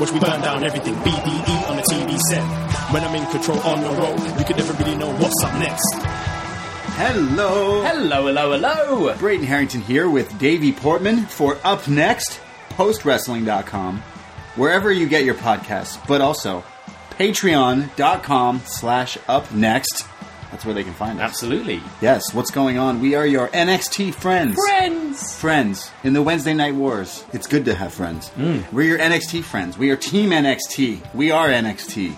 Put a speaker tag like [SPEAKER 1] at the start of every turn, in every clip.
[SPEAKER 1] Watch me burn down everything, BDE on the TV set. When I'm in control on the road, you can never really know what's up next.
[SPEAKER 2] Hello.
[SPEAKER 3] Hello, hello, hello.
[SPEAKER 2] Braden Herrington here with Davie Portman for upNXT, postwrestling.com, wherever you get your podcasts, but also patreon.com slash up next. That's where they can find us.
[SPEAKER 3] Absolutely.
[SPEAKER 2] Yes, what's going on? We are your NXT friends.
[SPEAKER 3] Friends.
[SPEAKER 2] Friends in the Wednesday Night Wars. It's good to have friends. We're your NXT friends. We are Team NXT. We are NXT.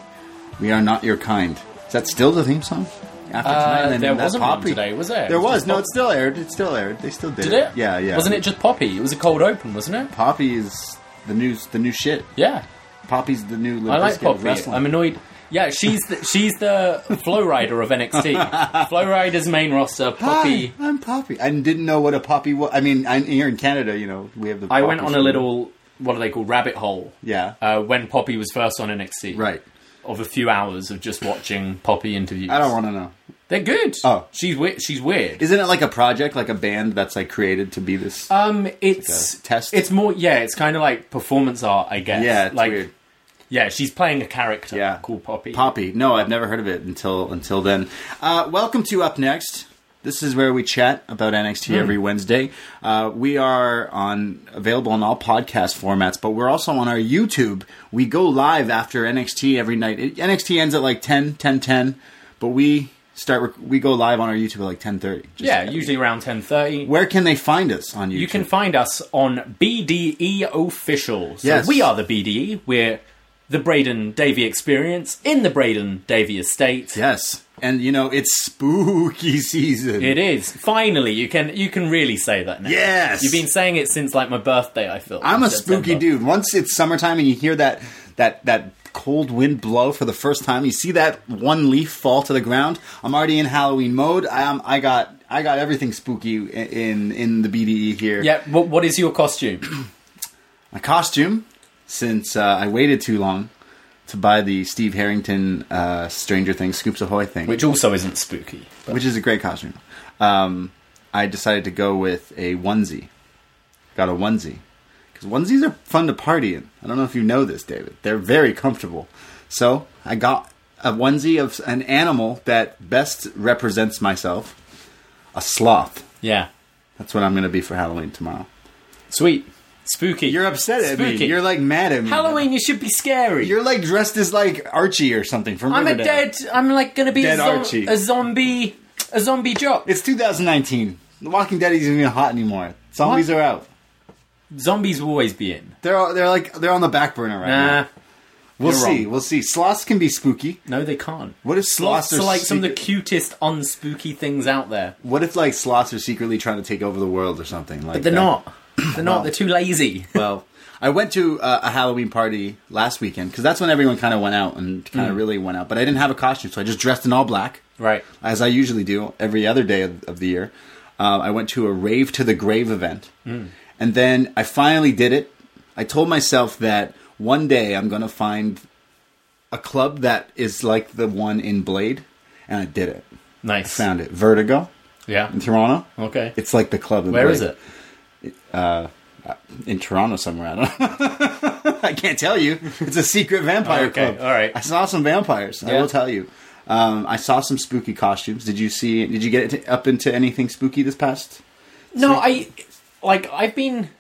[SPEAKER 2] We are not your kind. Is that still the theme song? After
[SPEAKER 3] Uh,
[SPEAKER 2] then
[SPEAKER 3] there wasn't one today, was there?
[SPEAKER 2] There
[SPEAKER 3] was
[SPEAKER 2] was. No,
[SPEAKER 3] Pop-
[SPEAKER 2] it still aired. It still aired. They still did,
[SPEAKER 3] Did it?
[SPEAKER 2] Yeah, yeah.
[SPEAKER 3] Wasn't it just Poppy? It was a cold open, wasn't it?
[SPEAKER 2] Poppy is the new the new shit.
[SPEAKER 3] Yeah.
[SPEAKER 2] Poppy's the new. Limp
[SPEAKER 3] I like Poppy.
[SPEAKER 2] wrestling.
[SPEAKER 3] I'm annoyed. Yeah, she's the, she's the Flo Rida of NXT. Flo Rida's main roster. Poppy.
[SPEAKER 2] Hi, I'm Poppy. I didn't know what a poppy was. I mean, I'm here in Canada. You know, we have the.
[SPEAKER 3] I went
[SPEAKER 2] poppy
[SPEAKER 3] on a little what are they called rabbit hole.
[SPEAKER 2] Yeah.
[SPEAKER 3] Uh, when Poppy was first on NXT.
[SPEAKER 2] Right.
[SPEAKER 3] Of a few hours of just watching Poppy interviews.
[SPEAKER 2] I don't want to know.
[SPEAKER 3] They're good.
[SPEAKER 2] Oh.
[SPEAKER 3] she's weird. She's weird.
[SPEAKER 2] Isn't it like a project, like a band that's like created to be this?
[SPEAKER 3] Um, it's
[SPEAKER 2] Like test?
[SPEAKER 3] It's more, yeah. It's kind of like performance art, I guess.
[SPEAKER 2] yeah, it's
[SPEAKER 3] like,
[SPEAKER 2] weird.
[SPEAKER 3] Yeah, she's playing a character.
[SPEAKER 2] Yeah.
[SPEAKER 3] called Poppy.
[SPEAKER 2] Poppy. No, I've never heard of it until until then. Uh, welcome to upNXT. This is where we chat about NXT every Wednesday. Uh, we are on available on all podcast formats, but we're also on our YouTube. We go live after NXT every night. It, NXT ends at like 10, 10, 10, but we start we go live on our YouTube at like ten thirty.
[SPEAKER 3] Yeah, usually around ten thirty.
[SPEAKER 2] Where can they find us on YouTube?
[SPEAKER 3] You can find us on BDE Official. So
[SPEAKER 2] Yes.
[SPEAKER 3] we are the BDE. We're the Braden Davie Experience in the Braden Davie Estate.
[SPEAKER 2] yes, and you know it's spooky season.
[SPEAKER 3] It is. Finally, you can you can really say that now.
[SPEAKER 2] Yes.
[SPEAKER 3] You've been saying it since like my birthday, I feel.
[SPEAKER 2] I'm a spooky
[SPEAKER 3] September.
[SPEAKER 2] dude. Once it's summertime and you hear that that that cold wind blow for the first time, you see that one leaf fall to the ground. I'm already in Halloween mode. I am. I got. I got everything spooky in in, in the BDE here.
[SPEAKER 3] Yeah, what, what is your costume?
[SPEAKER 2] My costume, since uh, I waited too long to buy the Steve Harrington uh, Stranger Things Scoops Ahoy thing,
[SPEAKER 3] Which also isn't spooky. but-
[SPEAKER 2] which is a great costume. Um, I decided to go with a onesie. Got a onesie because onesies are fun to party in. I don't know if you know this, David. They're very comfortable. So I got a onesie of an animal that best represents myself. A sloth.
[SPEAKER 3] Yeah.
[SPEAKER 2] That's what I'm going to be for Halloween tomorrow.
[SPEAKER 3] Sweet. Spooky.
[SPEAKER 2] You're upset at
[SPEAKER 3] Spooky.
[SPEAKER 2] me. You're like mad at me.
[SPEAKER 3] Halloween, you should be scary.
[SPEAKER 2] You're like dressed as like Archie or something from
[SPEAKER 3] I'm a dead. I'm like gonna be
[SPEAKER 2] Dead
[SPEAKER 3] a, zom-
[SPEAKER 2] Archie.
[SPEAKER 3] a zombie. A zombie jock.
[SPEAKER 2] It's 2019. The Walking Dead isn't even hot anymore. Zombies
[SPEAKER 3] What?
[SPEAKER 2] are out.
[SPEAKER 3] Zombies will always be in.
[SPEAKER 2] They're they're like they're on the back burner right now.
[SPEAKER 3] Nah.
[SPEAKER 2] We'll
[SPEAKER 3] you're
[SPEAKER 2] see.
[SPEAKER 3] wrong.
[SPEAKER 2] We'll see. Sloths can be spooky.
[SPEAKER 3] No, they can't.
[SPEAKER 2] What if sloths,
[SPEAKER 3] Sloths are like some of the
[SPEAKER 2] secret-
[SPEAKER 3] cutest unspooky things out there.
[SPEAKER 2] What if like sloths are secretly trying to take over the world or something like?
[SPEAKER 3] But they're
[SPEAKER 2] that?
[SPEAKER 3] not. They're not. They're too lazy.
[SPEAKER 2] well, I went to uh, a Halloween party last weekend because that's when everyone kind of went out and kind of really went out. But I didn't have a costume, so I just dressed in all black,
[SPEAKER 3] Right.
[SPEAKER 2] as I usually do every other day of, of the year. Um, I went to a rave to the grave event, and then I finally did it. I told myself that one day I'm going to find a club that is like the one in Blade, and I did it.
[SPEAKER 3] Nice.
[SPEAKER 2] Found it, Vertigo
[SPEAKER 3] Yeah.
[SPEAKER 2] in Toronto.
[SPEAKER 3] Okay.
[SPEAKER 2] It's like the club. In
[SPEAKER 3] Where
[SPEAKER 2] Blade.
[SPEAKER 3] is it?
[SPEAKER 2] In Toronto somewhere. I don't know. I can't tell you. It's a secret vampire
[SPEAKER 3] Okay,
[SPEAKER 2] club.
[SPEAKER 3] all right.
[SPEAKER 2] I saw some vampires. I will tell you. Um, I saw some spooky costumes. Did you see? Did you get up into anything spooky this past?
[SPEAKER 3] No, I like. I've been.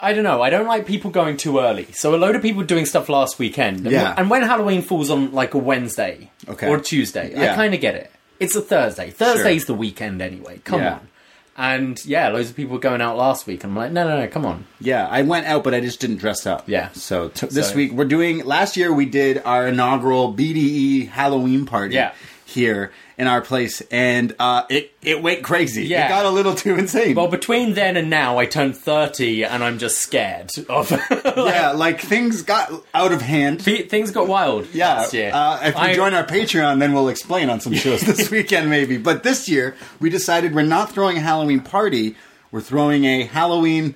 [SPEAKER 3] I don't know. I don't like people going too early. So a load of people doing stuff last weekend. And,
[SPEAKER 2] Yeah.
[SPEAKER 3] and when Halloween falls on like a Wednesday
[SPEAKER 2] Okay.
[SPEAKER 3] or Tuesday,
[SPEAKER 2] Yeah.
[SPEAKER 3] I kind of get it. It's a Thursday. Thursday's the weekend anyway. Come
[SPEAKER 2] Yeah.
[SPEAKER 3] on. And yeah, loads of people were going out last week. And I'm like, no, no, no, come on.
[SPEAKER 2] Yeah, I went out, but I just didn't dress up.
[SPEAKER 3] Yeah.
[SPEAKER 2] So t- this
[SPEAKER 3] So-
[SPEAKER 2] week we're doing. Last year we did our inaugural BDE Halloween party.
[SPEAKER 3] Yeah.
[SPEAKER 2] Here in our place, and uh, it it went crazy.
[SPEAKER 3] Yeah.
[SPEAKER 2] It got a little too insane.
[SPEAKER 3] Well, between then and now, I turned 30 and I'm just scared of.
[SPEAKER 2] yeah, like things got out of hand.
[SPEAKER 3] Things got wild
[SPEAKER 2] Yeah,
[SPEAKER 3] last year.
[SPEAKER 2] uh, if you
[SPEAKER 3] I-
[SPEAKER 2] join our Patreon, then we'll explain on some shows this weekend, maybe. But this year, we decided we're not throwing a Halloween party. We're throwing a Halloween.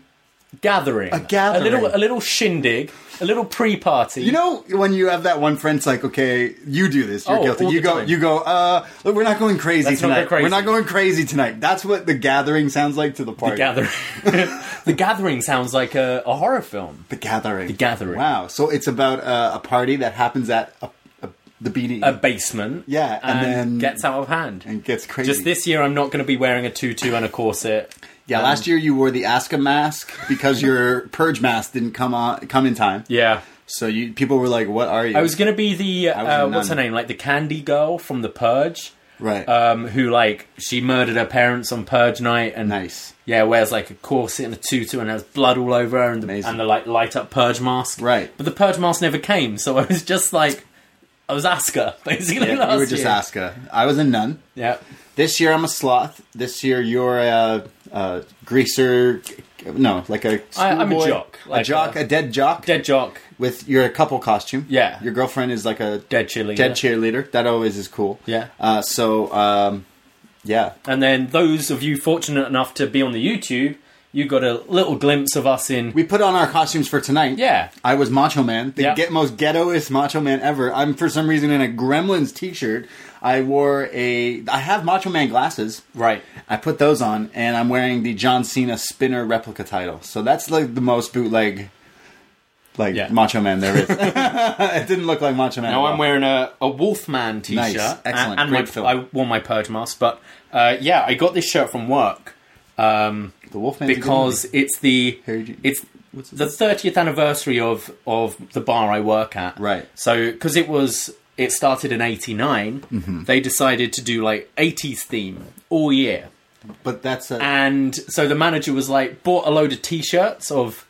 [SPEAKER 3] Gathering.
[SPEAKER 2] A gathering.
[SPEAKER 3] A little, a little shindig. A little pre-party.
[SPEAKER 2] You know, when you have that one friend, it's like, okay, you do this. You're
[SPEAKER 3] Oh,
[SPEAKER 2] guilty. You go.
[SPEAKER 3] time.
[SPEAKER 2] You go. Uh, look, we're not going crazy
[SPEAKER 3] Let's
[SPEAKER 2] tonight.
[SPEAKER 3] go crazy.
[SPEAKER 2] We're not going crazy tonight. That's what the gathering sounds like to the party.
[SPEAKER 3] The gathering. the gathering sounds like a, a horror film.
[SPEAKER 2] The gathering. The
[SPEAKER 3] gathering.
[SPEAKER 2] Wow. So it's about uh, a party that happens at a, the BD
[SPEAKER 3] A basement.
[SPEAKER 2] Yeah, and
[SPEAKER 3] and,
[SPEAKER 2] then-
[SPEAKER 3] gets out of hand.
[SPEAKER 2] and gets crazy.
[SPEAKER 3] Just this year, I'm not going to be wearing a tutu and a corset.
[SPEAKER 2] Yeah, last year you wore the Asuka mask because your purge mask didn't come on come in time.
[SPEAKER 3] Yeah.
[SPEAKER 2] So you people were like, "What are you?"
[SPEAKER 3] I was going to be the uh, what's her name, like the Candy Girl from the Purge,
[SPEAKER 2] right.
[SPEAKER 3] um, who like she murdered her parents on Purge night, and
[SPEAKER 2] nice.
[SPEAKER 3] yeah, wears like a corset and a tutu, and has blood all over her, and the,
[SPEAKER 2] Amazing.
[SPEAKER 3] and the like light up Purge mask.
[SPEAKER 2] Right.
[SPEAKER 3] But the Purge mask never came, so I was just like, I was Asuka basically.
[SPEAKER 2] Yeah,
[SPEAKER 3] last
[SPEAKER 2] you were just
[SPEAKER 3] year.
[SPEAKER 2] Asuka. I was a nun.
[SPEAKER 3] Yeah.
[SPEAKER 2] This year I'm a sloth. This year you're a, a greaser. No, like a
[SPEAKER 3] I- I'm a jock,
[SPEAKER 2] a
[SPEAKER 3] like
[SPEAKER 2] jock,
[SPEAKER 3] a-
[SPEAKER 2] a, dead jock.
[SPEAKER 3] Dead jock,
[SPEAKER 2] with your couple costume.
[SPEAKER 3] Yeah.
[SPEAKER 2] Your girlfriend is like a
[SPEAKER 3] dead cheerleader.
[SPEAKER 2] dead cheerleader. That always is cool.
[SPEAKER 3] Yeah.
[SPEAKER 2] Uh, so um, yeah,
[SPEAKER 3] And then those of you fortunate enough to be on the YouTube, you got a little glimpse of us in.
[SPEAKER 2] we put on our costumes for tonight.
[SPEAKER 3] Yeah.
[SPEAKER 2] I was Macho Man, the
[SPEAKER 3] Yeah.
[SPEAKER 2] get, most ghettoest Macho Man ever. I'm for some reason in a Gremlins T-shirt. I wore a. I have Macho Man glasses.
[SPEAKER 3] Right.
[SPEAKER 2] I put those on, and I'm wearing the John Cena Spinner replica title. So that's like the most bootleg, like
[SPEAKER 3] Yeah.
[SPEAKER 2] Macho Man there is. it didn't look like Macho Man.
[SPEAKER 3] Now
[SPEAKER 2] at
[SPEAKER 3] I'm
[SPEAKER 2] all.
[SPEAKER 3] wearing a, a Wolfman t-shirt.
[SPEAKER 2] Nice. Excellent.
[SPEAKER 3] And, and
[SPEAKER 2] Great
[SPEAKER 3] my,
[SPEAKER 2] film.
[SPEAKER 3] I wore my Purge mask. But uh, yeah, I got this shirt from work um,
[SPEAKER 2] the good
[SPEAKER 3] because it's the it's the 30th anniversary of of the bar I work at.
[SPEAKER 2] Right.
[SPEAKER 3] So because it was it started in '89,
[SPEAKER 2] Mm-hmm.
[SPEAKER 3] they decided to do like '80s theme all year.
[SPEAKER 2] but that's a,
[SPEAKER 3] And so the manager was like, bought a load of T-shirts of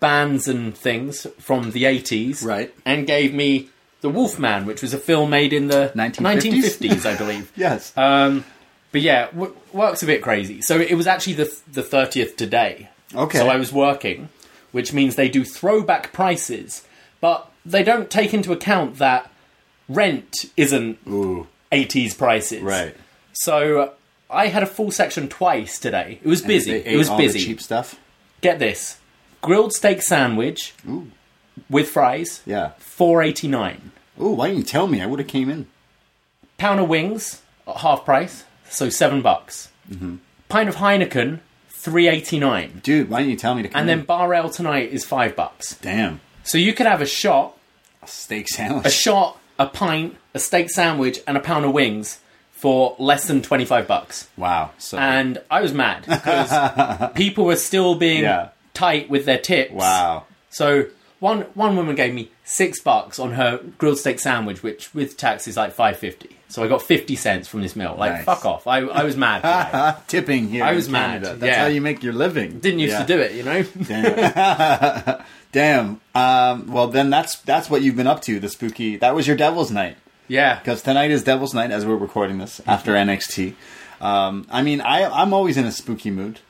[SPEAKER 3] bands and things from the eighties,
[SPEAKER 2] Right.
[SPEAKER 3] And gave me the Wolfman, which was a film made in the
[SPEAKER 2] 1950s?
[SPEAKER 3] 1950s, I believe.
[SPEAKER 2] yes.
[SPEAKER 3] Um, but yeah, w- work's a bit crazy. So it was actually the the thirtieth today.
[SPEAKER 2] Okay.
[SPEAKER 3] So I was working, which means they do throwback prices, but they don't take into account that rent isn't
[SPEAKER 2] Ooh.
[SPEAKER 3] eighties prices.
[SPEAKER 2] Right.
[SPEAKER 3] So I had a full section twice today. It was busy. It was busy.
[SPEAKER 2] cheap stuff.
[SPEAKER 3] Get this: grilled steak sandwich
[SPEAKER 2] Ooh.
[SPEAKER 3] with fries,
[SPEAKER 2] Yeah.
[SPEAKER 3] four eighty nine.
[SPEAKER 2] Ooh, why didn't you tell me? I would have came in.
[SPEAKER 3] Pound of wings, at half price, so seven bucks.
[SPEAKER 2] Mm-hmm.
[SPEAKER 3] Pint of Heineken, three eighty nine.
[SPEAKER 2] Dude, why didn't you tell me to come
[SPEAKER 3] And
[SPEAKER 2] in?
[SPEAKER 3] then bar ale tonight is five bucks.
[SPEAKER 2] Damn.
[SPEAKER 3] So you could have a shot,
[SPEAKER 2] A steak sandwich.
[SPEAKER 3] a shot, a pint, a steak sandwich, and a pound of wings for less than twenty five bucks.
[SPEAKER 2] wow. So
[SPEAKER 3] And I was mad because people were still being
[SPEAKER 2] Yeah.
[SPEAKER 3] tight with their tips.
[SPEAKER 2] wow.
[SPEAKER 3] So one one woman gave me six bucks on her grilled steak sandwich, which with tax is like five fifty. So I got fifty cents from this meal. Like
[SPEAKER 2] Nice.
[SPEAKER 3] fuck off. I I was mad.
[SPEAKER 2] Tipping here.
[SPEAKER 3] I was mad.
[SPEAKER 2] That's
[SPEAKER 3] yeah.
[SPEAKER 2] how you make your living.
[SPEAKER 3] Didn't used
[SPEAKER 2] Yeah.
[SPEAKER 3] to do it, you know.
[SPEAKER 2] Damn. Damn. Um, well, then that's that's what you've been up to. The spooky. That was your Devil's Night
[SPEAKER 3] yeah.
[SPEAKER 2] because tonight is Devil's Night as we're recording this after NXT. Um, I mean, I I'm always in a spooky mood.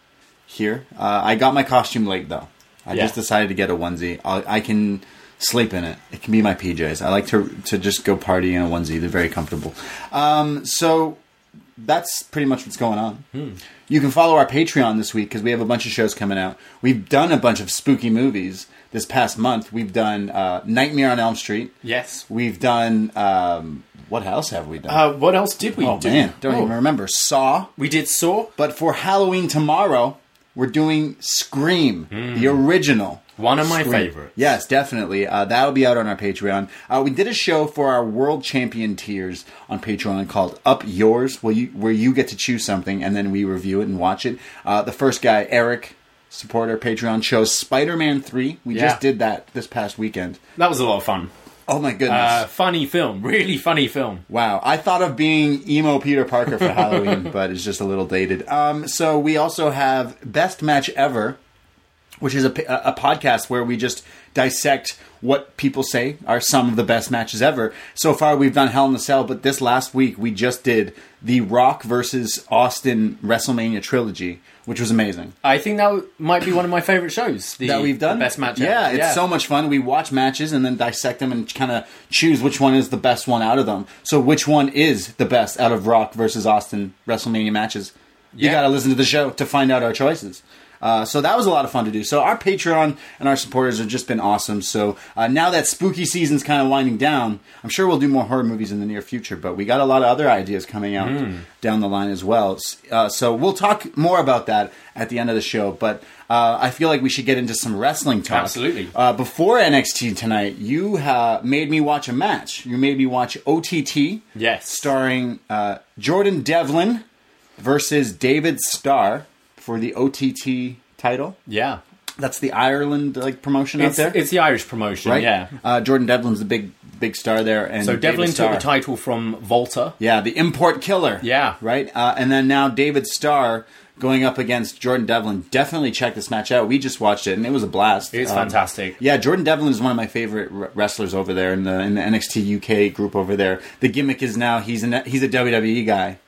[SPEAKER 2] here. Uh, I got my costume late though. I
[SPEAKER 3] Yeah.
[SPEAKER 2] just decided to get a onesie. I'll, I can sleep in it. It can be my PJs. I like to to just go party in a onesie. They're very comfortable. Um, so that's pretty much what's going on. You can follow our Patreon this week because we have a bunch of shows coming out. We've done a bunch of spooky movies this past month. We've done uh, Nightmare on Elm Street.
[SPEAKER 3] Yes.
[SPEAKER 2] We've done um, what else have we done?
[SPEAKER 3] Uh, what else did we
[SPEAKER 2] oh
[SPEAKER 3] do?
[SPEAKER 2] man, don't
[SPEAKER 3] Oh,
[SPEAKER 2] even remember. Saw.
[SPEAKER 3] We did Saw.
[SPEAKER 2] But for Halloween tomorrow, we're doing Scream, the original.
[SPEAKER 3] One of my
[SPEAKER 2] Scream.
[SPEAKER 3] favorites.
[SPEAKER 2] Yes, definitely. Uh, that'll be out on our Patreon. Uh, we did a show for our World Champion tiers on Patreon called Up Yours, where you where you get to choose something and then we review it and watch it. Uh, the first guy, Eric, supporter Patreon, chose Spider Man Three. We
[SPEAKER 3] Yeah.
[SPEAKER 2] just did that this past weekend.
[SPEAKER 3] That was a lot of fun.
[SPEAKER 2] Oh my goodness!
[SPEAKER 3] Uh, funny film. Really funny film.
[SPEAKER 2] Wow, I thought of being emo Peter Parker for Halloween, but it's just a little dated. Um, so we also have best match ever, which is a, a podcast where we just dissect what people say are some of the best matches ever. So far, we've done Hell in a Cell, but this last week we just did the Rock versus Austin WrestleMania trilogy, which was amazing.
[SPEAKER 3] I think that might be one of my favorite shows. The,
[SPEAKER 2] that we've done.
[SPEAKER 3] best match.
[SPEAKER 2] Yeah,
[SPEAKER 3] ever.
[SPEAKER 2] it's so much fun. We watch matches and then dissect them and kind of choose which one is the best one out of them. So which one is the best out of Rock versus Austin WrestleMania matches? You
[SPEAKER 3] Yeah.
[SPEAKER 2] got to listen to the show to find out our choices. Uh, so that was a lot of fun to do. So our Patreon and our supporters have just been awesome. So uh, now that spooky season's kind of winding down, I'm sure we'll do more horror movies in the near future. But we got a lot of other ideas coming out
[SPEAKER 3] Hmm.
[SPEAKER 2] down the line as well. Uh, so we'll talk more about that at the end of the show. But uh, I feel like we should get into some wrestling talk.
[SPEAKER 3] Absolutely.
[SPEAKER 2] Uh, before NXT tonight, you uh, made me watch a match. You made me watch OTT.
[SPEAKER 3] Yes.
[SPEAKER 2] Starring uh, Jordan Devlin versus David Starr for the OTT title.
[SPEAKER 3] Yeah.
[SPEAKER 2] That's the Ireland like promotion
[SPEAKER 3] It's,
[SPEAKER 2] out there,
[SPEAKER 3] it's the Irish promotion.
[SPEAKER 2] right?
[SPEAKER 3] Yeah.
[SPEAKER 2] Uh, Jordan Devlin's the big big star there, and
[SPEAKER 3] So Devlin took the title from Walter.
[SPEAKER 2] Yeah, the import killer.
[SPEAKER 3] Yeah.
[SPEAKER 2] Right? Uh, and then now David Starr going up against Jordan Devlin. Definitely check this match out. We just watched it and it was a blast.
[SPEAKER 3] It's
[SPEAKER 2] Um,
[SPEAKER 3] fantastic.
[SPEAKER 2] Yeah, Jordan Devlin is one of my favorite r- wrestlers over there in the in the NXT UK group over there. The gimmick is now he's an, he's a WWE guy.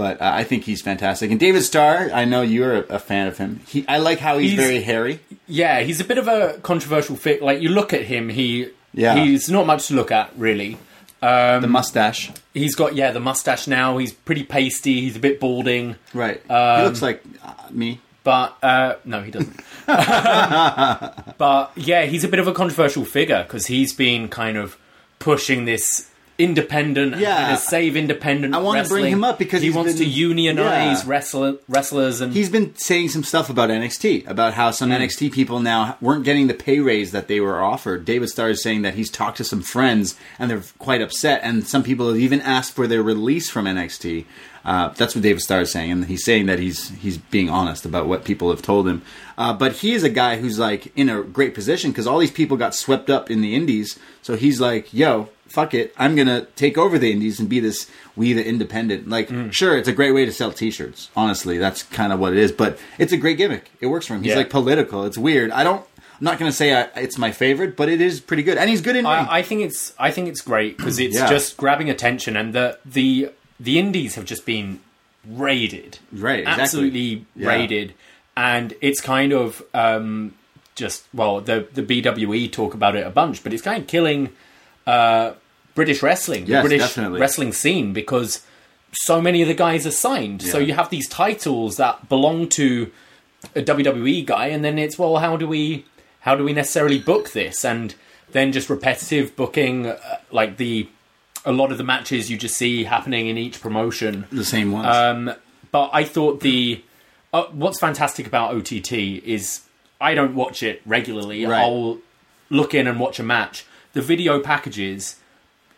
[SPEAKER 2] But uh, I think he's fantastic. And David Starr, I know you're a, a fan of him. He, I like how he's,
[SPEAKER 3] He's-
[SPEAKER 2] very hairy.
[SPEAKER 3] Yeah, he's a bit of a controversial fit. Like you look at him, he
[SPEAKER 2] Yeah.
[SPEAKER 3] he's not much to look at really.
[SPEAKER 2] the mustache,
[SPEAKER 3] He's got yeah the mustache now. He's pretty pasty. He's a bit balding,
[SPEAKER 2] right? he
[SPEAKER 3] Um,
[SPEAKER 2] looks like uh, me.
[SPEAKER 3] but uh, no, he doesn't. but yeah, he's a bit of a controversial figure because he's been kind of pushing this independent,
[SPEAKER 2] Yeah.
[SPEAKER 3] of save independent.
[SPEAKER 2] I wanna bring him up because
[SPEAKER 3] he wants to unionize
[SPEAKER 2] Yeah.
[SPEAKER 3] wrestler, wrestlers and
[SPEAKER 2] He's been saying some stuff about NXT, about how some NXT people now weren't getting the pay raise that they were offered. David Starr is saying that he's talked to some friends and they're quite upset, and some people have even asked for their release from NXT. Uh, that's what David Starr is saying, and he's saying that he's he's being honest about what people have told him. Uh, but he is a guy who's like in a great position because all these people got swept up in the Indies, so he's like, "Yo, fuck it, I'm gonna take over the Indies and be this we the independent." Like,
[SPEAKER 3] Mm.
[SPEAKER 2] sure, it's a great way to sell T-shirts. Honestly, that's kind of what it is. But it's a great gimmick. It works for him. He's
[SPEAKER 3] Yeah.
[SPEAKER 2] like political. It's weird. I don't. I'm not gonna say I, it's my favorite, but it is pretty good, and he's good in.
[SPEAKER 3] I, I think it's I think it's great because it's
[SPEAKER 2] Yeah.
[SPEAKER 3] just grabbing attention and the the the indies have just been raided,
[SPEAKER 2] Right, exactly.
[SPEAKER 3] Absolutely
[SPEAKER 2] Yeah.
[SPEAKER 3] raided, and it's kind of um, just well the the BWE talk about it a bunch, but it's kind of killing uh, British wrestling,
[SPEAKER 2] Yes,
[SPEAKER 3] the British
[SPEAKER 2] definitely.
[SPEAKER 3] wrestling scene because so many of the guys are signed. So you have these titles that belong to a WWE guy, and then it's well, how do we how do we necessarily book this? And then just repetitive booking, uh, like the a lot of the matches you just see happening in each promotion.
[SPEAKER 2] the same ones.
[SPEAKER 3] Um, but I thought the uh, what's fantastic about OTT is I don't watch it regularly.
[SPEAKER 2] Right.
[SPEAKER 3] I'll look in and watch a match. The video packages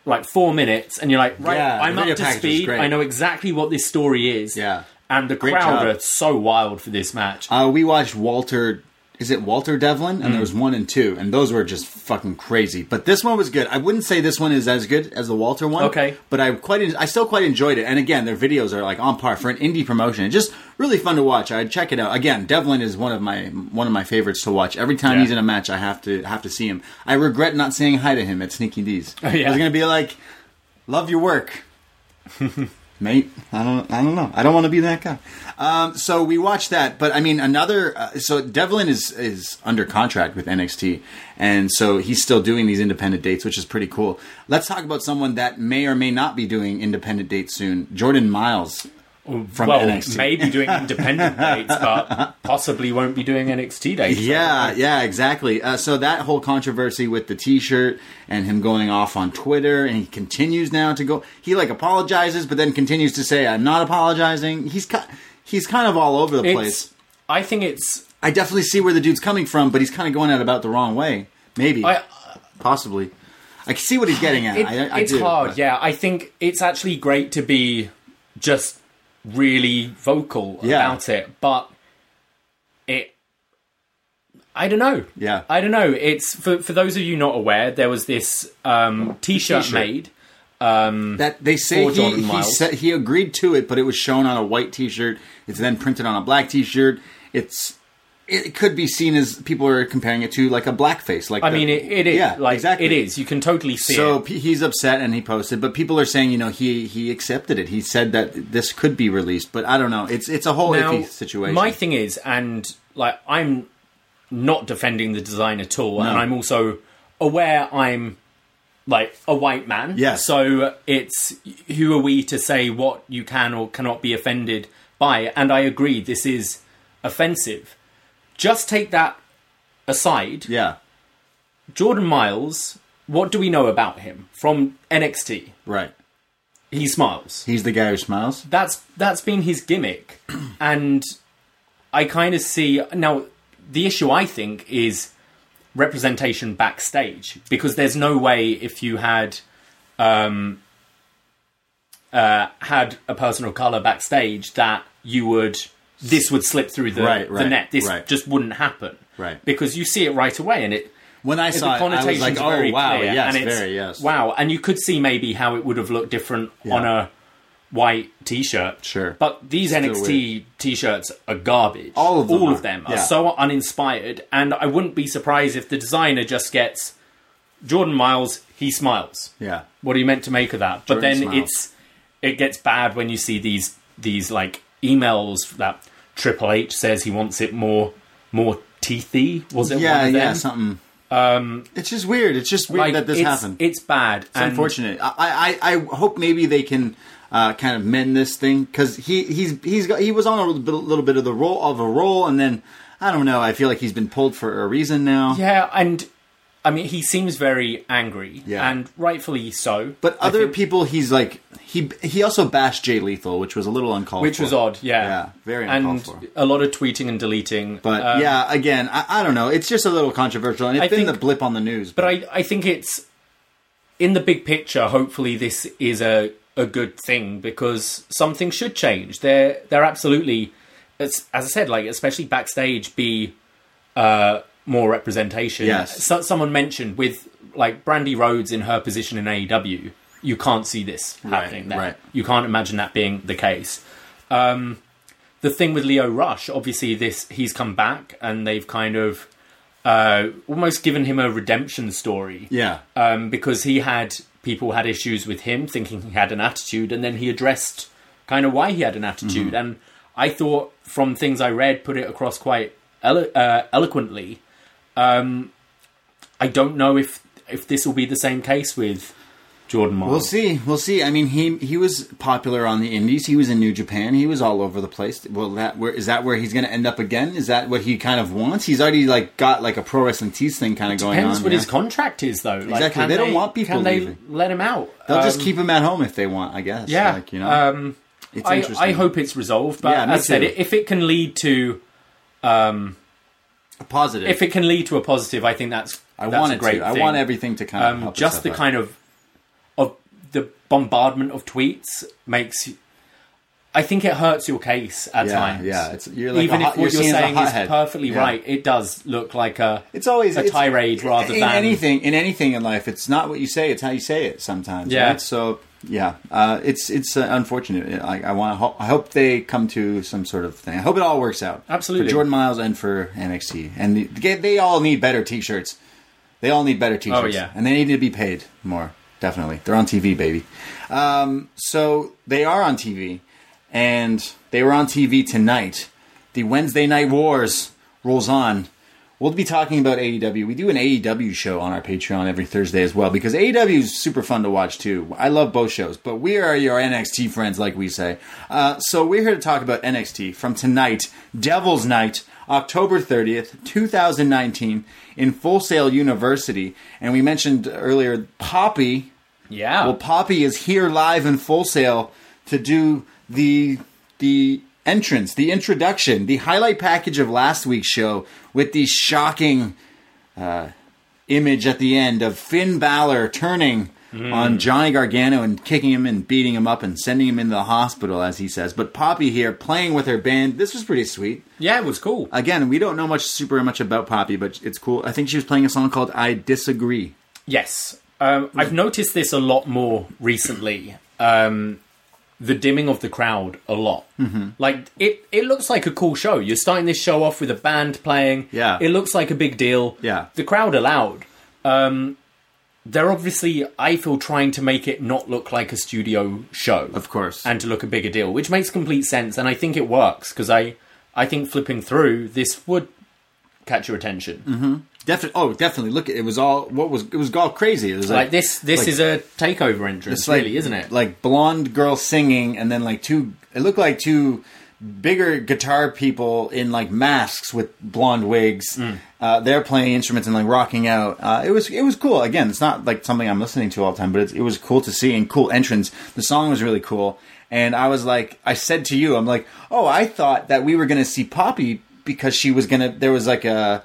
[SPEAKER 3] like four minutes, and you're like, right,
[SPEAKER 2] Yeah,
[SPEAKER 3] I'm up to speed. I know exactly what this story is.
[SPEAKER 2] Yeah.
[SPEAKER 3] and the
[SPEAKER 2] Great
[SPEAKER 3] crowd
[SPEAKER 2] job.
[SPEAKER 3] are so wild for this match.
[SPEAKER 2] Uh, we watched Walter. Is it Walter Devlin? And there hmm. was one and two, and those were just fucking crazy. But this one was good. I wouldn't say this one is as good as the Walter one.
[SPEAKER 3] Okay.
[SPEAKER 2] but I quite, I still quite enjoyed it. And again, their videos are like on par for an indie promotion. It's just really fun to watch. I'd check it out. Again, Devlin is one of my one of my favorites to watch. Every time
[SPEAKER 3] Yeah.
[SPEAKER 2] he's in a match, I have to have to see him. I regret not saying hi to him at Sneaky D's.
[SPEAKER 3] Oh, yeah.
[SPEAKER 2] I was gonna be like, "Love your work." Mate, I don't, I don't know. I don't want to be that guy. Um, so we watched that, but I mean, another. Uh, so Devlin is is under contract with NXT, and so he's still doing these independent dates, which is pretty cool. Let's talk about someone that may or may not be doing independent dates soon. Jordan Myles from
[SPEAKER 3] well,
[SPEAKER 2] NXT.
[SPEAKER 3] maybe doing independent dates, but possibly won't be doing NXT dates.
[SPEAKER 2] Yeah, yeah, exactly. Uh, so that whole controversy with the T-shirt and him going off on Twitter, and he continues now to go. He like apologizes, but then continues to say, "I'm not apologizing." He's ki- he's kind of all over the place.
[SPEAKER 3] I think it's.
[SPEAKER 2] I definitely see where the dude's coming from, but he's kind of going at about the wrong way. Maybe,
[SPEAKER 3] I,
[SPEAKER 2] possibly. I can see what he's getting at.
[SPEAKER 3] it,
[SPEAKER 2] I, I
[SPEAKER 3] it's
[SPEAKER 2] do,
[SPEAKER 3] hard,
[SPEAKER 2] but-
[SPEAKER 3] yeah. I think it's actually great to be just really vocal
[SPEAKER 2] Yeah.
[SPEAKER 3] about it, but it. I don't know.
[SPEAKER 2] Yeah.
[SPEAKER 3] I don't know. It's for for those of you not aware, there was this um, T-shirt,
[SPEAKER 2] T-shirt.
[SPEAKER 3] made. Um,
[SPEAKER 2] That they say he he, said, he agreed to it, but it was shown on a white T-shirt. It's then printed on a black T-shirt. It's it could be seen as people are comparing it to like a blackface. Like
[SPEAKER 3] I
[SPEAKER 2] the-
[SPEAKER 3] mean, it, it is
[SPEAKER 2] yeah,
[SPEAKER 3] like
[SPEAKER 2] exactly.
[SPEAKER 3] it is. You can totally see
[SPEAKER 2] So
[SPEAKER 3] it.
[SPEAKER 2] he's upset and he posted, but people are saying you know he he accepted it. He said that this could be released, but I don't know. It's it's a whole
[SPEAKER 3] Now,
[SPEAKER 2] iffy situation.
[SPEAKER 3] My thing is, and like I'm not defending the design at all, and I'm also aware I'm like a white man.
[SPEAKER 2] Yes.
[SPEAKER 3] So it's who are we to say what you can or cannot be offended by? And I agree, this is offensive. Just take that aside.
[SPEAKER 2] yeah,
[SPEAKER 3] Jordan Myles. What do we know about him from NXT?
[SPEAKER 2] right.
[SPEAKER 3] He smiles.
[SPEAKER 2] He's the guy who smiles.
[SPEAKER 3] that's that's been his gimmick and i kind of see now the issue i think is representation backstage because there's no way if you had um uh had a person of color backstage that you would this would slip through the,
[SPEAKER 2] Right,
[SPEAKER 3] the net this
[SPEAKER 2] right.
[SPEAKER 3] just wouldn't happen
[SPEAKER 2] Right.
[SPEAKER 3] because you see it right away and it
[SPEAKER 2] When I
[SPEAKER 3] the
[SPEAKER 2] saw it, I was like, oh
[SPEAKER 3] very
[SPEAKER 2] wow,
[SPEAKER 3] clear,
[SPEAKER 2] yes,
[SPEAKER 3] and it's,
[SPEAKER 2] very yes.
[SPEAKER 3] Wow, and you could see maybe how it would have looked different
[SPEAKER 2] Yeah.
[SPEAKER 3] on a white T-shirt.
[SPEAKER 2] Sure.
[SPEAKER 3] but these
[SPEAKER 2] Still
[SPEAKER 3] NXT T-shirts are garbage.
[SPEAKER 2] All of them
[SPEAKER 3] all
[SPEAKER 2] are,
[SPEAKER 3] of them are
[SPEAKER 2] yeah.
[SPEAKER 3] so uninspired, and I wouldn't be surprised if the designer just gets Jordan Myles. He smiles.
[SPEAKER 2] Yeah.
[SPEAKER 3] What are you meant to make of that? But then
[SPEAKER 2] smiles.
[SPEAKER 3] it's it gets bad when you see these these like emails that Triple H says he wants it more more teethy. Was it?
[SPEAKER 2] Yeah,
[SPEAKER 3] one of
[SPEAKER 2] yeah, something. Um, it's just weird. It's just weird
[SPEAKER 3] Like,
[SPEAKER 2] that this
[SPEAKER 3] it's,
[SPEAKER 2] happened.
[SPEAKER 3] It's bad.
[SPEAKER 2] It's
[SPEAKER 3] and
[SPEAKER 2] unfortunate. I, I, I hope maybe they can uh, kind of mend this thing because he he's he's got he was on a little bit, little bit of the role of a role, and then I don't know. I feel like he's been pulled for a reason now.
[SPEAKER 3] Yeah, and I mean, he seems very angry,
[SPEAKER 2] Yeah.
[SPEAKER 3] and rightfully so.
[SPEAKER 2] But
[SPEAKER 3] I
[SPEAKER 2] other
[SPEAKER 3] think-
[SPEAKER 2] people, he's like he he also bashed Jay Lethal, which was a little uncalled
[SPEAKER 3] which
[SPEAKER 2] for.
[SPEAKER 3] was odd, yeah,
[SPEAKER 2] Yeah, very
[SPEAKER 3] and
[SPEAKER 2] uncalled for.
[SPEAKER 3] a lot of tweeting and deleting.
[SPEAKER 2] But
[SPEAKER 3] Uh,
[SPEAKER 2] yeah, again, I, I don't know. It's just a little controversial, and it's
[SPEAKER 3] I
[SPEAKER 2] been
[SPEAKER 3] think-
[SPEAKER 2] the blip on the news.
[SPEAKER 3] but I, I think it's in the big picture. Hopefully, this is a a good thing because something should change. There, there absolutely, as, as I said, like especially backstage, be uh, more representation.
[SPEAKER 2] Yes.
[SPEAKER 3] So, someone mentioned with like Brandi Rhodes in her position in AEW, you can't see this happening there.
[SPEAKER 2] right.
[SPEAKER 3] You can't imagine that being the case. Um, the thing with Lio Rush, obviously, this he's come back and they've kind of uh, almost given him a redemption story
[SPEAKER 2] yeah,
[SPEAKER 3] um, because he had people had issues with him, thinking he had an attitude, and then he addressed kind of why he had an attitude.
[SPEAKER 2] Mm-hmm.
[SPEAKER 3] And I thought, from things I read, put it across quite elo- uh, eloquently. Um, I don't know if if this will be the same case with Jordan Myles.
[SPEAKER 2] we'll see. We'll see. I mean, he he was popular on the Indies. He was in New Japan. He was all over the place. Well, that where is that where he's going to end up again? Is that what he kind of wants? He's already like got like a Pro Wrestling Tees thing kind of going on.
[SPEAKER 3] Depends what
[SPEAKER 2] here.
[SPEAKER 3] his contract is, though. Like,
[SPEAKER 2] Exactly.
[SPEAKER 3] can
[SPEAKER 2] They don't want people
[SPEAKER 3] Can they
[SPEAKER 2] leaving.
[SPEAKER 3] let him out?
[SPEAKER 2] They'll just
[SPEAKER 3] Um,
[SPEAKER 2] keep him at home if they want. I guess.
[SPEAKER 3] Yeah.
[SPEAKER 2] Like, you know.
[SPEAKER 3] um,
[SPEAKER 2] it's
[SPEAKER 3] I,
[SPEAKER 2] interesting.
[SPEAKER 3] I hope it's resolved, but
[SPEAKER 2] Yeah,
[SPEAKER 3] as I said, if it can lead to
[SPEAKER 2] a positive.
[SPEAKER 3] if it can lead to a positive, I think that's
[SPEAKER 2] I
[SPEAKER 3] that's
[SPEAKER 2] want
[SPEAKER 3] a great
[SPEAKER 2] to. I want everything to kind of
[SPEAKER 3] um, just the kind of of the bombardment of tweets makes. I think it hurts your case at
[SPEAKER 2] Yeah,
[SPEAKER 3] times.
[SPEAKER 2] yeah, it's- you're like
[SPEAKER 3] even
[SPEAKER 2] hot-
[SPEAKER 3] if
[SPEAKER 2] you're
[SPEAKER 3] what you're,
[SPEAKER 2] a
[SPEAKER 3] saying is perfectly
[SPEAKER 2] Yeah.
[SPEAKER 3] right, it does look like a
[SPEAKER 2] It's always
[SPEAKER 3] a
[SPEAKER 2] it's-
[SPEAKER 3] tirade rather
[SPEAKER 2] in
[SPEAKER 3] than
[SPEAKER 2] anything. In anything in life, it's not what you say; it's how you say it. Sometimes,
[SPEAKER 3] Yeah.
[SPEAKER 2] right? So, yeah, uh, it's it's uh, unfortunate. I, I want to. Ho- I hope they come to some sort of thing. I hope it all works out.
[SPEAKER 3] Absolutely.
[SPEAKER 2] for Jordan Myles and for NXT, and the, they, they all need better T-shirts. They all need better T-shirts.
[SPEAKER 3] Oh, yeah.
[SPEAKER 2] and they need to be paid more. definitely. They're on TV, baby. Um, so they are on TV, and they were on TV tonight. The Wednesday Night Wars rolls on. We'll be talking about AEW. We do an AEW show on our Patreon every Thursday as well because AEW is super fun to watch too. I love both shows, but we are your NXT friends, like we say. Uh, so we're here to talk about NXT from tonight, Devil's Night, October 30th, 2019, in Full Sail University. And we mentioned earlier Poppy
[SPEAKER 3] Yeah.
[SPEAKER 2] well, Poppy is here live in Full Sail to do the the entrance, the introduction, the highlight package of last week's show with the shocking uh, image at the end of Finn Balor turning on Johnny Gargano and kicking him and beating him up and sending him into the hospital, as he says. But Poppy here playing with her band. This was pretty sweet.
[SPEAKER 3] yeah, it was cool.
[SPEAKER 2] Again, we don't know much super much about Poppy, but it's cool. I think she was playing a song called "I Disagree."
[SPEAKER 3] Yes. Um, I've noticed this a lot more recently. Um, the dimming of the crowd a lot. Mm-hmm. Like it, it looks like a cool show. You're starting this show off with a band playing.
[SPEAKER 2] Yeah.
[SPEAKER 3] it looks like a big deal.
[SPEAKER 2] Yeah.
[SPEAKER 3] the crowd are loud. Um, they're obviously, I feel, trying to make it not look like a studio show,
[SPEAKER 2] Of course.
[SPEAKER 3] and to look a bigger deal, which makes complete sense. And I think it works because I, I think flipping through this would catch your attention.
[SPEAKER 2] Definitely. Oh, definitely. Look, it was all what was it was all crazy. It was
[SPEAKER 3] Like this, this
[SPEAKER 2] like-
[SPEAKER 3] is a takeover entrance,
[SPEAKER 2] like,
[SPEAKER 3] really, isn't it?
[SPEAKER 2] Like blonde girl singing, and then like two. It looked like two bigger guitar people in like masks with blonde wigs.
[SPEAKER 3] Mm.
[SPEAKER 2] Uh, they're playing instruments and like rocking out. Uh, it was it was cool. Again, it's not like something I'm listening to all the time, but it's, it was cool to see and cool entrance. The song was really cool, and I was like, I said to you, I'm like, oh, I thought that we were gonna see Poppy because she was gonna. There was like a.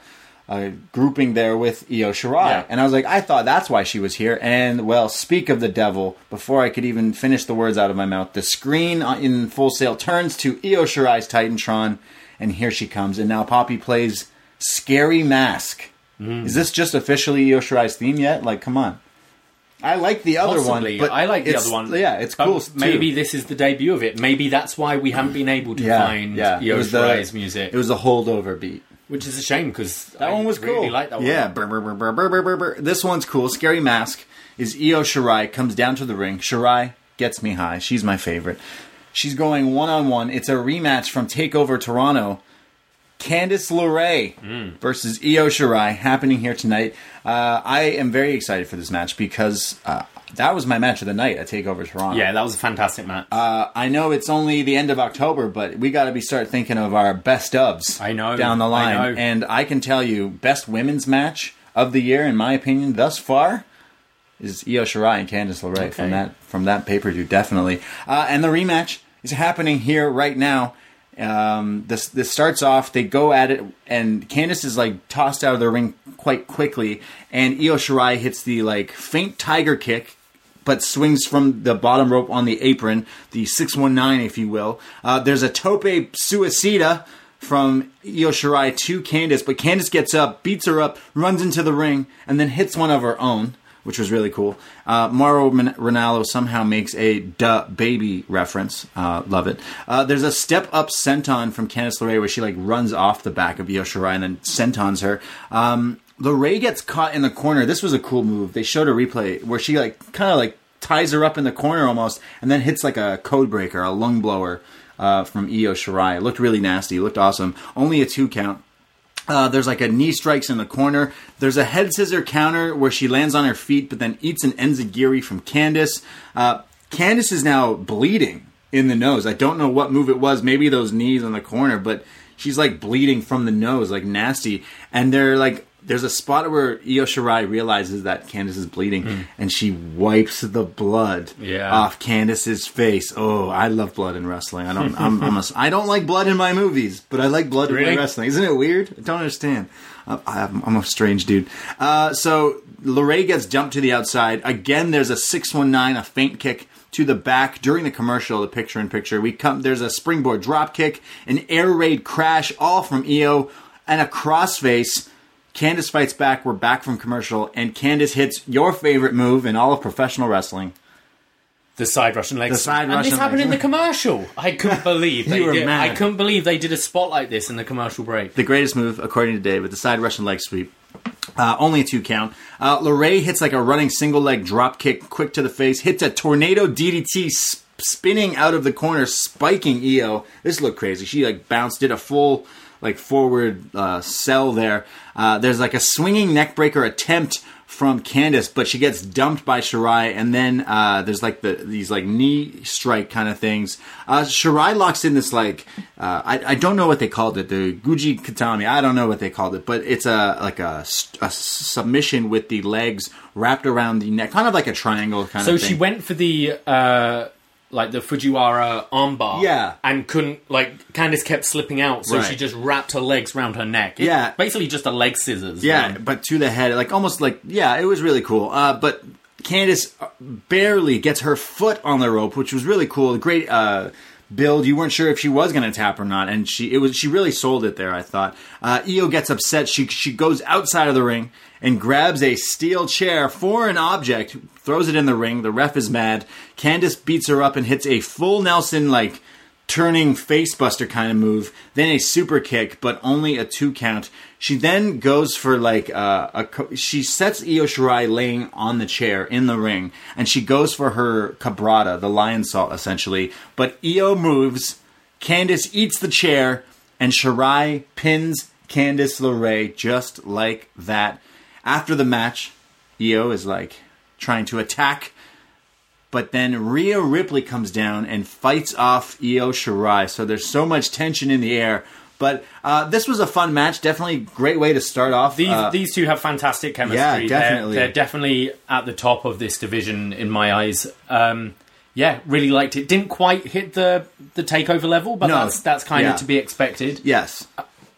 [SPEAKER 2] A grouping there with Io Shirai,
[SPEAKER 3] Yeah.
[SPEAKER 2] and I was like, I thought that's why she was here. And well, speak of the devil, before I could even finish the words out of my mouth, the screen in Full Sail turns to Io Shirai's Titantron, and here she comes. And now Poppy plays Scary Mask.
[SPEAKER 3] Mm.
[SPEAKER 2] Is this just officially Io Shirai's theme yet? Like, come on. I like the other
[SPEAKER 3] Possibly.
[SPEAKER 2] one, but
[SPEAKER 3] I like the other one.
[SPEAKER 2] Yeah, it's cool. too.
[SPEAKER 3] Maybe this is the debut of it. Maybe that's why we haven't been able to
[SPEAKER 2] yeah,
[SPEAKER 3] find
[SPEAKER 2] yeah.
[SPEAKER 3] Io
[SPEAKER 2] was the-
[SPEAKER 3] Shirai's music,
[SPEAKER 2] It was a holdover beat.
[SPEAKER 3] Which is a shame because
[SPEAKER 2] That one was
[SPEAKER 3] really
[SPEAKER 2] cool.
[SPEAKER 3] Like that one.
[SPEAKER 2] Yeah. Brr, brr, brr, brr, brr, brr, brr, brr. This one's cool. Scary Mask is Io Shirai comes down to the ring. Shirai gets me high. She's my favorite. She's going one on one. It's a rematch from Takeover Toronto. Candice LeRae versus Io Shirai happening here tonight. Uh, I am very excited for this match because uh, that was my match of the night at Takeover Toronto.
[SPEAKER 3] yeah, that was a fantastic match.
[SPEAKER 2] Uh, I know it's only the end of October, but we got to be start thinking of our best ofs.
[SPEAKER 3] I know,
[SPEAKER 2] down the
[SPEAKER 3] I
[SPEAKER 2] line,
[SPEAKER 3] know.
[SPEAKER 2] and I can tell you, best women's match of the year, in my opinion, thus far, is Io Shirai and Candice LeRae from that from that pay per view, definitely. Uh, and the rematch is happening here right now. Um, this this starts off. They go at it, and Candice is like tossed out of the ring quite quickly, and Io Shirai hits the like faint tiger kick but swings from the bottom rope on the apron, the 619, if you will. Uh, there's a tope suicida from Io Shirai to Candice, but Candice gets up, beats her up, runs into the ring, and then hits one of her own, which was really cool. Uh, Mauro Ranallo somehow makes a DaBaby reference. Uh, love it. Uh, there's a step up senton from Candice LeRae where she like runs off the back of Io Shirai and then sentons her. Um, LeRae gets caught in the corner. This was a cool move. They showed a replay where she like kind of like ties her up in the corner almost, and then hits like a code breaker, a lung blower uh, from Io Shirai. It looked really nasty. It looked awesome. Only a two count. Uh, there's like a knee strikes in the corner. There's a head scissor counter where she lands on her feet, but then eats an enzuigiri from Candice. Uh, Candice is now bleeding in the nose. I don't know what move it was. Maybe those knees in the corner, but she's like bleeding from the nose, like nasty. And they're like, there's a spot where Io Shirai realizes that Candice is bleeding, and she wipes the blood
[SPEAKER 3] Yeah.
[SPEAKER 2] off Candice's face. Oh, I love blood in wrestling. I don't. I'm, I'm a, I don't like blood in my movies, but I like blood in
[SPEAKER 3] Really?
[SPEAKER 2] my wrestling. Isn't it weird? I don't understand. I, I'm, I'm a strange dude. Uh, so LeRae gets jumped to the outside. Again, there's a 619, a feint kick to the back during the commercial, the picture in picture. We come, there's a springboard drop kick, an air raid crash, all from Io, and a crossface. Candice fights back. We're back from commercial, and Candice hits your favorite move in all of professional wrestling.
[SPEAKER 3] The side Russian legs.
[SPEAKER 2] The side
[SPEAKER 3] and
[SPEAKER 2] Russian
[SPEAKER 3] this happened
[SPEAKER 2] legs.
[SPEAKER 3] in the commercial. I couldn't believe they
[SPEAKER 2] You were
[SPEAKER 3] did.
[SPEAKER 2] mad.
[SPEAKER 3] I couldn't believe they did a spot like this in the commercial break.
[SPEAKER 2] The greatest move, according to Dave, with the side Russian leg sweep. Uh, only a two count. Uh, LeRae hits like a running single leg drop kick, quick to the face, hits a tornado DDT, sp- spinning out of the corner, spiking Io. This looked crazy. She like bounced, did a full like forward uh, sell there. Uh, there's like a swinging neckbreaker attempt from Candice, but she gets dumped by Shirai, and then uh, there's like the these like knee strike kind of things. Uh, Shirai locks in this like uh, I, I don't know what they called it, the Juji Gatame. I don't know what they called it, but it's a like a, a submission with the legs wrapped around the neck, kind of like a triangle kind
[SPEAKER 3] So
[SPEAKER 2] of thing.
[SPEAKER 3] So she went for the uh, like the Fujiwara armbar,
[SPEAKER 2] Yeah.
[SPEAKER 3] and couldn't like Candice kept slipping out, so
[SPEAKER 2] Right.
[SPEAKER 3] she just wrapped her legs round her neck. It-
[SPEAKER 2] Yeah.
[SPEAKER 3] basically just a leg scissors.
[SPEAKER 2] Yeah,
[SPEAKER 3] man.
[SPEAKER 2] but to the head, like almost like yeah, it was really cool. Uh, but Candice uh, barely gets her foot on the rope, which was really cool. Great uh, build. You weren't sure if she was going to tap or not, and she it was she really sold it there. I thought. Uh, Io gets upset. She she goes outside of the ring and grabs a steel chair, foreign object, throws it in the ring. The ref is mad. Candice beats her up and hits a full Nelson like turning facebuster kind of move, then a super kick, but only a two count. She then goes for like uh, a co- she sets Io Shirai laying on the chair in the ring, and she goes for her cabrata, the lionsault essentially. But Io moves, Candice eats the chair, and Shirai pins Candice LeRae just like that. After the match, Io is like trying to attack but then Rhea Ripley comes down and fights off Io Shirai. So there's so much tension in the air. But uh, this was a fun match. Definitely great way to start off.
[SPEAKER 3] These
[SPEAKER 2] Uh,
[SPEAKER 3] these two have fantastic chemistry.
[SPEAKER 2] Yeah,
[SPEAKER 3] They're-
[SPEAKER 2] definitely.
[SPEAKER 3] They're, definitely at the top of this division in my eyes. Um, yeah, really liked it. Didn't quite hit the the takeover level, but
[SPEAKER 2] No,
[SPEAKER 3] that's that's kind
[SPEAKER 2] yeah.
[SPEAKER 3] of to be expected.
[SPEAKER 2] yes.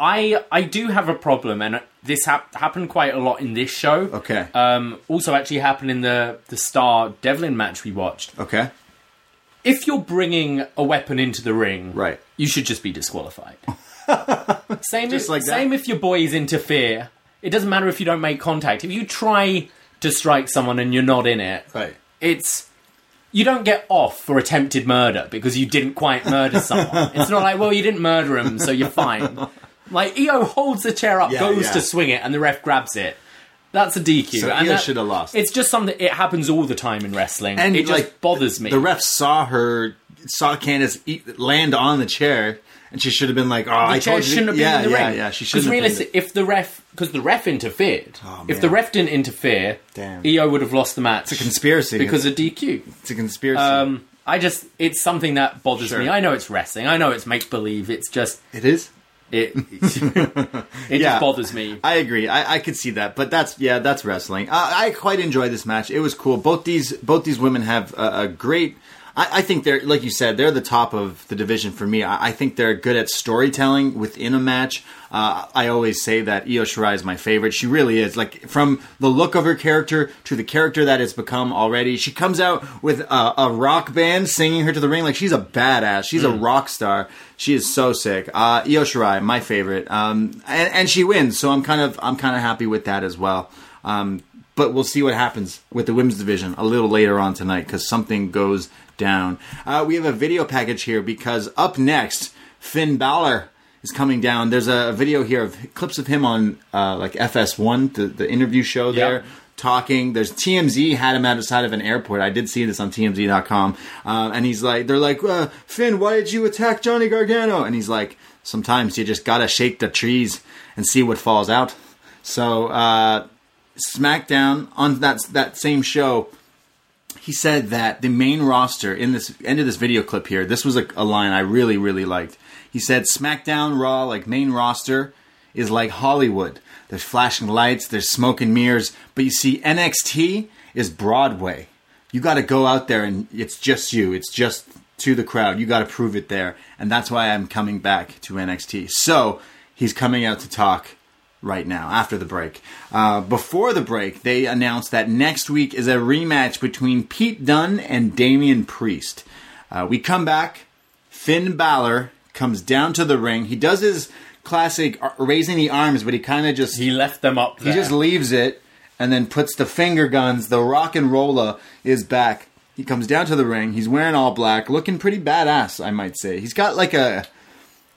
[SPEAKER 3] I I do have a problem, and this hap- happened quite a lot in this show.
[SPEAKER 2] Okay.
[SPEAKER 3] Um, also, actually happened in the the Starr Devlin match we watched.
[SPEAKER 2] Okay.
[SPEAKER 3] If you're bringing a weapon into the ring,
[SPEAKER 2] Right.
[SPEAKER 3] you should just be disqualified. same
[SPEAKER 2] Just
[SPEAKER 3] if,
[SPEAKER 2] like that?
[SPEAKER 3] same if your boys interfere. It doesn't matter if you don't make contact. If you try to strike someone and you're not in it,
[SPEAKER 2] Right.
[SPEAKER 3] it's you don't get off for attempted murder because you didn't quite murder someone. it's not like, well, you didn't murder him, so you're fine. Like Io holds the chair up,
[SPEAKER 2] Yeah,
[SPEAKER 3] goes
[SPEAKER 2] yeah.
[SPEAKER 3] to swing it, and the ref grabs it. That's a DQ.
[SPEAKER 2] So
[SPEAKER 3] and
[SPEAKER 2] Io
[SPEAKER 3] that-
[SPEAKER 2] should have lost.
[SPEAKER 3] It's just something. It happens all the time in wrestling,
[SPEAKER 2] And,
[SPEAKER 3] it just
[SPEAKER 2] like,
[SPEAKER 3] bothers me.
[SPEAKER 2] The ref saw her, saw Candice eat, land on the chair, and she should have been like, "Oh, I
[SPEAKER 3] the chair
[SPEAKER 2] told you."
[SPEAKER 3] shouldn't have been
[SPEAKER 2] yeah,
[SPEAKER 3] in the
[SPEAKER 2] yeah,
[SPEAKER 3] ring.
[SPEAKER 2] yeah. She shouldn't. have pinned
[SPEAKER 3] realistic,
[SPEAKER 2] it.
[SPEAKER 3] if the ref, because the ref interfered.
[SPEAKER 2] Oh,
[SPEAKER 3] if
[SPEAKER 2] man.
[SPEAKER 3] the ref didn't interfere,
[SPEAKER 2] Damn.
[SPEAKER 3] Io would have lost the match.
[SPEAKER 2] It's a conspiracy.
[SPEAKER 3] because of DQ.
[SPEAKER 2] it's a conspiracy.
[SPEAKER 3] Um, I just, it's something that bothers
[SPEAKER 2] Sure.
[SPEAKER 3] me. I know it's wrestling. I know it's make believe. It's just,
[SPEAKER 2] it is.
[SPEAKER 3] It, it
[SPEAKER 2] Yeah.
[SPEAKER 3] just bothers me.
[SPEAKER 2] I agree. I, I could see that, but that's yeah, that's wrestling. Uh, I quite enjoyed this match. It was cool. Both these both these women have a, a great. I, I think they're like you said, they're the top of the division for me. I, I think they're good at storytelling within a match. Uh, I always say that Io Shirai is my favorite. She really is. Like from the look of her character to the character that it's become already. She comes out with a, a rock band singing her to the ring like she's a badass. She's a rock star. She is so sick. Uh, Io Shirai, my favorite, um, and, and she wins. So I'm kind of I'm kind of happy with that as well. Um, but we'll see what happens with the women's division a little later on tonight because something goes down. Uh, we have a video package here because up next, Finn Balor is coming down. There's a video here of clips of him on uh, like FS1, the, the interview show there. Talking, there's TMZ had him outside of an airport. I did see this on TMZ.com, uh, and he's like, they're like, uh, Finn, why did you attack Johnny Gargano? And he's like, sometimes you just gotta shake the trees and see what falls out. So uh, SmackDown on that that same show, he said that the main roster in this end of this video clip here. This was a, a line I really really liked. He said SmackDown Raw like main roster is like Hollywood. There's flashing lights, there's smoke and mirrors, but you see NXT is Broadway. You got to go out there and it's just you. It's just to the crowd. You got to prove it there, and that's why I'm coming back to NXT. So he's coming out to talk right now after the break. Uh, before the break, they announced that next week is a rematch between Pete Dunne and Damian Priest. Uh, we come back. Finn Balor comes down to the ring. He does his classic uh, raising the arms, but he kind of just
[SPEAKER 3] He left them up.
[SPEAKER 2] he just leaves it and then puts the finger guns. The rock and roller is back. He comes down to the ring. He's wearing all black, looking pretty badass, I might say. He's got like a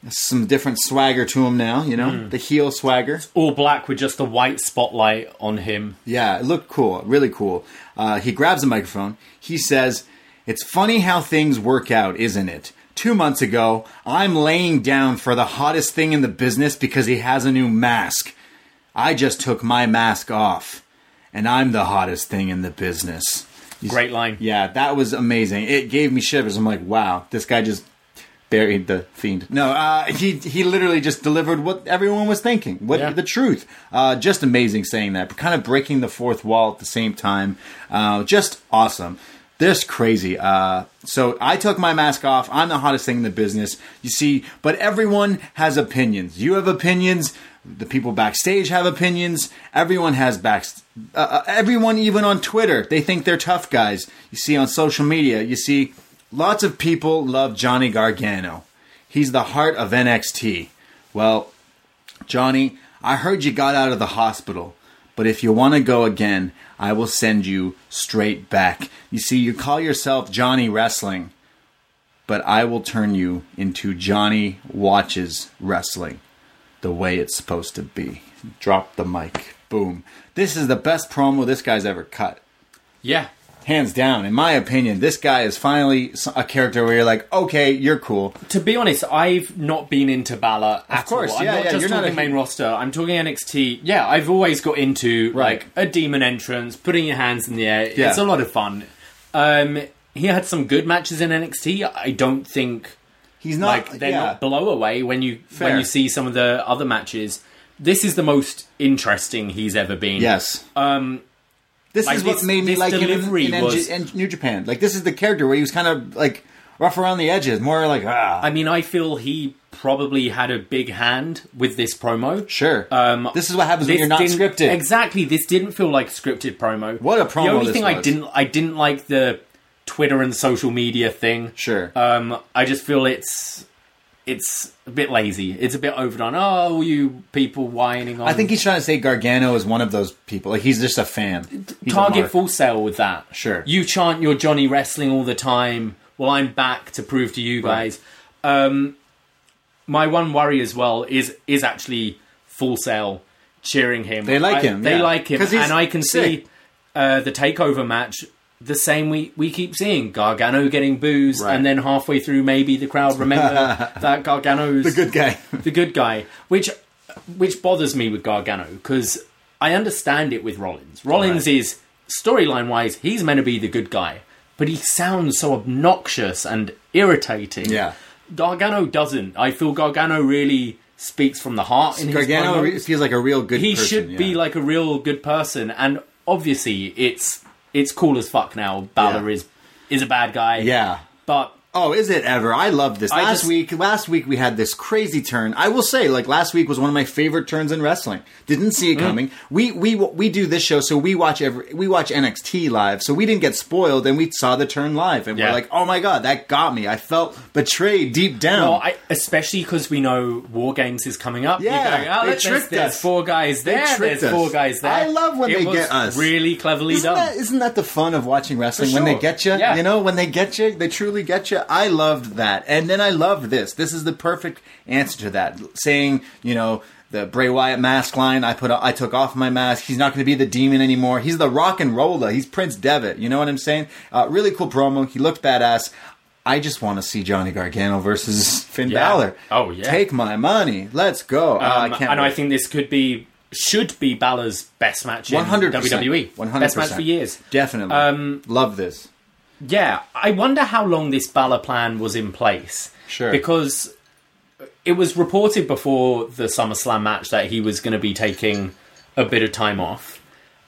[SPEAKER 2] some different swagger to him now. You know,
[SPEAKER 3] Hmm.
[SPEAKER 2] the heel swagger.
[SPEAKER 3] All black with just a white spotlight on him.
[SPEAKER 2] Yeah, it looked cool, really cool. Uh, he grabs the microphone. He says, It's funny how things work out, isn't it? Two months ago, I'm laying down for the hottest thing in the business because he has a new mask. I just took my mask off, and I'm the hottest thing in the business.
[SPEAKER 3] Great line.
[SPEAKER 2] Yeah, that was amazing. It gave me shivers. I'm like, wow, this guy just buried the fiend. No, uh, he he literally just delivered what everyone was thinking, what
[SPEAKER 3] Yeah.
[SPEAKER 2] the truth. Uh, just amazing saying that, but kind of breaking the fourth wall at the same time. Uh, just awesome. This crazy. Uh, so I took my mask off. I'm the hottest thing in the business. You see, but everyone has opinions. You have opinions. The people backstage have opinions. Everyone has back. Uh, uh, everyone, even on Twitter, they think they're tough guys. You see on social media, you see lots of people love Johnny Gargano. He's the heart of NXT. Well, Johnny, I heard you got out of the hospital, but if you want to go again, I will send you straight back. You see, you call yourself Johnny Wrestling, but I will turn you into Johnny Watches Wrestling the way it's supposed to be. Drop the mic. Boom. This is the best promo this guy's ever cut.
[SPEAKER 3] Yeah.
[SPEAKER 2] Hands down, in my opinion, this guy is finally a character where you're like, okay, you're cool.
[SPEAKER 3] To be honest, I've not been into Balor at
[SPEAKER 2] course,
[SPEAKER 3] all. I'm
[SPEAKER 2] yeah,
[SPEAKER 3] not
[SPEAKER 2] yeah,
[SPEAKER 3] just
[SPEAKER 2] you're not
[SPEAKER 3] talking
[SPEAKER 2] a-
[SPEAKER 3] main roster. I'm talking NXT. Yeah, I've always got into
[SPEAKER 2] Right.
[SPEAKER 3] like a demon entrance, putting your hands in the air.
[SPEAKER 2] Yeah.
[SPEAKER 3] It's a lot of fun. Um, he had some good matches in NXT. I don't think
[SPEAKER 2] He's not
[SPEAKER 3] like they're
[SPEAKER 2] yeah.
[SPEAKER 3] not blow away when you
[SPEAKER 2] Fair.
[SPEAKER 3] when you see some of the other matches. This is the most interesting he's ever been.
[SPEAKER 2] Yes.
[SPEAKER 3] Um,
[SPEAKER 2] This
[SPEAKER 3] Like
[SPEAKER 2] is what
[SPEAKER 3] this-
[SPEAKER 2] made me like him in, in,
[SPEAKER 3] was-
[SPEAKER 2] in New Japan. Like this is the character where he was kind of like rough around the edges, more like ah.
[SPEAKER 3] I mean, I feel he probably had a big hand with this promo.
[SPEAKER 2] sure.
[SPEAKER 3] Um,
[SPEAKER 2] this is what happens when you're not scripted.
[SPEAKER 3] Exactly, this didn't feel like scripted promo.
[SPEAKER 2] What a promo
[SPEAKER 3] The only thing I didn't, I didn't like the Twitter and social media thing.
[SPEAKER 2] Sure.
[SPEAKER 3] Um, I just feel it's it's a bit lazy. It's a bit overdone. Oh, you people whining on.
[SPEAKER 2] I think he's trying to say Gargano is one of those people. Like he's just a fan. He's a
[SPEAKER 3] target
[SPEAKER 2] mark.
[SPEAKER 3] Full Sail with that.
[SPEAKER 2] Sure.
[SPEAKER 3] You chant your Johnny Wrestling all the time. Well, I'm back to prove to you guys. Um, my one worry as well is is actually Full Sail cheering him.
[SPEAKER 2] They like
[SPEAKER 3] I-
[SPEAKER 2] him,
[SPEAKER 3] They
[SPEAKER 2] yeah.
[SPEAKER 3] like him, and I can
[SPEAKER 2] sick.
[SPEAKER 3] see uh, the takeover match. The same we, we keep seeing Gargano getting booze,
[SPEAKER 2] Right.
[SPEAKER 3] and then halfway through, maybe the crowd remember that Gargano's
[SPEAKER 2] the good guy.
[SPEAKER 3] the good guy, which which bothers me with Gargano because I understand it with Rollins. Rollins
[SPEAKER 2] Right.
[SPEAKER 3] is storyline wise, he's meant to be the good guy, but he sounds so obnoxious and irritating.
[SPEAKER 2] Yeah.
[SPEAKER 3] Gargano doesn't. I feel Gargano really speaks from the heart in
[SPEAKER 2] Gargano feels like a real good.
[SPEAKER 3] He
[SPEAKER 2] person,
[SPEAKER 3] should be like a real good person, and obviously it's it's cool as fuck now. Balor
[SPEAKER 2] Yeah.
[SPEAKER 3] is is a bad guy.
[SPEAKER 2] yeah.
[SPEAKER 3] but
[SPEAKER 2] Oh, is it ever? I love this.
[SPEAKER 3] I
[SPEAKER 2] last
[SPEAKER 3] just-
[SPEAKER 2] week, last week we had this crazy turn. I will say, like last week was one of my favorite turns in wrestling. Didn't see it
[SPEAKER 3] Mm.
[SPEAKER 2] coming. We we we do this show, so we watch every we watch NXT live, so we didn't get spoiled, and we saw the turn live, and
[SPEAKER 3] Yeah.
[SPEAKER 2] we're like, oh my god, that got me. I felt betrayed deep down.
[SPEAKER 3] Well, I, especially because we know War Games is coming up.
[SPEAKER 2] Yeah,
[SPEAKER 3] going, oh,
[SPEAKER 2] they
[SPEAKER 3] there's,
[SPEAKER 2] tricked
[SPEAKER 3] there's
[SPEAKER 2] us.
[SPEAKER 3] four guys
[SPEAKER 2] They
[SPEAKER 3] there.
[SPEAKER 2] tricked
[SPEAKER 3] There's four guys there.
[SPEAKER 2] I love when
[SPEAKER 3] It
[SPEAKER 2] they get us.
[SPEAKER 3] Really cleverly
[SPEAKER 2] Isn't
[SPEAKER 3] done.
[SPEAKER 2] that, isn't that the fun of watching wrestling?
[SPEAKER 3] For
[SPEAKER 2] When they get you,
[SPEAKER 3] Yeah.
[SPEAKER 2] you know, when they get you, they truly get you. I loved that. And then I loved this. This is the perfect answer to that. Saying, you know, the Bray Wyatt mask line, I put, I took off my mask. He's not going to be the demon anymore. He's the rock and roller. He's Prince Devitt. You know what I'm saying? Uh, really cool promo. He looked badass. I just want to see Johnny Gargano versus Finn
[SPEAKER 3] Yeah.
[SPEAKER 2] Balor.
[SPEAKER 3] Oh, yeah.
[SPEAKER 2] Take my money. Let's go. I
[SPEAKER 3] Um,
[SPEAKER 2] can't
[SPEAKER 3] and I
[SPEAKER 2] wait.
[SPEAKER 3] think this could be, should be Balor's best match in
[SPEAKER 2] 100%.
[SPEAKER 3] WWE.
[SPEAKER 2] 100%.
[SPEAKER 3] Best match for years.
[SPEAKER 2] Definitely.
[SPEAKER 3] Um,
[SPEAKER 2] Love this.
[SPEAKER 3] Yeah, I wonder how long this Balor plan was in place.
[SPEAKER 2] Sure.
[SPEAKER 3] Because it was reported before the SummerSlam match that he was going to be taking a bit of time off.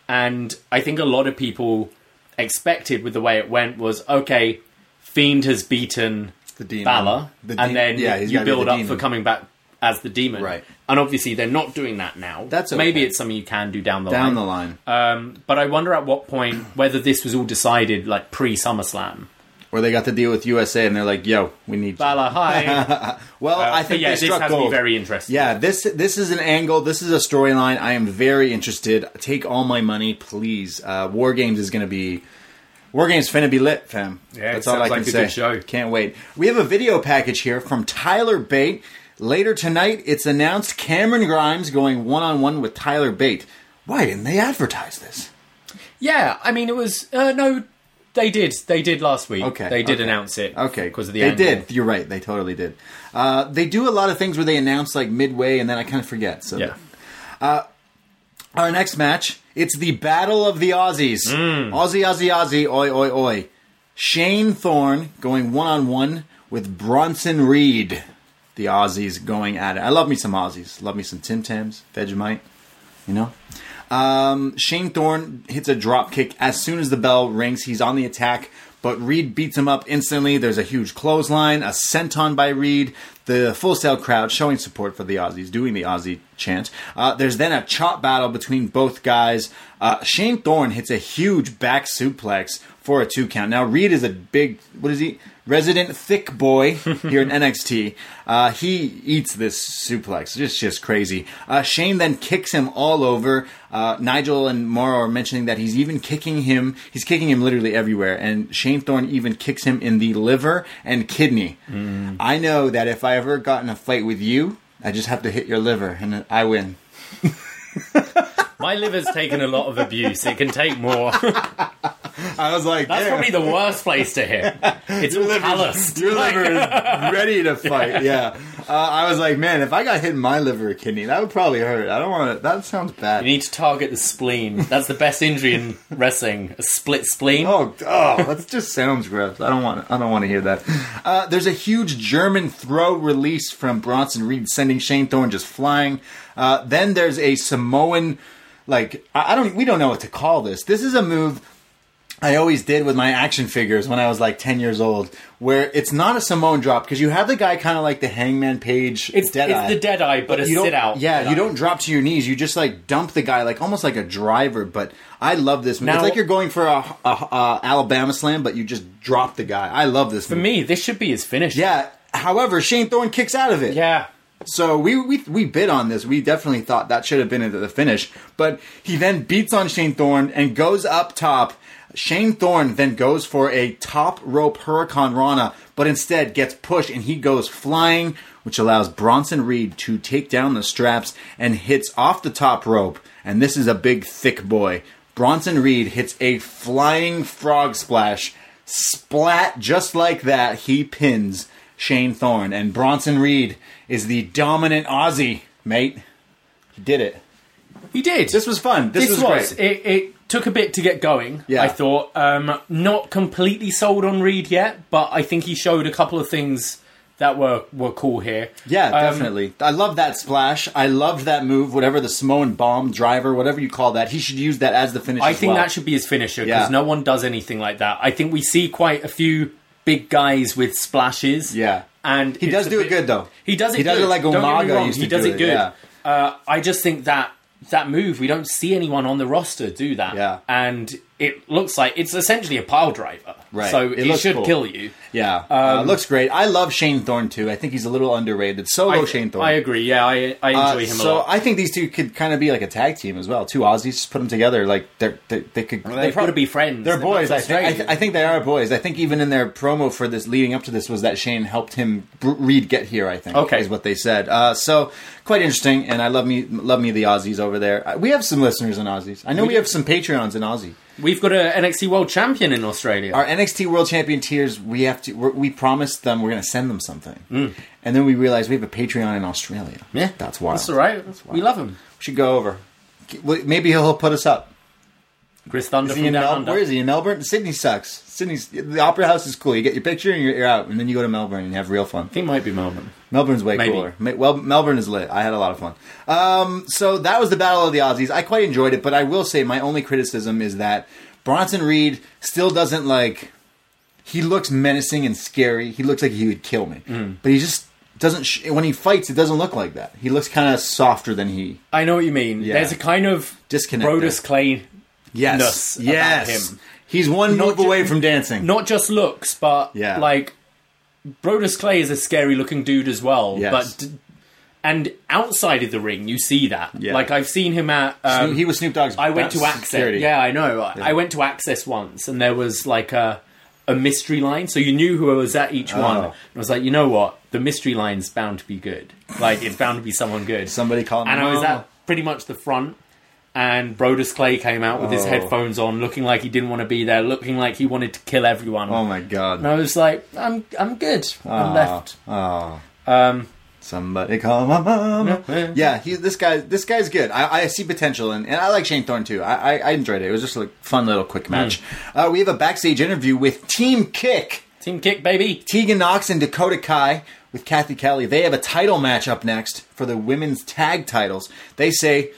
[SPEAKER 3] And I think a lot of people expected with the way it went was okay, Fiend has beaten
[SPEAKER 2] The demon.
[SPEAKER 3] Balor,
[SPEAKER 2] The
[SPEAKER 3] and then
[SPEAKER 2] yeah,
[SPEAKER 3] you build
[SPEAKER 2] the
[SPEAKER 3] up
[SPEAKER 2] demon.
[SPEAKER 3] for coming back as the demon.
[SPEAKER 2] Right.
[SPEAKER 3] And obviously they're not doing that now.
[SPEAKER 2] That's
[SPEAKER 3] Maybe it's something you can do down the
[SPEAKER 2] Down
[SPEAKER 3] line.
[SPEAKER 2] the line.
[SPEAKER 3] Um, but I wonder at what point whether this was all decided like pre SummerSlam.
[SPEAKER 2] Or they got to deal with USA and they're like, yo, we need you.
[SPEAKER 3] Hi.
[SPEAKER 2] Well, I think
[SPEAKER 3] yeah,
[SPEAKER 2] they
[SPEAKER 3] this
[SPEAKER 2] struck
[SPEAKER 3] has to
[SPEAKER 2] gold.
[SPEAKER 3] be very interesting.
[SPEAKER 2] yeah, this this is an angle. This is a storyline. I am very interested. Take all my money, please. Uh, War Games is going to be. War Games finna be lit, fam.
[SPEAKER 3] Yeah,
[SPEAKER 2] That's all I can
[SPEAKER 3] like a
[SPEAKER 2] say.
[SPEAKER 3] good show.
[SPEAKER 2] Can't wait. We have a video package here from Tyler Bate. Later tonight, it's announced Cameron Grimes going one on one with Tyler Bate. Why didn't they advertise this?
[SPEAKER 3] Yeah, I mean, it was uh, no. They did. They did last week.
[SPEAKER 2] Okay,
[SPEAKER 3] They did
[SPEAKER 2] okay.
[SPEAKER 3] announce it.
[SPEAKER 2] Okay,
[SPEAKER 3] because of the
[SPEAKER 2] they
[SPEAKER 3] angle.
[SPEAKER 2] did. You're right. They totally did. Uh, they do a lot of things where they announce like midway, and then I kind of forget. So
[SPEAKER 3] Yeah.
[SPEAKER 2] Our next match, it's the Battle of the Aussies.
[SPEAKER 3] Mm.
[SPEAKER 2] Aussie, Aussie, Aussie, oi, oi, oi. Shane Thorne going one on one with Bronson Reed. The Aussies going at it. I love me some Aussies. Love me some Tim Tams, Vegemite, you know? Um, Shane Thorne hits a drop kick as soon as the bell rings. He's on the attack, but Reed beats him up instantly. There's a huge clothesline, a senton by Reed. The full sail crowd showing support for the Aussies, doing the Aussie chant. Uh, there's then a chop battle between both guys. Uh, Shane Thorne hits a huge back suplex for a two count. Now Reed is a big, what is he? Resident thick boy here in NXT. Uh, he eats this suplex. It's just crazy. Uh, Shane then kicks him all over. Uh, Nigel and Mauro are mentioning that he's even kicking him. He's kicking him literally everywhere. And Shane Thorne even kicks him in the liver and kidney. I know that if I ever got in a fight with you, I just have to hit your liver and I win.
[SPEAKER 3] My liver's taken a lot of abuse. It can take more.
[SPEAKER 2] I was like,
[SPEAKER 3] That's
[SPEAKER 2] "Damn."
[SPEAKER 3] probably the worst place to hit. It's all calloused.
[SPEAKER 2] Your liver is ready to fight. Yeah, uh, I was like, man, if I got hit in my liver or kidney, that would probably hurt. I don't want to. That sounds bad.
[SPEAKER 3] You need to target the spleen. That's the best injury in wrestling. A split spleen.
[SPEAKER 2] Oh, oh, that just sounds gross. I don't want. I don't want to hear that. Uh, there's a huge German throw release from Bronson Reed, sending Shane Thorne just flying. Uh, then there's a Samoan, like I don't. We don't know what to call this. This is a move. I always did with my action figures when I was like 10 years old, where it's not a Samoan drop because you have the guy kind of like the Hangman Page
[SPEAKER 3] It's,
[SPEAKER 2] Deadeye.
[SPEAKER 3] it's the dead eye, but a
[SPEAKER 2] you don't,
[SPEAKER 3] sit out.
[SPEAKER 2] Yeah, you don't drop to your knees. You just like dump the guy, like almost like a driver. But I love this move.
[SPEAKER 3] Now-
[SPEAKER 2] it's like you're going for a, a, a Alabama slam, but you just drop the guy. I love this.
[SPEAKER 3] For me, this should be his finish.
[SPEAKER 2] yeah. However, Shane Thorne kicks out of it.
[SPEAKER 3] Yeah.
[SPEAKER 2] So we, we we bid on this. We definitely thought that should have been the finish. But he then beats on Shane Thorne and goes up top. Shane Thorne then goes for a top rope Hurricanrana, but instead gets pushed and he goes flying, which allows Bronson Reed to take down the straps and hits off the top rope. And this is a big, thick boy. Bronson Reed hits a flying frog splash. Splat, just like that, he pins Shane Thorne. And Bronson Reed is the dominant Aussie, mate. He did it.
[SPEAKER 3] He did.
[SPEAKER 2] This was fun. This,
[SPEAKER 3] This
[SPEAKER 2] was,
[SPEAKER 3] was.
[SPEAKER 2] great.
[SPEAKER 3] It, it took a bit to get going.
[SPEAKER 2] Yeah.
[SPEAKER 3] I thought. Um, not completely sold on Reed yet, but I think he showed a couple of things that were were cool here.
[SPEAKER 2] Yeah,
[SPEAKER 3] Um,
[SPEAKER 2] definitely. I love that splash. I loved that move, whatever the Samoan bomb driver, whatever you call that. He should use that as the finish.
[SPEAKER 3] I think
[SPEAKER 2] well.
[SPEAKER 3] that should be his finisher because
[SPEAKER 2] Yeah.
[SPEAKER 3] no one does anything like that. I think we see quite a few big guys with splashes.
[SPEAKER 2] Yeah.
[SPEAKER 3] and
[SPEAKER 2] He does do it good, though.
[SPEAKER 3] He does it.
[SPEAKER 2] He does
[SPEAKER 3] good.
[SPEAKER 2] it like
[SPEAKER 3] Don't get me
[SPEAKER 2] Umaga used
[SPEAKER 3] He does
[SPEAKER 2] do
[SPEAKER 3] it
[SPEAKER 2] it,
[SPEAKER 3] good.
[SPEAKER 2] yeah.
[SPEAKER 3] Uh, I just think that that move we don't see anyone on the roster do that.
[SPEAKER 2] Yeah.
[SPEAKER 3] and it looks like it's essentially a pile driver.
[SPEAKER 2] Right.
[SPEAKER 3] So
[SPEAKER 2] It looks
[SPEAKER 3] should
[SPEAKER 2] cool.
[SPEAKER 3] kill you.
[SPEAKER 2] Yeah, uh, looks great. I love Shane Thorne too. I think he's a little underrated. Solo
[SPEAKER 3] I,
[SPEAKER 2] Shane Thorne.
[SPEAKER 3] I agree. Yeah, I, I
[SPEAKER 2] Uh,
[SPEAKER 3] enjoy him a lot.
[SPEAKER 2] so
[SPEAKER 3] lot.
[SPEAKER 2] I think these two could kind of be like a tag team as well. Two Aussies, just put them together. Like they're, they, they could.
[SPEAKER 3] they've
[SPEAKER 2] prob-
[SPEAKER 3] got to be friends.
[SPEAKER 2] They're boys. I think. I, th-. I think they are boys. I think even in their promo for this, leading up to this, was that Shane helped him Br- Reed get here. I think.
[SPEAKER 3] Okay.
[SPEAKER 2] is what they said. Uh, so quite interesting, and I love me love me the Aussies over there. Uh, We have some listeners in Aussies. I know we, have some Patreons in Aussie.
[SPEAKER 3] We've got an NXT World Champion in Australia.
[SPEAKER 2] Our NXT World Champion tiers, we have to. We're, we promised them we're going to send them something, and then we realized we have a Patreon in Australia.
[SPEAKER 3] Mm. yeah,
[SPEAKER 2] that's wild.
[SPEAKER 3] That's all right. We love him.
[SPEAKER 2] We should go over. Maybe he'll put us up.
[SPEAKER 3] Chris Thunder
[SPEAKER 2] Is he in Mel- where is he in Melbourne? Sydney sucks. Sydney's the Opera House is cool. You get your picture and you're, you're out, and then you go to Melbourne and you have real fun.
[SPEAKER 3] I think might be Melbourne.
[SPEAKER 2] Melbourne's way
[SPEAKER 3] Maybe.
[SPEAKER 2] cooler. Well, Melbourne is lit. I had a lot of fun. Um, so that was the Battle of the Aussies. I quite enjoyed it, but I will say my only criticism is that Bronson Reed still doesn't like. He looks menacing and scary. He looks like he would kill me,
[SPEAKER 3] Mm.
[SPEAKER 2] but he just doesn't. Sh- when he fights, it doesn't look like that. He looks kind of softer than he.
[SPEAKER 3] I know what you mean.
[SPEAKER 2] Yeah.
[SPEAKER 3] There's a kind of
[SPEAKER 2] Disconnect
[SPEAKER 3] Brodus. Clay,
[SPEAKER 2] Yes, yes.
[SPEAKER 3] him.
[SPEAKER 2] He's one
[SPEAKER 3] Not
[SPEAKER 2] move
[SPEAKER 3] ju-
[SPEAKER 2] away from dancing.
[SPEAKER 3] not just looks, but
[SPEAKER 2] Yeah.
[SPEAKER 3] like Brodus Clay is a scary looking dude as well.
[SPEAKER 2] Yes.
[SPEAKER 3] But d- and outside of the ring, you see that.
[SPEAKER 2] Yeah.
[SPEAKER 3] Like I've seen him at. Um,
[SPEAKER 2] he was Snoop Dogg's.
[SPEAKER 3] I went to
[SPEAKER 2] security.
[SPEAKER 3] Axxess. Yeah, I know. I- I went to Axxess once, and there was like a a mystery line, so you knew who was at each one.
[SPEAKER 2] Oh.
[SPEAKER 3] And I was like, you know what, the mystery line's bound to be good. Like it's bound to be someone good.
[SPEAKER 2] Somebody called.
[SPEAKER 3] And I was at pretty much the front. And Brodus Clay came out with his
[SPEAKER 2] Oh.
[SPEAKER 3] headphones on, looking like he didn't want to be there, looking like he wanted to kill everyone.
[SPEAKER 2] Oh my god.
[SPEAKER 3] And I was like, I'm I'm good. I left.
[SPEAKER 2] Oh.
[SPEAKER 3] Um,
[SPEAKER 2] Somebody call my mom.
[SPEAKER 3] Yeah.
[SPEAKER 2] He, this guy, this guy's good. I, I see potential, and, and I like Shane Thorne too. I, I, I enjoyed it. It was just a fun little quick match. Uh, we have a backstage interview with Team Kick.
[SPEAKER 3] team kick, baby.
[SPEAKER 2] Tegan Nox and Dakota Kai with Cathy Kelly. They have a title match up next for the women's tag titles. They say,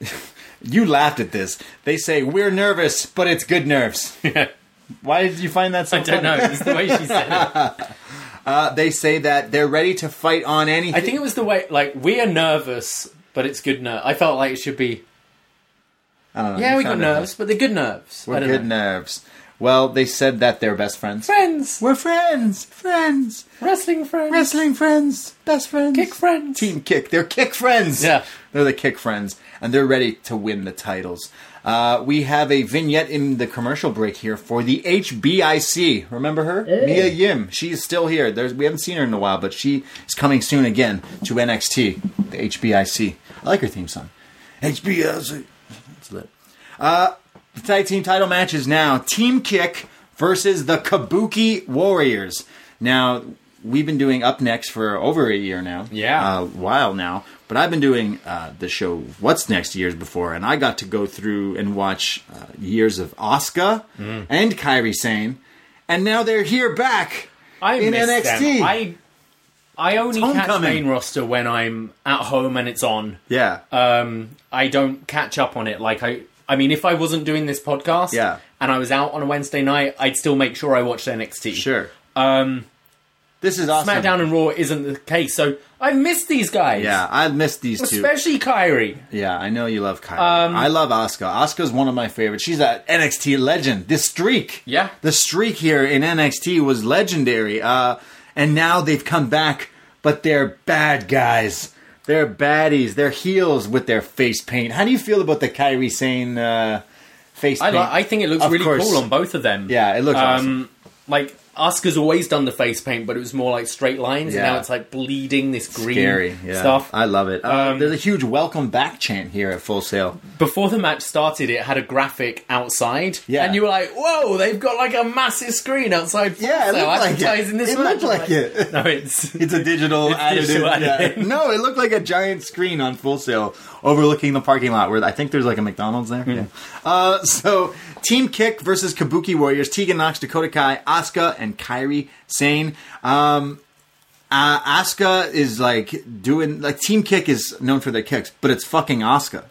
[SPEAKER 2] you laughed at this. They say we're nervous, but it's good nerves. Why did you find that so
[SPEAKER 3] I don't know. It's the way she said it.
[SPEAKER 2] Uh, they say that they're ready to fight on anything.
[SPEAKER 3] I think it was the way, like, we are nervous, but it's good nerve. I felt like it should be,
[SPEAKER 2] I don't know.
[SPEAKER 3] yeah, we got nerves, but they're good nerves.
[SPEAKER 2] We're good
[SPEAKER 3] know.
[SPEAKER 2] nerves. Well, they said that they're best friends.
[SPEAKER 3] Friends,
[SPEAKER 2] We're friends, friends,
[SPEAKER 3] wrestling friends,
[SPEAKER 2] wrestling friends, best friends,
[SPEAKER 3] kick friends.
[SPEAKER 2] Team Kick. They're Kick friends.
[SPEAKER 3] Yeah.
[SPEAKER 2] they're the Kick friends, and they're ready to win the titles. Uh, we have a vignette in the commercial break here for the HBIC. Remember her? Mia Yim. She is still here. There's, we haven't seen her in a while, but she is coming soon again to NXT, the HBIC. I like her theme song. HBIC. That's lit. Uh, the tag team title match is now Team Kick versus the Kabuki Warriors. Now, we've been doing upNXT for over a year now.
[SPEAKER 3] Yeah.
[SPEAKER 2] A while now. But I've been doing uh, the show What's Next years before, and I got to go through and watch uh, years of Asuka
[SPEAKER 3] Mm.
[SPEAKER 2] and Kairi Sane, and now they're here back
[SPEAKER 3] I
[SPEAKER 2] in NXT.
[SPEAKER 3] Them. I I only catch main roster when I'm at home and it's on.
[SPEAKER 2] yeah.
[SPEAKER 3] Um, I don't catch up on it. Like I, I mean, if I wasn't doing this podcast,
[SPEAKER 2] Yeah.
[SPEAKER 3] and I was out on a Wednesday night, I'd still make sure I watched NXT.
[SPEAKER 2] sure.
[SPEAKER 3] Um,
[SPEAKER 2] This is awesome.
[SPEAKER 3] SmackDown and Raw isn't the case, so I miss these guys.
[SPEAKER 2] Yeah, I missed these two.
[SPEAKER 3] especially Kairi.
[SPEAKER 2] Yeah, I know you love Kairi.
[SPEAKER 3] Um,
[SPEAKER 2] I love Asuka. Asuka's one of my favorites. She's an NXT legend. This streak,
[SPEAKER 3] Yeah.
[SPEAKER 2] the streak here in NXT was legendary. Uh, and now they've come back, but they're bad guys. They're baddies. They're heels with their face paint. How do you feel about the Kairi Sane uh, face
[SPEAKER 3] I,
[SPEAKER 2] paint?
[SPEAKER 3] li- I think it looks
[SPEAKER 2] Of
[SPEAKER 3] really
[SPEAKER 2] course.
[SPEAKER 3] cool on both of them.
[SPEAKER 2] Yeah, it looks awesome.
[SPEAKER 3] um, Like Asuka's always done the face paint, but it was more like straight lines, and
[SPEAKER 2] Yeah.
[SPEAKER 3] now it's like bleeding this green
[SPEAKER 2] Scary yeah.
[SPEAKER 3] stuff.
[SPEAKER 2] I love it. Uh,
[SPEAKER 3] Um,
[SPEAKER 2] there's a huge welcome back chant here at Full Sail.
[SPEAKER 3] Before the match started, it had a graphic outside,
[SPEAKER 2] Yeah.
[SPEAKER 3] and you were like, "Whoa, they've got like a massive screen outside." Full
[SPEAKER 2] Yeah, it
[SPEAKER 3] Sail
[SPEAKER 2] like it.
[SPEAKER 3] advertising this
[SPEAKER 2] It
[SPEAKER 3] match."
[SPEAKER 2] looked
[SPEAKER 3] I'm
[SPEAKER 2] like it.
[SPEAKER 3] No, it's
[SPEAKER 2] It's a digital
[SPEAKER 3] It's
[SPEAKER 2] added
[SPEAKER 3] digital
[SPEAKER 2] yeah. No, it looked like a giant screen on Full Sail overlooking the parking lot where I think there's like a McDonald's there. Yeah. Uh, so, Team Kick versus Kabuki Warriors. Tegan Nox, Dakota Kai, Asuka, and Kairi Sane. Um, uh, Asuka is like doing like Team Kick is known for their kicks, but it's fucking Asuka.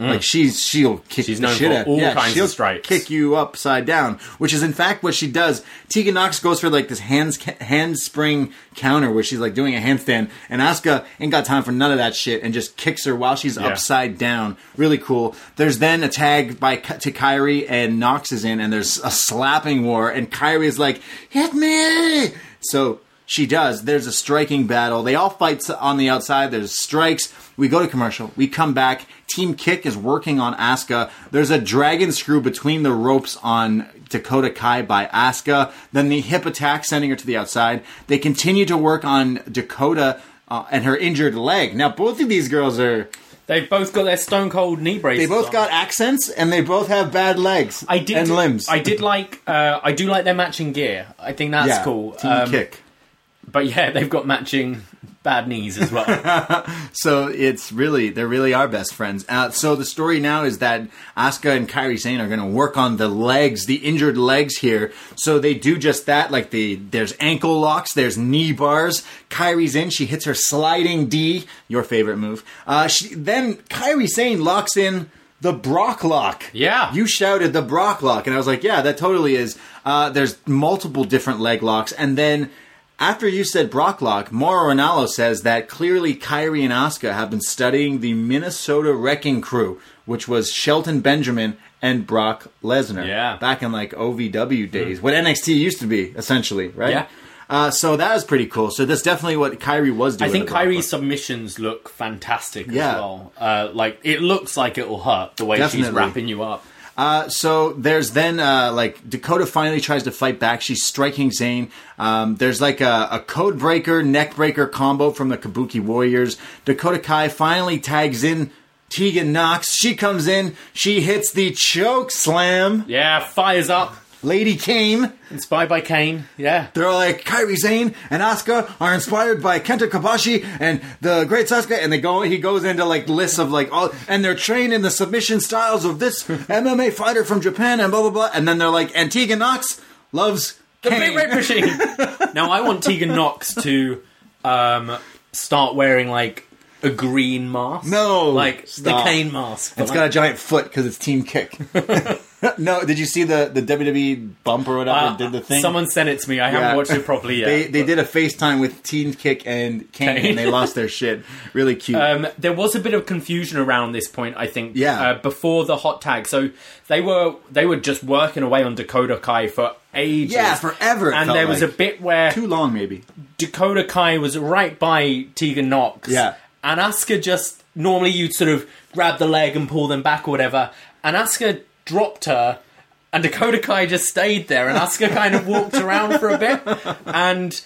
[SPEAKER 2] Like mm. she's she'll kick
[SPEAKER 3] She's
[SPEAKER 2] the shit out.
[SPEAKER 3] all
[SPEAKER 2] yeah,
[SPEAKER 3] kinds
[SPEAKER 2] she'll
[SPEAKER 3] strikes.
[SPEAKER 2] Kick you upside down, which is in fact what she does. Tegan Nox goes for like this hands handspring counter where she's like doing a handstand, and Asuka ain't got time for none of that shit and just kicks her while she's
[SPEAKER 3] Yeah.
[SPEAKER 2] upside down. Really cool. There's then a tag by to Kairi and Nox is in, and there's a slapping war, and Kairi is like, "Hit me!" So she does. There's a striking battle. They all fight on the outside. There's strikes. We go to commercial. We come back. Team Kick is working on Asuka. There's a dragon screw between the ropes on Dakota Kai by Asuka. Then the hip attack sending her to the outside. They continue to work on Dakota uh, and her injured leg. Now both of these girls are.
[SPEAKER 3] they've both got their Stone Cold knee braces.
[SPEAKER 2] They both
[SPEAKER 3] on.
[SPEAKER 2] got accents and they both have bad legs.
[SPEAKER 3] I did
[SPEAKER 2] and limbs.
[SPEAKER 3] I did like. Uh, I do like their matching gear. I think that's
[SPEAKER 2] yeah,
[SPEAKER 3] cool.
[SPEAKER 2] Team
[SPEAKER 3] Um,
[SPEAKER 2] Kick.
[SPEAKER 3] But yeah, they've got matching bad knees as well.
[SPEAKER 2] So it's really they really are best friends. Uh, so the story now is that Asuka and Kairi Sane are going to work on the legs, the injured legs here. So they do just that. Like the there's ankle locks, there's knee bars. Kairi's in, she hits her sliding D, your favorite move. Uh, she, then Kairi Sane locks in. The Brock lock.
[SPEAKER 3] Yeah.
[SPEAKER 2] You shouted the Brock lock, and I was like, yeah, that totally is. Uh, there's multiple different leg locks, and then after you said Brock lock, Mauro Ranallo says that clearly Kairi and Asuka have been studying the Minnesota Wrecking Crew, which was Shelton Benjamin and Brock Lesnar.
[SPEAKER 3] Yeah.
[SPEAKER 2] Back in like OVW days, what NXT used to be, essentially, right?
[SPEAKER 3] Yeah.
[SPEAKER 2] Uh, so that is pretty cool. So that's definitely what Kairi was doing.
[SPEAKER 3] I think
[SPEAKER 2] Kairi's
[SPEAKER 3] submissions look fantastic
[SPEAKER 2] Yeah.
[SPEAKER 3] as well. Uh, like it looks like it'll hurt the way she's wrapping you up.
[SPEAKER 2] Uh, so there's then uh, like Dakota finally tries to fight back. She's striking Sane. Um, there's like a, a code breaker, neck breaker combo from the Kabuki Warriors. Dakota Kai finally tags in Tegan Nox. She comes in. She hits the choke slam.
[SPEAKER 3] Yeah, fires up.
[SPEAKER 2] Lady Kane.
[SPEAKER 3] Inspired by Kane. Yeah.
[SPEAKER 2] They're like Kairi Sane and Asuka are inspired by Kenta Kobashi and the Great Sasuke, and they go. He goes into like lists of like all, and they're trained in the submission styles of this MMA fighter from Japan, and blah blah blah. And then they're like, and Tegan Nox loves
[SPEAKER 3] The
[SPEAKER 2] Kane.
[SPEAKER 3] Big Red Machine. now I want Tegan Nox to um, start wearing like a green mask.
[SPEAKER 2] No,
[SPEAKER 3] like
[SPEAKER 2] stop.
[SPEAKER 3] the Kane mask.
[SPEAKER 2] It's
[SPEAKER 3] like-
[SPEAKER 2] got a giant foot because it's Team Kick. no, did you see the the WWE bump or whatever?
[SPEAKER 3] Uh,
[SPEAKER 2] did the thing?
[SPEAKER 3] Someone sent it to me. I
[SPEAKER 2] Yeah.
[SPEAKER 3] haven't watched it properly yet.
[SPEAKER 2] They they
[SPEAKER 3] but-
[SPEAKER 2] did a FaceTime with Team Kick and Kane,
[SPEAKER 3] Kane.
[SPEAKER 2] and they lost their shit. Really cute.
[SPEAKER 3] Um, there was a bit of confusion around this point, I think.
[SPEAKER 2] Yeah.
[SPEAKER 3] Uh, before the hot tag, so they were they were just working away on Dakota Kai for ages.
[SPEAKER 2] Yeah, forever,
[SPEAKER 3] And there was
[SPEAKER 2] like.
[SPEAKER 3] a bit where
[SPEAKER 2] Too long, maybe.
[SPEAKER 3] Dakota Kai was right by Tegan Nox.
[SPEAKER 2] Yeah.
[SPEAKER 3] And Asuka just normally you'd sort of grab the leg and pull them back or whatever. And Asuka dropped her and Dakota Kai just stayed there and Asuka kind of walked around for a bit. And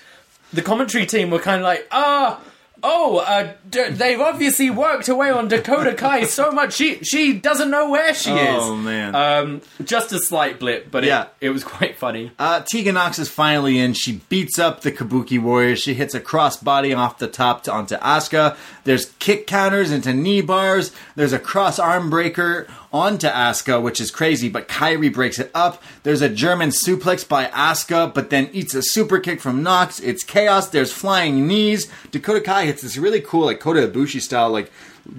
[SPEAKER 3] the commentary team were kind of like, ah, oh, uh, d- they've obviously worked away on Dakota Kai so much she she doesn't know where she is.
[SPEAKER 2] Oh man.
[SPEAKER 3] Um, just a slight blip, but
[SPEAKER 2] Yeah.
[SPEAKER 3] it, it was quite funny.
[SPEAKER 2] Uh, Tegan Nox is finally in. She beats up the Kabuki Warriors. She hits a crossbody off the top to, onto Asuka. There's kick counters into knee bars. There's a cross arm breaker onto Asuka, which is crazy, but Kairi breaks it up. There's a German suplex by Asuka, but then eats a super kick from Nox. It's chaos. There's flying knees. Dakota Kai hits this really cool, like Kota Ibushi style, like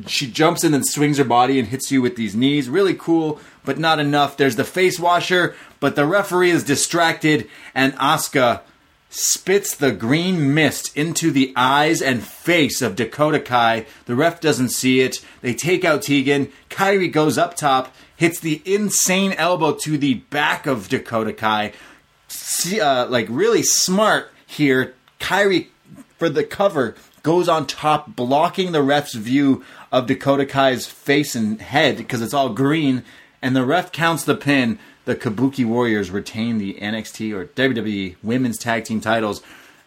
[SPEAKER 2] she jumps in and swings her body and hits you with these knees. Really cool, but not enough. There's the face washer, but the referee is distracted, and Asuka spits the green mist into the eyes and face of Dakota Kai. The ref doesn't see it. They take out Tegan. Kairi goes up top, hits the insane elbow to the back of Dakota Kai. See, uh, like really smart here. Kairi for the cover goes on top, blocking the ref's view of Dakota Kai's face and head because it's all green. And the ref counts the pin. The Kabuki Warriors retain the NXT or WWE Women's Tag Team titles.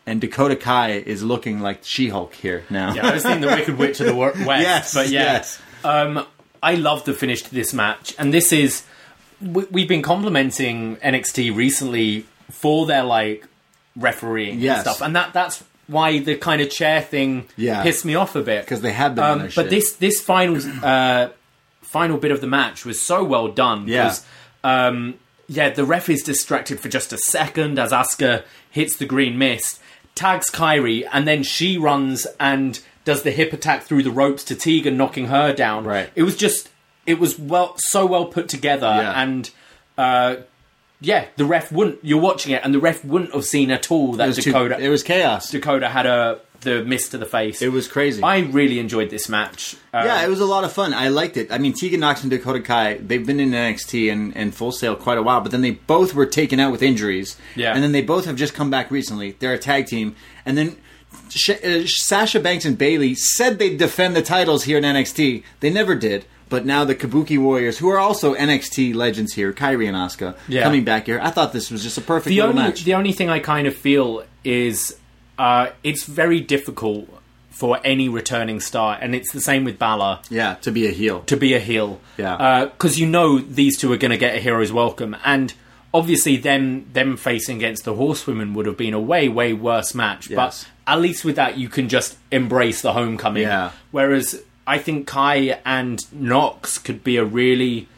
[SPEAKER 2] And Dakota Kai is looking like She Hulk here now.
[SPEAKER 3] Yeah, I was thinking the Wicked Witch of the West.
[SPEAKER 2] Yes,
[SPEAKER 3] but yeah.
[SPEAKER 2] yes.
[SPEAKER 3] Um, I love the finish to this match, and this is we, we've been complimenting NXT recently for their like refereeing
[SPEAKER 2] Yes.
[SPEAKER 3] and stuff, and that that's why the kind of chair thing
[SPEAKER 2] Yeah.
[SPEAKER 3] pissed me off a bit
[SPEAKER 2] because they had on
[SPEAKER 3] Um, but
[SPEAKER 2] shit.
[SPEAKER 3] this this final uh, final bit of the match was so well done.
[SPEAKER 2] Yeah.
[SPEAKER 3] Um, yeah, the ref is distracted for just a second as Asuka hits the green mist, tags Kairi, and then she runs and does the hip attack through the ropes to Tegan, knocking her down.
[SPEAKER 2] Right.
[SPEAKER 3] It was just it was well so well put together
[SPEAKER 2] Yeah.
[SPEAKER 3] and. Uh, yeah, the ref wouldn't. You're watching it, and the ref wouldn't have seen at all that
[SPEAKER 2] it was too-
[SPEAKER 3] Dakota.
[SPEAKER 2] it was chaos.
[SPEAKER 3] Dakota had a the miss to the face.
[SPEAKER 2] It was crazy.
[SPEAKER 3] I really enjoyed this match. Uh,
[SPEAKER 2] Yeah, it was a lot of fun. I liked it. I mean, Tegan Nox and Dakota Kai, they've been in NXT and, and Full Sail quite a while, but then they both were taken out with injuries.
[SPEAKER 3] Yeah.
[SPEAKER 2] And then they both have just come back recently. They're a tag team. And then Sh- uh, Sasha Banks and Bayley said they'd defend the titles here in NXT. They never did. But now the Kabuki Warriors, who are also NXT legends here, Kairi and Asuka,
[SPEAKER 3] Yeah.
[SPEAKER 2] coming back here. I thought this was just a perfect
[SPEAKER 3] the
[SPEAKER 2] little
[SPEAKER 3] only
[SPEAKER 2] match.
[SPEAKER 3] the only thing I kind of feel is uh, it's very difficult for any returning star, and it's the same with Balor
[SPEAKER 2] yeah, to be a heel.
[SPEAKER 3] to be a heel.
[SPEAKER 2] Yeah.
[SPEAKER 3] because you know these two are going to get a hero's welcome, and obviously them them facing against the Horsewomen would have been a way way worse match.
[SPEAKER 2] Yes.
[SPEAKER 3] But at least with that, you can just embrace the homecoming.
[SPEAKER 2] Yeah.
[SPEAKER 3] Whereas I think Kai and Nox could be a really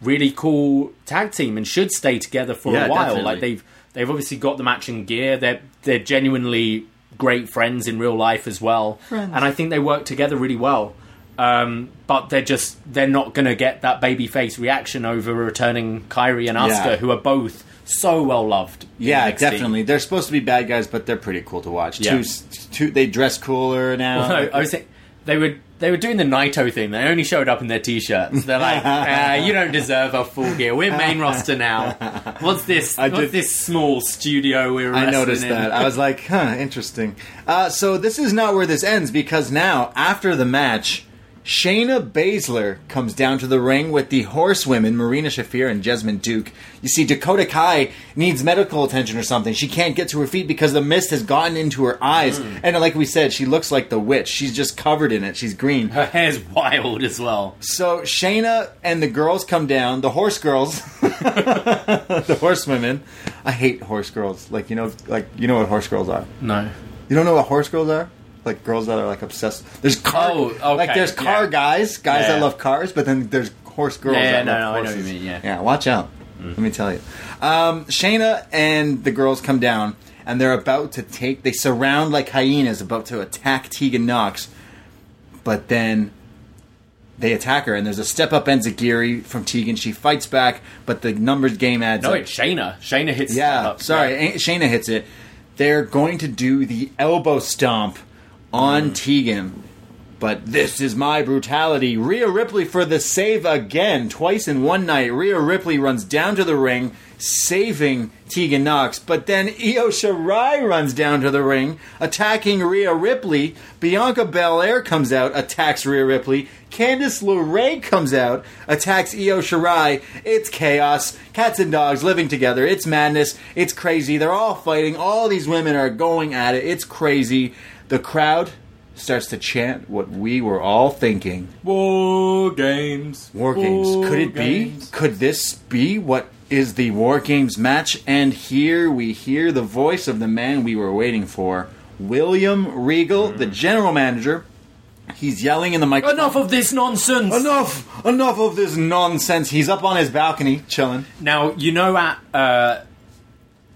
[SPEAKER 3] really cool tag team and should stay together for
[SPEAKER 2] Yeah,
[SPEAKER 3] a while.
[SPEAKER 2] definitely.
[SPEAKER 3] Like they've they've obviously got the matching gear. They're they're genuinely great friends in real life as well, and I think they work together really well. Um, but they're just they're not going to get that babyface reaction over returning Kairi and Asuka,
[SPEAKER 2] Yeah.
[SPEAKER 3] who are both so well loved.
[SPEAKER 2] Yeah,
[SPEAKER 3] NXT.
[SPEAKER 2] definitely. They're supposed to be bad guys, but they're pretty cool to watch.
[SPEAKER 3] Yeah.
[SPEAKER 2] Two, two, they dress cooler now.
[SPEAKER 3] No, I was saying they were they were doing the Naito thing. They only showed up in their t-shirts. They're like, uh, "You don't deserve a full gear. We're main roster now. What's this?
[SPEAKER 2] I
[SPEAKER 3] what's
[SPEAKER 2] did-
[SPEAKER 3] this small studio we're?"
[SPEAKER 2] I noticed
[SPEAKER 3] in?
[SPEAKER 2] that. I was like, huh, interesting. Uh, so this is not where this ends because now, after the match, Shayna Baszler comes down to the ring with the horsewomen, Marina Shafir and Jessamyn Duke. You see, Dakota Kai needs medical attention or something. She can't get to her feet because the mist has gotten into her eyes. Hmm. And like we said, she looks like the witch. She's just covered in it. She's green.
[SPEAKER 3] Her hair's wild as well.
[SPEAKER 2] So Shayna and the girls come down, the horse girls, the horsewomen. I hate horse girls. Like you know, like you know what horse girls are.
[SPEAKER 3] No.
[SPEAKER 2] You don't know what horse girls are? Like girls that are like obsessed. There's car.
[SPEAKER 3] Oh, okay,
[SPEAKER 2] Like there's car
[SPEAKER 3] yeah.
[SPEAKER 2] guys, guys
[SPEAKER 3] Yeah.
[SPEAKER 2] that love cars, but then there's horse girls.
[SPEAKER 3] Yeah,
[SPEAKER 2] that
[SPEAKER 3] no,
[SPEAKER 2] love
[SPEAKER 3] no, I know what you mean, yeah. Mm.
[SPEAKER 2] Yeah, watch out. Let me tell you. Um, Shayna and the girls come down, and they're about to take. They surround like hyenas, about to attack Tegan Nox. But then they attack her, and there's a step up enzuigiri from Tegan. She fights back, but the numbers game adds
[SPEAKER 3] No,
[SPEAKER 2] up.
[SPEAKER 3] it's Shayna. Shayna hits
[SPEAKER 2] Yeah,
[SPEAKER 3] up.
[SPEAKER 2] sorry,
[SPEAKER 3] Yeah.
[SPEAKER 2] Shayna hits it. They're going to do the elbow stomp on Tegan. But this is my brutality. Rhea Ripley for the save again, twice in one night. Rhea Ripley runs down to the ring, saving Tegan Nox. But then Io Shirai runs down to the ring, attacking Rhea Ripley. Bianca Belair comes out, attacks Rhea Ripley. Candice LeRae comes out, attacks Io Shirai. It's chaos. Cats and dogs living together. It's madness. It's crazy. They're all fighting. All these women are going at it. It's crazy. The crowd starts to chant what we were all thinking.
[SPEAKER 3] War games.
[SPEAKER 2] War games. Could it
[SPEAKER 3] games.
[SPEAKER 2] be? Could this be what is the War Games match? And here we hear the voice of the man we were waiting for, William Regal, the general manager. He's yelling in the microphone.
[SPEAKER 3] Enough of this nonsense.
[SPEAKER 2] Enough! Enough of this nonsense. He's up on his balcony, chilling.
[SPEAKER 3] Now you know at uh,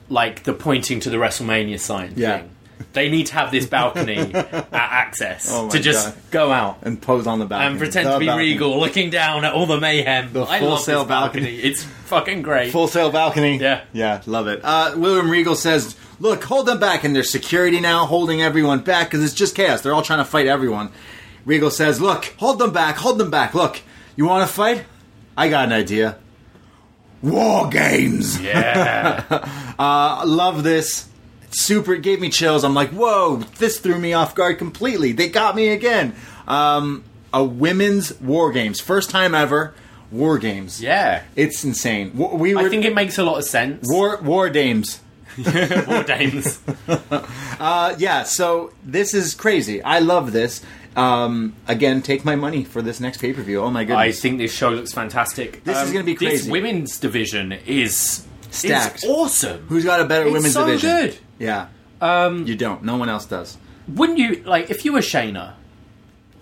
[SPEAKER 3] like the pointing to the WrestleMania sign
[SPEAKER 2] Yeah.
[SPEAKER 3] thing. They need to have this balcony at access
[SPEAKER 2] Oh
[SPEAKER 3] to just
[SPEAKER 2] God.
[SPEAKER 3] go out
[SPEAKER 2] And pose on the balcony.
[SPEAKER 3] and pretend
[SPEAKER 2] The
[SPEAKER 3] to be
[SPEAKER 2] balcony.
[SPEAKER 3] regal, looking down at all the mayhem.
[SPEAKER 2] The
[SPEAKER 3] I
[SPEAKER 2] full
[SPEAKER 3] love
[SPEAKER 2] sail
[SPEAKER 3] this balcony.
[SPEAKER 2] balcony.
[SPEAKER 3] It's fucking great.
[SPEAKER 2] Full sail balcony.
[SPEAKER 3] Yeah.
[SPEAKER 2] Yeah, love it. Uh, William Regal says, Look, hold them back. And there's security now holding everyone back because it's just chaos. They're all trying to fight everyone. Regal says, Look, hold them back. Hold them back. Look, you want to fight? I got an idea. War games.
[SPEAKER 3] yeah.
[SPEAKER 2] I love this. Super. It gave me chills. I'm like, whoa, this threw me off guard completely. They got me again. Um, a women's war games. First time ever. War games.
[SPEAKER 3] yeah.
[SPEAKER 2] It's insane. We were
[SPEAKER 3] I think it makes a lot of sense.
[SPEAKER 2] war war dames.
[SPEAKER 3] War games.
[SPEAKER 2] Uh, yeah. So this is crazy. I love this. Um, again, take my money for this next pay per view. Oh my goodness!
[SPEAKER 3] I think this show looks fantastic.
[SPEAKER 2] This is gonna be crazy.
[SPEAKER 3] This women's division is
[SPEAKER 2] Stacked.
[SPEAKER 3] Is awesome.
[SPEAKER 2] Who's got a better
[SPEAKER 3] It's
[SPEAKER 2] women's
[SPEAKER 3] so
[SPEAKER 2] division?
[SPEAKER 3] good.
[SPEAKER 2] Yeah. Um, you don't. No one else does.
[SPEAKER 3] Wouldn't you like if you were Shayna?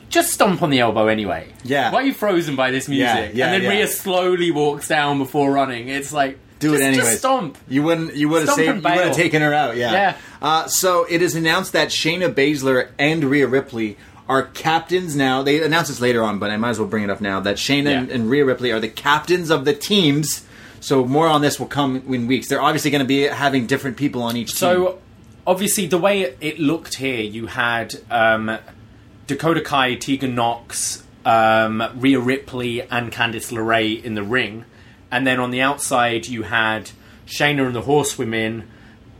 [SPEAKER 3] Just stomp on the elbow anyway.
[SPEAKER 2] Yeah.
[SPEAKER 3] Why are you frozen by this music?
[SPEAKER 2] Yeah, yeah,
[SPEAKER 3] and then
[SPEAKER 2] yeah.
[SPEAKER 3] Rhea slowly walks down before running. It's like
[SPEAKER 2] Do
[SPEAKER 3] just,
[SPEAKER 2] it anyway.
[SPEAKER 3] Stomp.
[SPEAKER 2] You wouldn't. You would have saved. You would have taken her out. Yeah.
[SPEAKER 3] Yeah.
[SPEAKER 2] Uh, so it is announced that Shayna Baszler and Rhea Ripley are captains now. They announced this later on, but I might as well bring it up now. That Shayna and,
[SPEAKER 3] Yeah.
[SPEAKER 2] and Rhea Ripley are the captains of the teams. So more on this will come in weeks. They're obviously going to be having different people on each team.
[SPEAKER 3] So obviously, the way it- it looked here, you had um, Dakota Kai, Tegan Nox, um, Rhea Ripley, and Candice LeRae in the ring, and then on the outside you had Shayna and the Horsewomen,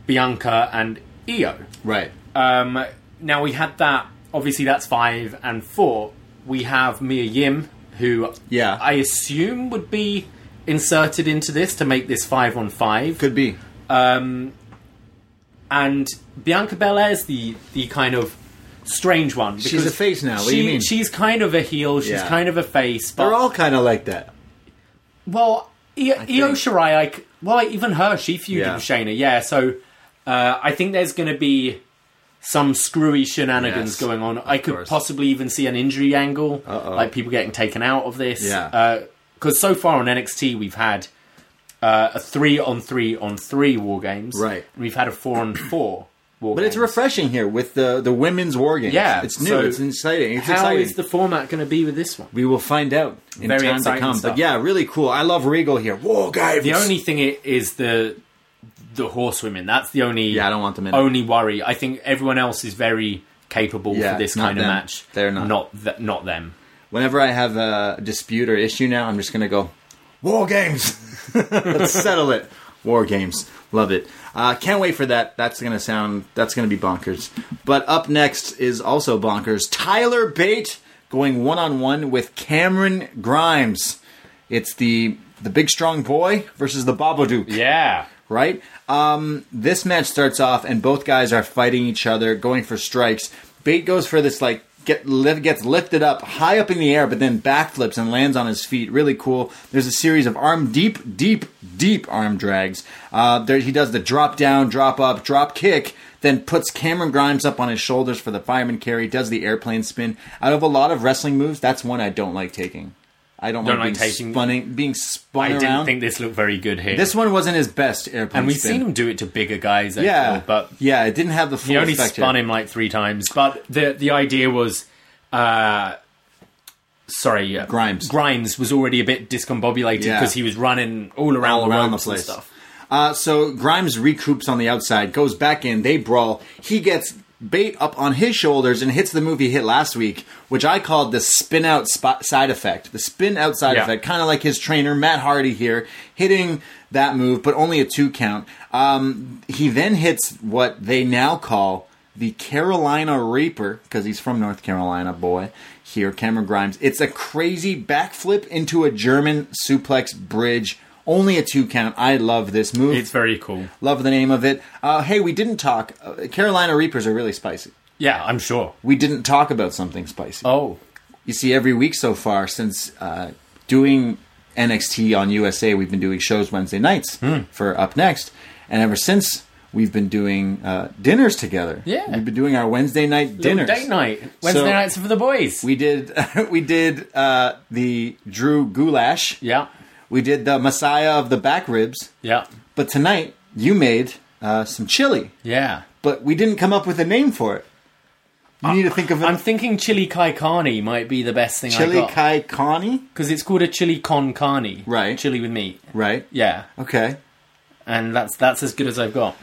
[SPEAKER 3] Bianca and Io.
[SPEAKER 2] right.
[SPEAKER 3] Um, now we had that. Obviously, that's five and four. We have Mia Yim, who
[SPEAKER 2] Yeah.
[SPEAKER 3] I assume would be inserted into this to make this five on five.
[SPEAKER 2] Could be.
[SPEAKER 3] Um, and Bianca Belair's the the kind of strange one.
[SPEAKER 2] She's a face now, what do you mean?
[SPEAKER 3] She's kind of a heel. She's
[SPEAKER 2] Yeah.
[SPEAKER 3] kind of a face. But
[SPEAKER 2] They're all kind of like that.
[SPEAKER 3] well, I- Io
[SPEAKER 2] think.
[SPEAKER 3] Shirai, I c well, even her, she feuded
[SPEAKER 2] Yeah.
[SPEAKER 3] with Shayna. Yeah, so uh, I think there's going to be some screwy shenanigans
[SPEAKER 2] Yes,
[SPEAKER 3] going on. I could
[SPEAKER 2] course.
[SPEAKER 3] possibly even see an injury angle,
[SPEAKER 2] Uh-oh.
[SPEAKER 3] like people getting taken out of this.
[SPEAKER 2] Yeah.
[SPEAKER 3] Because so far on NXT, we've had uh, a three on three on three war games.
[SPEAKER 2] Right.
[SPEAKER 3] And we've had a four on four war
[SPEAKER 2] But
[SPEAKER 3] games.
[SPEAKER 2] it's refreshing here with the the women's war games.
[SPEAKER 3] Yeah,
[SPEAKER 2] it's new.
[SPEAKER 3] so
[SPEAKER 2] it's exciting. It's
[SPEAKER 3] How
[SPEAKER 2] exciting.
[SPEAKER 3] is the format going to be with this one?
[SPEAKER 2] we will find out in
[SPEAKER 3] Very
[SPEAKER 2] time to come.
[SPEAKER 3] stuff.
[SPEAKER 2] But yeah, really cool. I love Regal here. War games.
[SPEAKER 3] The only thing i- is the the horsewomen. That's the only
[SPEAKER 2] Yeah, I don't want them in.
[SPEAKER 3] only worry. I think everyone else is very capable
[SPEAKER 2] Yeah,
[SPEAKER 3] for this kind of
[SPEAKER 2] them.
[SPEAKER 3] match.
[SPEAKER 2] They're not.
[SPEAKER 3] Not th- not them.
[SPEAKER 2] Whenever I have a dispute or issue now, I'm just gonna go war games. Let's settle it. War games. Love it. Uh, can't wait for that. That's gonna sound. That's gonna be bonkers. But up next is also bonkers. Tyler Bate going one on one with Cameron Grimes. It's the the big strong boy versus the Babadook
[SPEAKER 3] Yeah.
[SPEAKER 2] right? Um, this match starts off, and both guys are fighting each other, going for strikes. Bate goes for this like get gets lifted up high up in the air, but then backflips and lands on his feet. Really cool. There's a series of arm deep, deep, deep arm drags. Uh, there he does the drop down, drop up, drop kick. Then puts Cameron Grimes up on his shoulders for the fireman carry. Does the airplane spin. Out of a lot of wrestling moves, that's one I don't like taking. I don't,
[SPEAKER 3] Don't
[SPEAKER 2] like,
[SPEAKER 3] like
[SPEAKER 2] being
[SPEAKER 3] taking-
[SPEAKER 2] spun, being spun
[SPEAKER 3] I didn't
[SPEAKER 2] around.
[SPEAKER 3] think this looked very good here.
[SPEAKER 2] this one wasn't his best airplane
[SPEAKER 3] and we've
[SPEAKER 2] spin.
[SPEAKER 3] seen him do it to bigger guys, I
[SPEAKER 2] Yeah,
[SPEAKER 3] feel, but
[SPEAKER 2] yeah, it didn't have the full
[SPEAKER 3] he only spun
[SPEAKER 2] yet.
[SPEAKER 3] him like three times. But the the idea was, uh, sorry, uh,
[SPEAKER 2] Grimes.
[SPEAKER 3] Grimes was already a bit discombobulated
[SPEAKER 2] Yeah.
[SPEAKER 3] because he was running all around,
[SPEAKER 2] all
[SPEAKER 3] the
[SPEAKER 2] around the place.
[SPEAKER 3] stuff.
[SPEAKER 2] Uh, so Grimes recoups on the outside, goes back in, they brawl. He gets Bate up on his shoulders and hits the move he hit last week, which I called the spin out spot side effect. The spin out side
[SPEAKER 3] Yeah.
[SPEAKER 2] effect, kind of like his trainer Matt Hardy here, hitting that move, but only a two count. Um, he then hits what they now call the Carolina Reaper, because he's from North Carolina, boy. Here, Cameron Grimes. It's a crazy backflip into a German suplex bridge. Only a two count. I love this move.
[SPEAKER 3] It's very cool.
[SPEAKER 2] Love the name of it. Uh, hey, we didn't talk. Uh, Carolina Reapers are really spicy.
[SPEAKER 3] Yeah, I'm sure.
[SPEAKER 2] We didn't talk about something spicy.
[SPEAKER 3] Oh,
[SPEAKER 2] You see, every week so far since uh, doing NXT on USA, we've been doing shows Wednesday nights
[SPEAKER 3] Hmm.
[SPEAKER 2] for upNXT, and ever since we've been doing uh, dinners together.
[SPEAKER 3] Yeah.
[SPEAKER 2] we've been doing our Wednesday night dinners.
[SPEAKER 3] Little date night. Wednesday
[SPEAKER 2] So-
[SPEAKER 3] nights for the boys.
[SPEAKER 2] We did we did uh, the Drew Goulash.
[SPEAKER 3] yeah,
[SPEAKER 2] We did the Messiah of the back ribs.
[SPEAKER 3] yeah,
[SPEAKER 2] But tonight you made uh, some chili,
[SPEAKER 3] yeah.
[SPEAKER 2] but we didn't come up with a name for it. You need to think of
[SPEAKER 3] I'm thinking chili kai carne might be the best thing I
[SPEAKER 2] chili
[SPEAKER 3] got
[SPEAKER 2] kai kani,
[SPEAKER 3] because it's called a chili con carne.
[SPEAKER 2] Right.
[SPEAKER 3] Chili with meat.
[SPEAKER 2] right?
[SPEAKER 3] Yeah,
[SPEAKER 2] Okay.
[SPEAKER 3] and that's that's as good as I've got.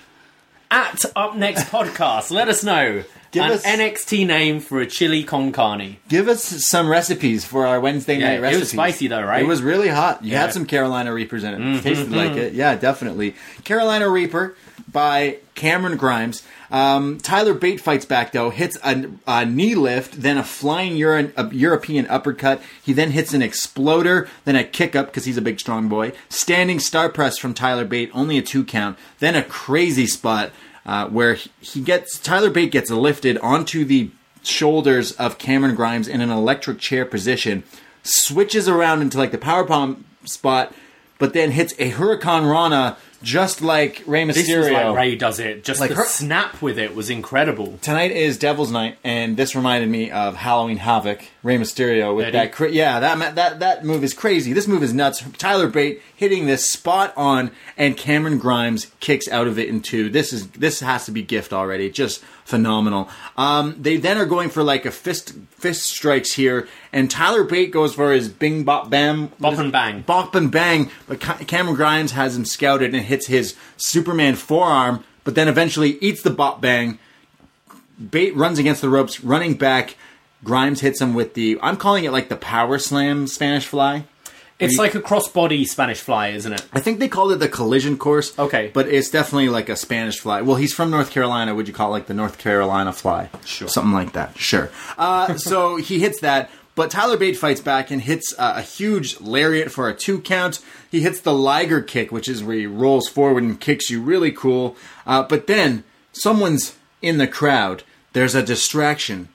[SPEAKER 3] At upNXT podcast, let us know
[SPEAKER 2] Give
[SPEAKER 3] an
[SPEAKER 2] us-
[SPEAKER 3] NXT name for a chili con carne.
[SPEAKER 2] Give us some recipes for our Wednesday
[SPEAKER 3] Yeah,
[SPEAKER 2] night
[SPEAKER 3] it was spicy though, right?
[SPEAKER 2] It was really hot. You
[SPEAKER 3] Yeah. Mm-hmm,
[SPEAKER 2] had some Carolina Reapers in it. Tasted like it. Yeah, definitely. Carolina Reaper by Cameron Grimes. Um, Tyler Bate fights back though, hits a, a knee lift, then a flying Euro- a European uppercut. He then hits an exploder, then a kick up because he's a big strong boy. Standing star press from Tyler Bate, only a two count. Then a crazy spot uh, where he- gets Tyler Bate gets lifted onto the shoulders of Cameron Grimes in an electric chair position, switches around into like the power bomb spot, but then hits a Hurricane Rana just like Rey Mysterio.
[SPEAKER 3] This was like Ray does it. Just
[SPEAKER 2] Like
[SPEAKER 3] the
[SPEAKER 2] her-
[SPEAKER 3] snap with it was incredible.
[SPEAKER 2] Tonight is Devil's Night, and this reminded me of Halloween Havoc, Rey Mysterio with
[SPEAKER 3] Eddie?
[SPEAKER 2] that. Cra- yeah, that ma- that that move is crazy. This move is nuts. Tyler Bate hitting this spot on, and Cameron Grimes kicks out of it in two. This is this has to be gift already. Just phenomenal. Um, they then are going for like a fist fist strikes here, and Tyler Bate goes for his Bing Bop Bam
[SPEAKER 3] Bop and bang.
[SPEAKER 2] bop and bang. But Cameron Grimes has him scouted and hits his Superman forearm, but then eventually eats the bop bang. Bate runs against the ropes, running back. Grimes hits him with the. I'm calling it like the power slam Spanish fly.
[SPEAKER 3] It's
[SPEAKER 2] you-
[SPEAKER 3] like a crossbody Spanish fly, isn't it?
[SPEAKER 2] I think they called it the collision course.
[SPEAKER 3] Okay.
[SPEAKER 2] But it's definitely like a Spanish fly. Well, he's from North Carolina. Would you call it like the North Carolina fly?
[SPEAKER 3] Sure.
[SPEAKER 2] Something like that. Sure. Uh, so he hits that. But Tyler Bate fights back and hits uh, a huge lariat for a two count. He hits the Liger kick, which is where he rolls forward and kicks you. Really cool. Uh, but then someone's in the crowd. There's a distraction.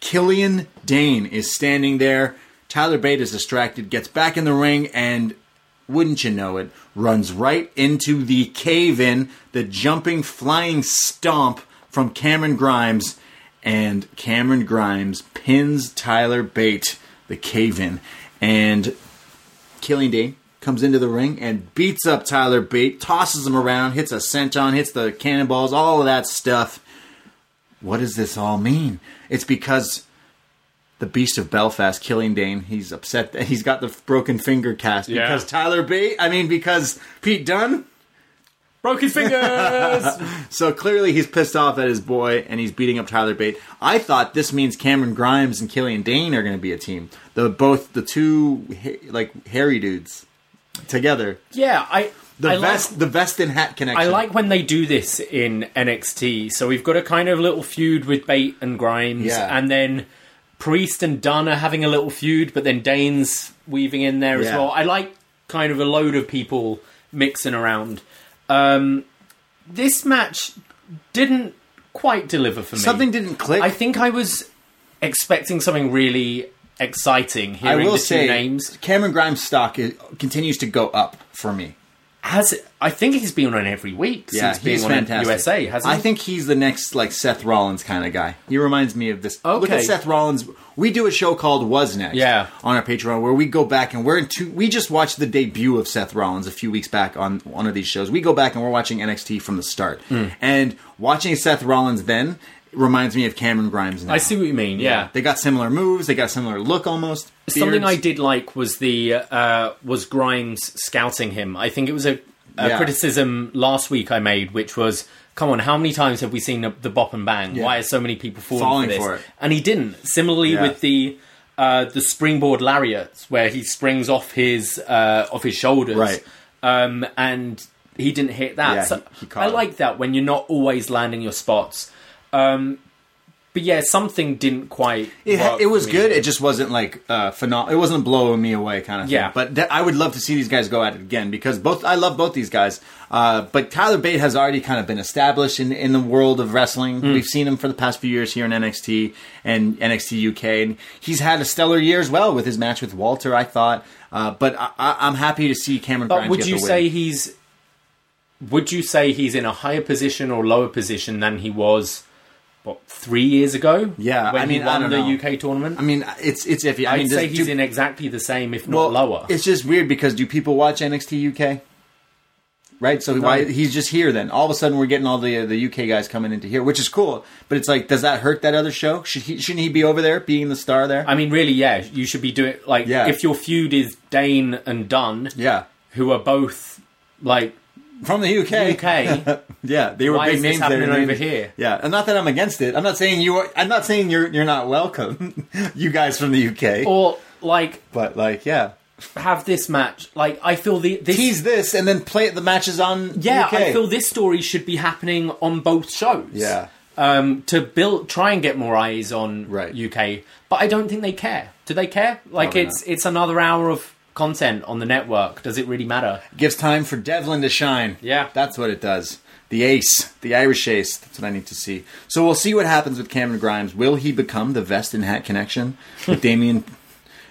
[SPEAKER 2] Killian Dain is standing there. Tyler Bate is distracted, gets back in the ring, and wouldn't you know it, runs right into the cave in, the jumping, flying stomp from Cameron Grimes. And Cameron Grimes pins Tyler Bate, the cave in. And Killian Dain comes into the ring and beats up Tyler Bate, tosses him around, hits a senton, hits the cannonballs, all of that stuff. What does this all mean? It's because the Beast of Belfast, Killian Dain, he's upset that he's got the broken finger cast
[SPEAKER 3] Yeah.
[SPEAKER 2] because Tyler Bate. I mean, because Pete Dunne.
[SPEAKER 3] Broke his fingers.
[SPEAKER 2] So clearly he's pissed off at his boy and he's beating up Tyler Bate. I thought this means Cameron Grimes and Killian Dain are going to be a team. The both the two like hairy dudes together.
[SPEAKER 3] yeah, I.
[SPEAKER 2] The
[SPEAKER 3] I like-
[SPEAKER 2] vest, the vest and hat connection.
[SPEAKER 3] I like when they do this in NXT. So we've got a kind of little feud with Bate and Grimes,
[SPEAKER 2] Yeah.
[SPEAKER 3] and then Priest and Dunne are having a little feud, but then Dain's weaving in there as
[SPEAKER 2] Yeah.
[SPEAKER 3] well. I like kind of a load of people mixing around. Um, this match didn't quite deliver for me.
[SPEAKER 2] Something didn't click.
[SPEAKER 3] I think I was expecting something really exciting.
[SPEAKER 2] I
[SPEAKER 3] Hearing
[SPEAKER 2] will
[SPEAKER 3] the two
[SPEAKER 2] say,
[SPEAKER 3] names,
[SPEAKER 2] Cameron Grimes' stock is, continues to go up for me.
[SPEAKER 3] Has I think he's been on every week
[SPEAKER 2] Yeah,
[SPEAKER 3] since being
[SPEAKER 2] he's
[SPEAKER 3] on
[SPEAKER 2] fantastic.
[SPEAKER 3] USA. Hasn't
[SPEAKER 2] I
[SPEAKER 3] he?
[SPEAKER 2] think he's the next like Seth Rollins kind of guy. He reminds me of this. Okay. Look at Seth Rollins. We do a show called Was Next.
[SPEAKER 3] Yeah.
[SPEAKER 2] On our Patreon, where we go back and we're in two. We just watched the debut of Seth Rollins a few weeks back on one of these shows. We go back and we're watching NXT from the start,
[SPEAKER 3] Hmm.
[SPEAKER 2] and watching Seth Rollins then reminds me of Cameron Grimes. Now.
[SPEAKER 3] I see what you mean. Yeah.
[SPEAKER 2] They got similar moves. They got a similar look almost.
[SPEAKER 3] Something I did like was the uh, was Grimes scouting him. I think it was a, a
[SPEAKER 2] Yeah.
[SPEAKER 3] criticism last week I made, which was, "Come on, how many times have we seen the, the bop and bang?
[SPEAKER 2] Yeah.
[SPEAKER 3] Why are so many people falling,
[SPEAKER 2] Falling
[SPEAKER 3] for this?"
[SPEAKER 2] for it.
[SPEAKER 3] And he didn't. Similarly
[SPEAKER 2] Yeah.
[SPEAKER 3] with the uh, the springboard lariats, where he springs off his uh, off his shoulders,
[SPEAKER 2] Right.
[SPEAKER 3] Um, and he didn't hit that.
[SPEAKER 2] Yeah,
[SPEAKER 3] so
[SPEAKER 2] he- he
[SPEAKER 3] I like that when you're not always landing your spots. Um, but yeah, something didn't quite.
[SPEAKER 2] It, it was good. It just wasn't like uh, phenomenal. It wasn't blowing me away kind of thing.
[SPEAKER 3] Yeah.
[SPEAKER 2] But th- I would love to see these guys go at it again because both I love both these guys. Uh, but Tyler Bate has already kind of been established in in the world of wrestling.
[SPEAKER 3] Hmm.
[SPEAKER 2] We've seen him for the past few years here in NXT and NXT UK, and he's had a stellar year as well with his match with Walter. I thought, uh, but I, I, I'm happy to see Cameron.
[SPEAKER 3] But
[SPEAKER 2] Grimes
[SPEAKER 3] would you say he's? Would you say he's in a higher position or lower position than he was? What three years ago?
[SPEAKER 2] Yeah,
[SPEAKER 3] when
[SPEAKER 2] I mean,
[SPEAKER 3] he
[SPEAKER 2] I
[SPEAKER 3] won the. UK tournament.
[SPEAKER 2] I mean, it's it's iffy. I
[SPEAKER 3] I'd
[SPEAKER 2] mean,
[SPEAKER 3] say he's
[SPEAKER 2] do-
[SPEAKER 3] in exactly the same, if not lower.
[SPEAKER 2] It's just weird because do people watch NXT UK? Right, so why he's just here then? All of a sudden, we're getting all the uh, the UK guys coming into here, which is cool. But it's like, does that hurt that other show? Should he shouldn't he be over there being the star there?
[SPEAKER 3] I mean, really, yeah, you should be doing like
[SPEAKER 2] Yeah.
[SPEAKER 3] if your feud is Dain and Dunne,
[SPEAKER 2] yeah,
[SPEAKER 3] who are both like
[SPEAKER 2] from the UK.
[SPEAKER 3] UK.
[SPEAKER 2] yeah, they were
[SPEAKER 3] Why
[SPEAKER 2] big
[SPEAKER 3] is this
[SPEAKER 2] names there.
[SPEAKER 3] happening
[SPEAKER 2] They-
[SPEAKER 3] over here?
[SPEAKER 2] Yeah, and not that I'm against it. I'm not saying you. Are, I'm not saying you're you're not welcome, you guys from the UK.
[SPEAKER 3] or like
[SPEAKER 2] but like, yeah,
[SPEAKER 3] have this match. Like I feel the this
[SPEAKER 2] tease this and then play the matches on.
[SPEAKER 3] yeah,
[SPEAKER 2] UK.
[SPEAKER 3] I feel this story should be happening on both shows.
[SPEAKER 2] Yeah.
[SPEAKER 3] um, to build, try and get more eyes on
[SPEAKER 2] Right.
[SPEAKER 3] UK. But I don't think they care. Do they care? Like
[SPEAKER 2] Probably
[SPEAKER 3] it's it's another hour of content on the network. Does it really matter?
[SPEAKER 2] It gives time for Devlin to shine.
[SPEAKER 3] Yeah.
[SPEAKER 2] That's what it does. The ace, the Irish ace. That's what I need to see. So we'll see what happens with Cameron Grimes. Will he become the vest and hat connection with Damien?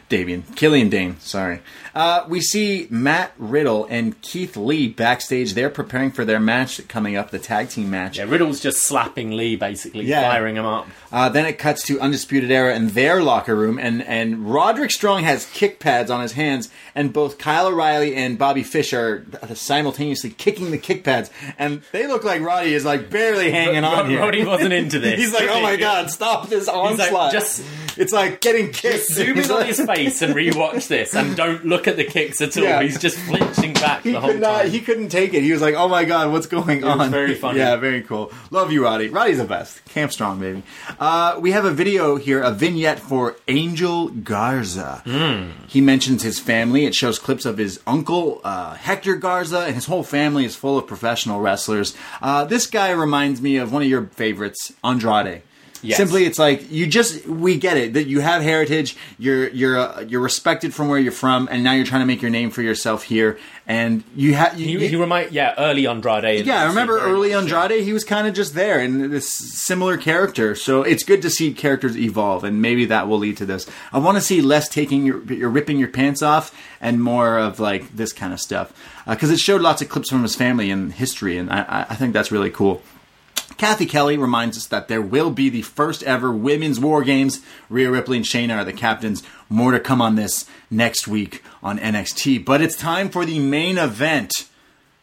[SPEAKER 2] Damien, Killian Dain, sorry. Uh, we see Matt Riddle and Keith Lee backstage. They're preparing for their match coming up, the tag team match.
[SPEAKER 3] Yeah, Riddle's just slapping Lee, basically
[SPEAKER 2] Yeah.
[SPEAKER 3] firing him up.
[SPEAKER 2] Uh, then it cuts to Undisputed Era in their locker room, and, and Roderick Strong has kick pads on his hands, and both Kyle O'Reilly and Bobby Fish are simultaneously kicking the kick pads, and they look like Roddy is like barely hanging on
[SPEAKER 3] Rod-
[SPEAKER 2] here.
[SPEAKER 3] Roddy wasn't into this.
[SPEAKER 2] He's like, oh my god, stop this onslaught!
[SPEAKER 3] just-
[SPEAKER 2] it's like getting kicked.
[SPEAKER 3] Zoom in on
[SPEAKER 2] like-
[SPEAKER 3] his face and rewatch this, and don't look at the kicks at all.
[SPEAKER 2] Yeah.
[SPEAKER 3] He's just flinching back
[SPEAKER 2] He
[SPEAKER 3] the whole
[SPEAKER 2] could not.
[SPEAKER 3] time.
[SPEAKER 2] He couldn't take it. He was like, "Oh my god, what's going
[SPEAKER 3] was
[SPEAKER 2] on?"
[SPEAKER 3] very funny.
[SPEAKER 2] yeah, very cool. Love you, Roddy. Roddy's the best. Camp strong, baby. Uh, we have a video here, a vignette for Angel Garza.
[SPEAKER 3] Hmm.
[SPEAKER 2] He mentions his family. It shows clips of his uncle uh, Hector Garza, and his whole family is full of professional wrestlers. Uh, this guy reminds me of one of your favorites, Andrade.
[SPEAKER 3] Yes.
[SPEAKER 2] Simply, it's like you just we get it that you have heritage. You're you're uh, you're respected from where you're from, and now you're trying to make your name for yourself here. And you have you,
[SPEAKER 3] He, he remind yeah, early Andrade.
[SPEAKER 2] yeah, I remember early
[SPEAKER 3] much.
[SPEAKER 2] Andrade, he was kind of just there and this similar character. So it's good to see characters evolve, and maybe that will lead to this. I want to see less taking your, you're ripping your pants off, and more of like this kind of stuff because it showed lots of clips from his family and history, and I- I think that's really cool. Cathy Kelly reminds us that there will be the first ever women's war games. Rhea Ripley and Shayna are the captains. More to come on this next week on NXT. But it's time for the main event.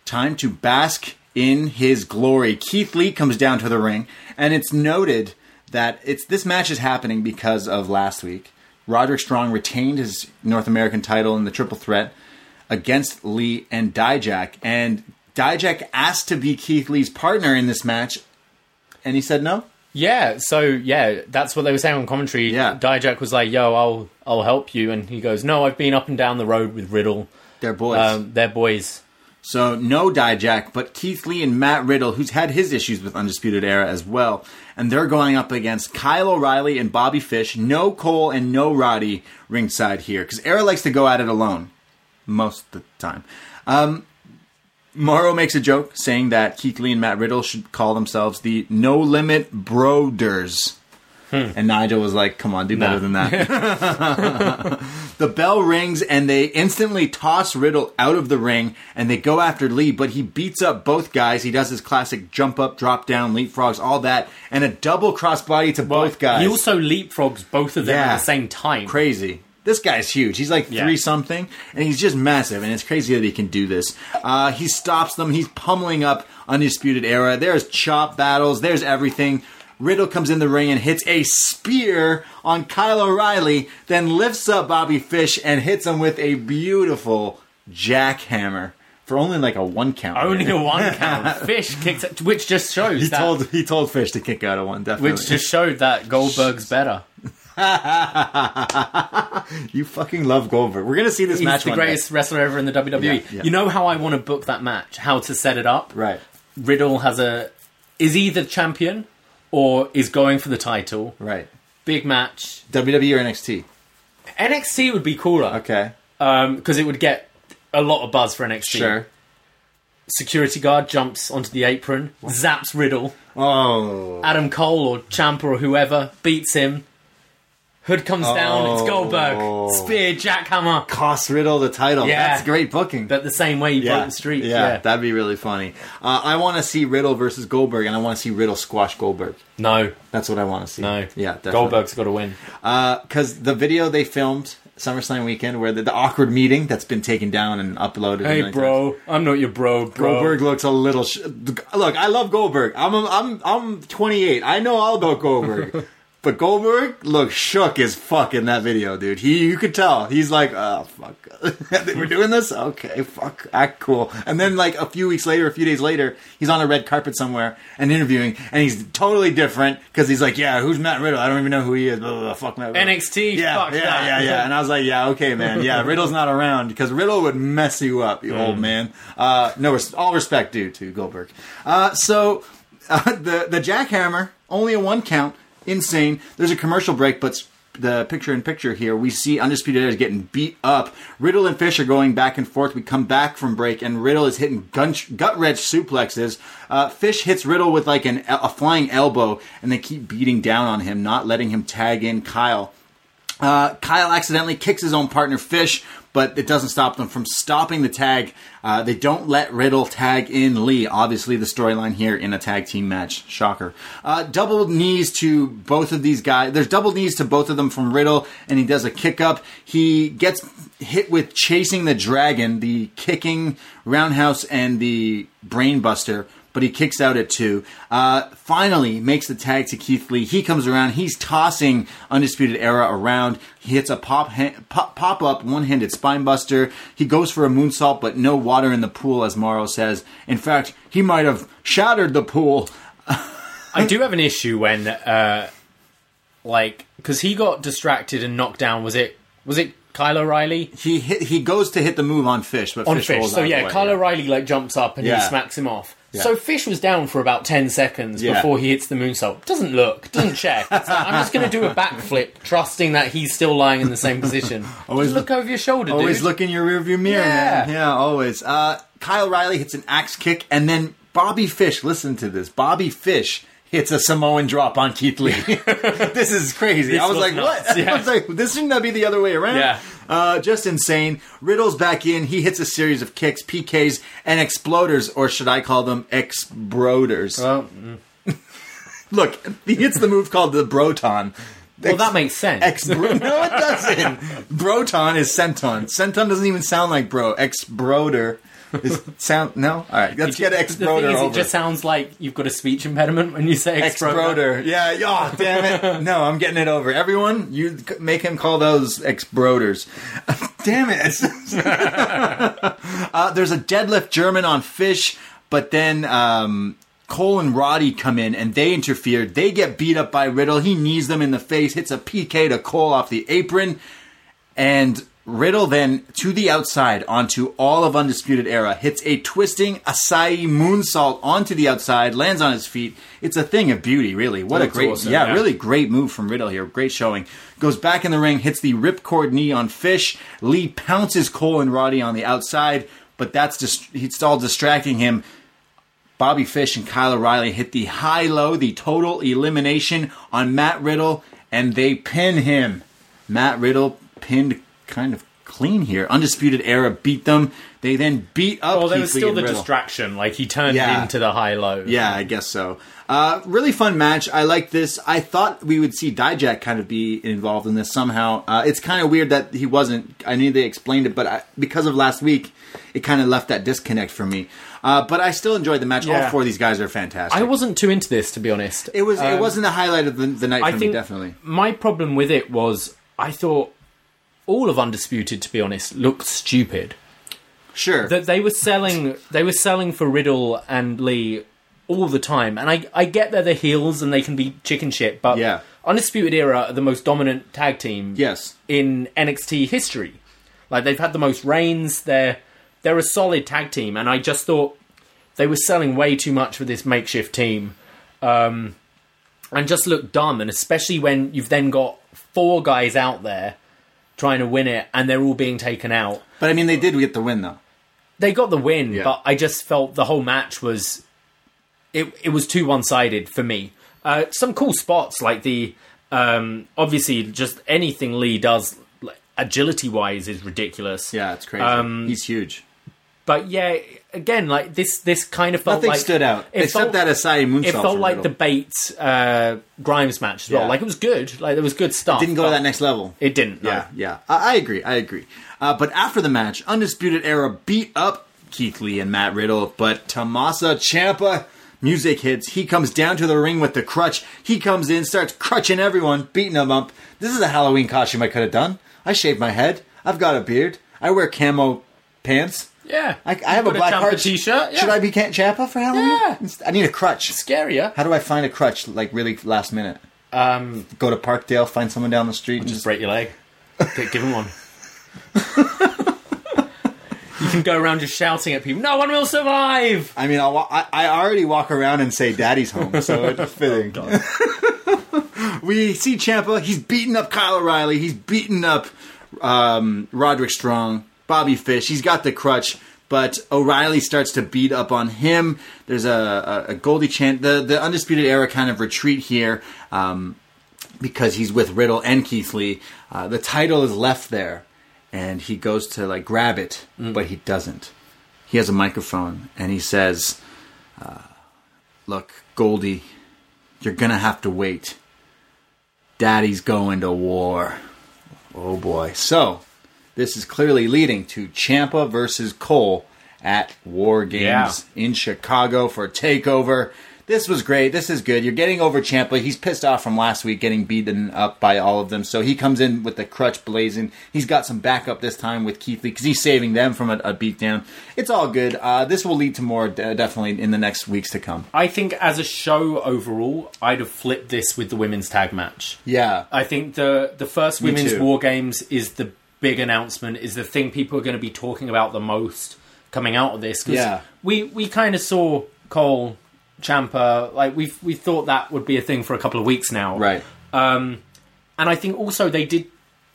[SPEAKER 2] Time to bask in his glory. Keith Lee comes down to the ring, and it's noted that it's this match is happening because of last week. Roderick Strong retained his North American title in the triple threat against Lee and Dijak, and Dijak asked to be Keith Lee's partner in this match, and he said no.
[SPEAKER 3] Yeah, so yeah, that's what they were saying on commentary.
[SPEAKER 2] Yeah.
[SPEAKER 3] Dijak was like, "Yo, I'll I'll help you," and he goes, "No, I've been up and down the road with Riddle.
[SPEAKER 2] They're boys.
[SPEAKER 3] Um, they're boys."
[SPEAKER 2] So no Dijak, but Keith Lee and Matt Riddle, who's had his issues with Undisputed Era as well. And they're going up against Kyle O'Reilly and Bobby Fish. No Cole and no Roddy ringside here. Because Era likes to go at it alone. Most of the time. Um, Mauro makes a joke saying that Keith Lee and Matt Riddle should call themselves the No Limit Broders. Hmm. And Nigel was like, come on, do better than that. the bell rings and they instantly toss Riddle out of the ring and they go after Lee, but he beats up both guys. He does his classic jump up, drop down, leapfrogs, all that, and a double crossbody to both guys.
[SPEAKER 3] He also leapfrogs both of them
[SPEAKER 2] Yeah.
[SPEAKER 3] at the same time.
[SPEAKER 2] crazy. This guy's huge. He's like
[SPEAKER 3] Yeah.
[SPEAKER 2] three something, and he's just massive. And it's crazy that he can do this. Uh, he stops them. He's pummeling up Undisputed Era. There's chop battles. There's everything. Riddle comes in the ring and hits a spear on Kyle O'Reilly, then lifts up Bobby Fish and hits him with a beautiful jackhammer for only like a one count.
[SPEAKER 3] Only a one count. Fish kicks it, which just shows
[SPEAKER 2] He
[SPEAKER 3] that,
[SPEAKER 2] told he told Fish to kick out of one. Definitely.
[SPEAKER 3] which just showed that Goldberg's better.
[SPEAKER 2] you fucking love Goldberg. We're gonna see this
[SPEAKER 3] He's
[SPEAKER 2] match
[SPEAKER 3] the
[SPEAKER 2] one day.
[SPEAKER 3] greatest wrestler ever in the WWE.
[SPEAKER 2] Yeah, yeah.
[SPEAKER 3] You know how I want to book that match? How to set it up?
[SPEAKER 2] Right.
[SPEAKER 3] Riddle has a is either champion or is going for the title.
[SPEAKER 2] Right.
[SPEAKER 3] Big match.
[SPEAKER 2] WWE or NXT?
[SPEAKER 3] NXT would be cooler
[SPEAKER 2] Okay.
[SPEAKER 3] Um, because it would get a lot of buzz for NXT.
[SPEAKER 2] Sure.
[SPEAKER 3] Security guard jumps onto the apron, zaps Riddle.
[SPEAKER 2] Oh.
[SPEAKER 3] Adam Cole or Ciampa or whoever beats him. Hood comes down. It's
[SPEAKER 2] Oh.
[SPEAKER 3] Goldberg. Spear, jackhammer.
[SPEAKER 2] Cost Riddle the title.
[SPEAKER 3] Yeah.
[SPEAKER 2] That's great booking.
[SPEAKER 3] But the same way he broke the streak.
[SPEAKER 2] Yeah,
[SPEAKER 3] Yeah.
[SPEAKER 2] that'd be really funny. Uh, I want to see Riddle versus Goldberg, and I want to see Riddle squash Goldberg.
[SPEAKER 3] no,
[SPEAKER 2] That's what I want to see.
[SPEAKER 3] no.
[SPEAKER 2] Yeah, definitely.
[SPEAKER 3] Goldberg's got to win.
[SPEAKER 2] Because the video they filmed SummerSlam weekend, where the, the awkward meeting that's been taken down and uploaded.
[SPEAKER 3] Hey,
[SPEAKER 2] million times.
[SPEAKER 3] bro. I'm not your bro, bro.
[SPEAKER 2] Goldberg looks a little. Sh- Look, I love Goldberg. I'm a, I'm I'm 28. I know all about Goldberg, but Goldberg looks shook as fuck in that video, dude. He you could tell he's like, oh fuck, we're doing this. Okay, fuck, act cool. And then like a few weeks later, a few days later, he's on a red carpet somewhere and interviewing, and he's totally different because he's like, yeah, who's Matt Riddle? I don't even know who he is. Blah, blah, blah, fuck Matt Riddle.
[SPEAKER 3] NXT,
[SPEAKER 2] Yeah,
[SPEAKER 3] fuck
[SPEAKER 2] yeah,
[SPEAKER 3] that.
[SPEAKER 2] yeah, yeah. And I was like, yeah, okay, man. Yeah, Riddle's not around because Riddle would mess you up, you
[SPEAKER 3] Mm.
[SPEAKER 2] old man. Uh, no, all respect due to Goldberg. Uh, so uh, the the jackhammer only a one count, insane. There's a commercial break, but. The picture in picture here, we see Undisputed is getting beat up. Riddle and Fish are going back and forth. We come back from break, and Riddle is hitting gun- gut wrench suplexes. Uh, Fish hits Riddle with like an, a flying elbow, and they keep beating down on him, not letting him tag in Kyle. Uh, Kyle accidentally kicks his own partner Fish, but it doesn't stop them from stopping the tag. Uh, they don't let Riddle tag in Lee. Obviously, the storyline here in a tag team match. Shocker. Uh, double knees to both of these guys. There's double knees to both of them from Riddle, and he does a kick up. He gets hit with chasing the dragon, the kicking roundhouse, and the brainbuster but he kicks out at two. Uh, finally, makes the tag to Keith Lee. He comes around. He's tossing Undisputed Era around. He hits a pop ha- pop, pop up one handed spinebuster. He goes for a moonsault, but no water in the pool, as Mauro says. In fact, he might have shattered the pool.
[SPEAKER 3] I do have an issue when, uh, like, because he got distracted and knocked down. Was it? Was it Kyle O'Reilly
[SPEAKER 2] He hit, he goes to hit the move on Fish, but
[SPEAKER 3] on
[SPEAKER 2] Fish,
[SPEAKER 3] Fish? So yeah, Kyle O'Reilly like jumps up and
[SPEAKER 2] Yeah.
[SPEAKER 3] he smacks him off.
[SPEAKER 2] Yeah.
[SPEAKER 3] So Fish was down for about ten seconds
[SPEAKER 2] Yeah.
[SPEAKER 3] before he hits the moonsault. Doesn't look, doesn't check. Like, I'm just going to do a backflip, trusting that he's still lying in the same position.
[SPEAKER 2] Always
[SPEAKER 3] Just look over your shoulder, dude.
[SPEAKER 2] Always
[SPEAKER 3] dude.
[SPEAKER 2] look in your rearview mirror,
[SPEAKER 3] Yeah.
[SPEAKER 2] man. Yeah, always. Uh, Kyle Riley hits an axe kick, and then Bobby Fish. Listen to this. Bobby Fish hits a Samoan drop on Keith Lee. this is crazy.
[SPEAKER 3] This
[SPEAKER 2] I was,
[SPEAKER 3] was
[SPEAKER 2] like,
[SPEAKER 3] nuts,
[SPEAKER 2] what?
[SPEAKER 3] yeah.
[SPEAKER 2] I was like, this shouldn't be the other way around?
[SPEAKER 3] Yeah.
[SPEAKER 2] Uh, just insane. Riddle's back in. He hits a series of kicks, PKs, and exploders, or should I call them exploders?
[SPEAKER 3] Well,
[SPEAKER 2] Look, he hits the move called the Broton.
[SPEAKER 3] well, that makes sense.
[SPEAKER 2] Ex no, it doesn't. Broton is Senton. Senton doesn't even sound like bro. Ex broder is sound no. All right, let's get ex
[SPEAKER 3] the thing
[SPEAKER 2] broder
[SPEAKER 3] is,
[SPEAKER 2] over.
[SPEAKER 3] it just sounds like you've got a speech impediment when you say
[SPEAKER 2] Ex
[SPEAKER 3] ex
[SPEAKER 2] broder. Yeah. Oh, damn it. No, I'm getting it over. Everyone, you make him call those ex broders. damn it. uh, there's a deadlift German on Fish, but then. Um, Cole and Roddy come in and they interfere. They get beat up by Riddle. He knees them in the face, hits a PK to Cole off the apron. And Riddle then to the outside onto all of Undisputed Era, hits a twisting Asai moonsault onto the outside, lands on his feet. It's a thing of beauty, really. What a great,
[SPEAKER 3] awesome,
[SPEAKER 2] yeah,
[SPEAKER 3] yeah.
[SPEAKER 2] really great move from Riddle here. Great showing. Goes back in the ring, hits the ripcord knee on Fish. Lee pounces Cole and Roddy on the outside, but that's just it's all distracting him. Bobby Fish and Kyle O'Reilly hit the high low, the total elimination on Matt Riddle, and they pin him. Matt Riddle pinned kind of clean here. Undisputed Era beat them. They then beat up.
[SPEAKER 3] Well, there was
[SPEAKER 2] Lee
[SPEAKER 3] still
[SPEAKER 2] and
[SPEAKER 3] the
[SPEAKER 2] Riddle.
[SPEAKER 3] distraction. Like he turned
[SPEAKER 2] Yeah.
[SPEAKER 3] it into the high low.
[SPEAKER 2] Yeah, I guess so. Uh, really fun match. I like this. I thought we would see Dijak kind of be involved in this somehow. Uh, it's kind of weird that he wasn't. I knew they explained it, but I, because of last week, it kind of left that disconnect for me. Uh, but I still enjoyed the match. All
[SPEAKER 3] Yeah.
[SPEAKER 2] four of these guys are fantastic.
[SPEAKER 3] I wasn't too into this to be honest.
[SPEAKER 2] It was. it
[SPEAKER 3] Um,
[SPEAKER 2] wasn't the highlight of the, the night for
[SPEAKER 3] I
[SPEAKER 2] me.
[SPEAKER 3] think
[SPEAKER 2] Definitely.
[SPEAKER 3] my problem with it was I thought all of Undisputed, to be honest, looked stupid.
[SPEAKER 2] Sure.
[SPEAKER 3] That they were selling, they were selling for Riddle and Lee all the time, and I, I get they're the heels and they can be chicken shit, but
[SPEAKER 2] Yeah.
[SPEAKER 3] Undisputed Era are the most dominant tag team
[SPEAKER 2] yes.
[SPEAKER 3] in NXT history. Like they've had the most reigns. They're they're a solid tag team, and I just thought they were selling way too much for this makeshift team, um, and just looked dumb. And especially when you've then got four guys out there trying to win it, and they're all being taken out.
[SPEAKER 2] But I mean, they did get the win though.
[SPEAKER 3] They got the win,
[SPEAKER 2] Yeah.
[SPEAKER 3] but I just felt the whole match was it. It was too one sided for me. Uh, some cool spots like the um, obviously just anything Lee does like, agility wise is ridiculous.
[SPEAKER 2] Yeah, it's crazy.
[SPEAKER 3] Um,
[SPEAKER 2] He's huge.
[SPEAKER 3] But yeah, again, like this, this kind of felt
[SPEAKER 2] Nothing
[SPEAKER 3] like
[SPEAKER 2] stood out
[SPEAKER 3] it
[SPEAKER 2] except
[SPEAKER 3] felt-
[SPEAKER 2] that Asai moonsault.
[SPEAKER 3] It felt like the Bates uh, Grimes match as
[SPEAKER 2] Yeah.
[SPEAKER 3] well. Like it was good. Like there was good stuff.
[SPEAKER 2] didn't go to that next level.
[SPEAKER 3] It didn't. no.
[SPEAKER 2] Yeah, yeah. I, I agree. I agree. Uh, but after the match, Undisputed Era beat up Keith Lee and Matt Riddle, but Tommaso Ciampa. Music hits. He comes down to the ring with the crutch. He comes in, starts crutching everyone, beating them up. This is a Halloween costume I could have done. I shaved my head. I've got a beard. I wear camo pants.
[SPEAKER 3] Yeah.
[SPEAKER 2] I, I have a black heart.
[SPEAKER 3] t-shirt. Yeah.
[SPEAKER 2] Should I be Ca- Ciampa for Halloween?
[SPEAKER 3] Yeah.
[SPEAKER 2] I need a crutch.
[SPEAKER 3] Scarier.
[SPEAKER 2] How do I find a crutch like really last minute?
[SPEAKER 3] Um,
[SPEAKER 2] Go to Parkdale, find someone down the street, and
[SPEAKER 3] just
[SPEAKER 2] just
[SPEAKER 3] break your leg. Give him one. you can go around just shouting at people. No one will survive.
[SPEAKER 2] I mean, wa- I, I already walk around and say "Daddy's home," so it's a fitting. we see Ciampa. He's beating up Kyle O'Reilly. He's beating up um, Roderick Strong, Bobby Fish. He's got the crutch, but O'Reilly starts to beat up on him. There's a, a, a Goldie chant. The the Undisputed Era kind of retreat here. Um, because he's with Riddle and Keith Lee. Uh, the title is left there, and he goes to like grab it, but he doesn't. He has a microphone, and he says, uh, "Look, Goldie, you're gonna have to wait. Daddy's going to war." Oh boy! So this is clearly leading to Ciampa versus Cole at War Games in Chicago for Takeover. This was great. This is good. You're getting over Ciampa. He's pissed off from last week getting beaten up by all of them. So he comes in with the crutch blazing. He's got some backup this time with Keith Lee because he's saving them from a, a beatdown. It's all good. Uh, this will lead to more de- definitely in the next weeks to come.
[SPEAKER 3] I think as a show overall, I'd have flipped this with the women's tag match.
[SPEAKER 2] Yeah.
[SPEAKER 3] I think the the first
[SPEAKER 2] Me
[SPEAKER 3] women's
[SPEAKER 2] too.
[SPEAKER 3] war games is the big announcement, is the thing people are going to be talking about the most coming out of this. 'Cause
[SPEAKER 2] Yeah.
[SPEAKER 3] we we kind of saw Cole Ciampa like we we thought that would be a thing for a couple of weeks now,
[SPEAKER 2] Right.
[SPEAKER 3] Um, and I think also they did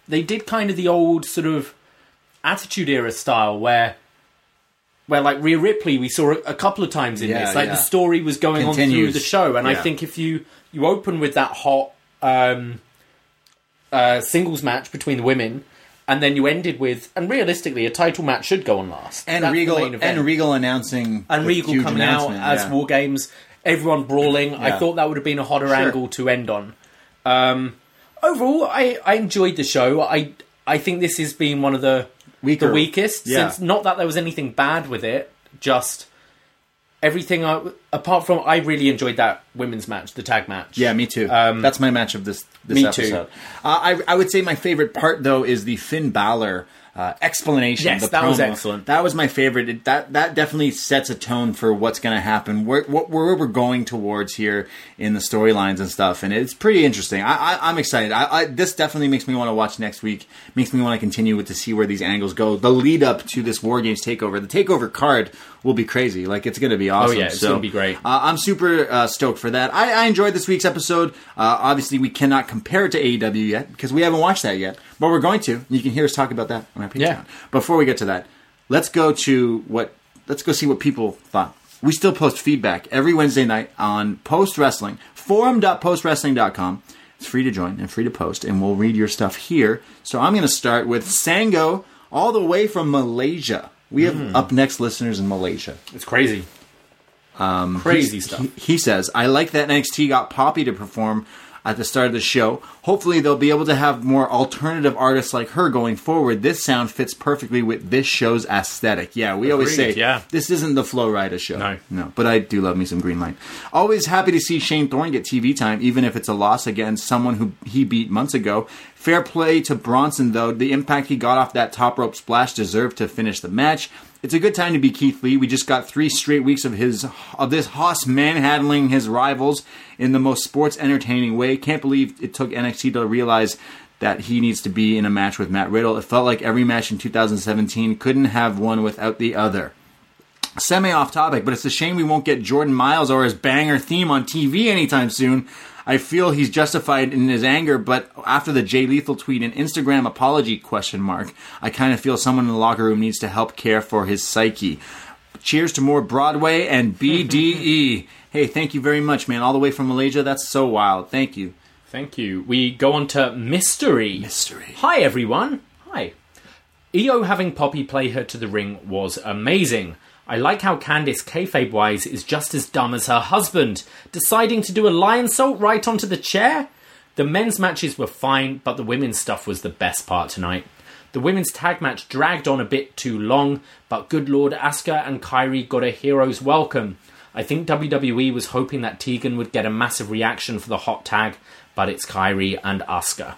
[SPEAKER 3] they did kind of the old sort of Attitude Era style where. Where like Rhea Ripley, we saw a, couple of times in
[SPEAKER 2] Yeah,
[SPEAKER 3] this. Like
[SPEAKER 2] yeah.
[SPEAKER 3] the story was going on through the show, and I think if you you open with that hot um, uh, singles match between the women, and then you ended with, and realistically, a title match should go on last.
[SPEAKER 2] And
[SPEAKER 3] That's
[SPEAKER 2] Regal and Regal announcing
[SPEAKER 3] and Regal coming out as
[SPEAKER 2] yeah.
[SPEAKER 3] War Games, everyone brawling. I thought that would have been a hotter angle to end on. Um, overall, I, I enjoyed the show. I I think this has been one of the
[SPEAKER 2] Weaker.
[SPEAKER 3] the weakest.
[SPEAKER 2] Yeah.
[SPEAKER 3] Since not that there was anything bad with it, just everything. I, apart from, I really enjoyed that women's match, the tag match.
[SPEAKER 2] Yeah, me too.
[SPEAKER 3] Um,
[SPEAKER 2] That's my match of this this
[SPEAKER 3] me too.
[SPEAKER 2] Uh, I I would say my favorite part though is the Finn Balor uh, explanation.
[SPEAKER 3] Yes,
[SPEAKER 2] the
[SPEAKER 3] that was excellent.
[SPEAKER 2] That was my favorite. It, that that definitely sets a tone for what's going to happen, where, what, where we're going towards here in the storylines and stuff, and it's pretty interesting. I, I, I'm excited. I, I, this definitely makes me want to watch next week. Makes me want to continue with to see where these angles go. The lead up to this War Games takeover, the takeover card will be crazy. Like it's going to be awesome.
[SPEAKER 3] Oh, yeah, it's
[SPEAKER 2] So,
[SPEAKER 3] gonna be great.
[SPEAKER 2] Uh, I'm super uh, stoked for that. I, I enjoyed this week's episode. Uh, obviously, we cannot compare it to AEW yet because we haven't watched that yet, but we're going to. You can hear us talk about that on our Patreon.
[SPEAKER 3] Yeah.
[SPEAKER 2] Before we get to that, let's go to what. Let's go see what people thought. We still post feedback every Wednesday night on Post Wrestling forum.postwrestling.com. It's free to join and free to post, and we'll read your stuff here. So I'm going to start with Sango, all the way from Malaysia. We have
[SPEAKER 3] Hmm.
[SPEAKER 2] up next listeners in Malaysia.
[SPEAKER 3] It's crazy. Um, crazy stuff.
[SPEAKER 2] He, he says, I like that NXT got Poppy to perform at the start of the show. Hopefully, they'll be able to have more alternative artists like her going forward. This sound fits perfectly with this show's aesthetic. Yeah, we always say,
[SPEAKER 3] yeah.
[SPEAKER 2] this isn't the Flo Rida show.
[SPEAKER 3] No.
[SPEAKER 2] No, but I do love me some Green Light. Always happy to see Shane Thorne get TV time, even if it's a loss against someone who he beat months ago. Fair play to Bronson, though. The impact he got off that top rope splash deserved to finish the match. It's a good time to be Keith Lee. We just got three straight weeks of his of this Haas manhandling his rivals in the most sports entertaining way. Can't believe it took NXT to realize that he needs to be in a match with Matt Riddle. It felt like every match in 2017 couldn't have one without the other semi off topic, but it's a shame we won't get Jordan Myles or his banger theme on TV anytime soon. I feel he's justified in his anger, but after the Jay Lethal tweet and Instagram apology question mark, I kind of feel someone in the locker room needs to help care for his psyche. Cheers to more Broadway and BDE. hey, thank you very much, man. All the way from Malaysia. That's so wild. Thank you.
[SPEAKER 3] Thank you. We go on to mystery.
[SPEAKER 2] Mystery.
[SPEAKER 3] Hi, everyone. Hi. Io having Poppy play her to the ring was amazing. I like how Candice, kayfabe wise, is just as dumb as her husband, deciding to do a lionsault right onto the chair. The men's matches were fine, but the women's stuff was the best part tonight. The women's tag match dragged on a bit too long, but good lord, Asuka and Kairi got a hero's welcome. I think WWE was hoping that Tegan would get a massive reaction for the hot tag, but it's Kairi and Asuka.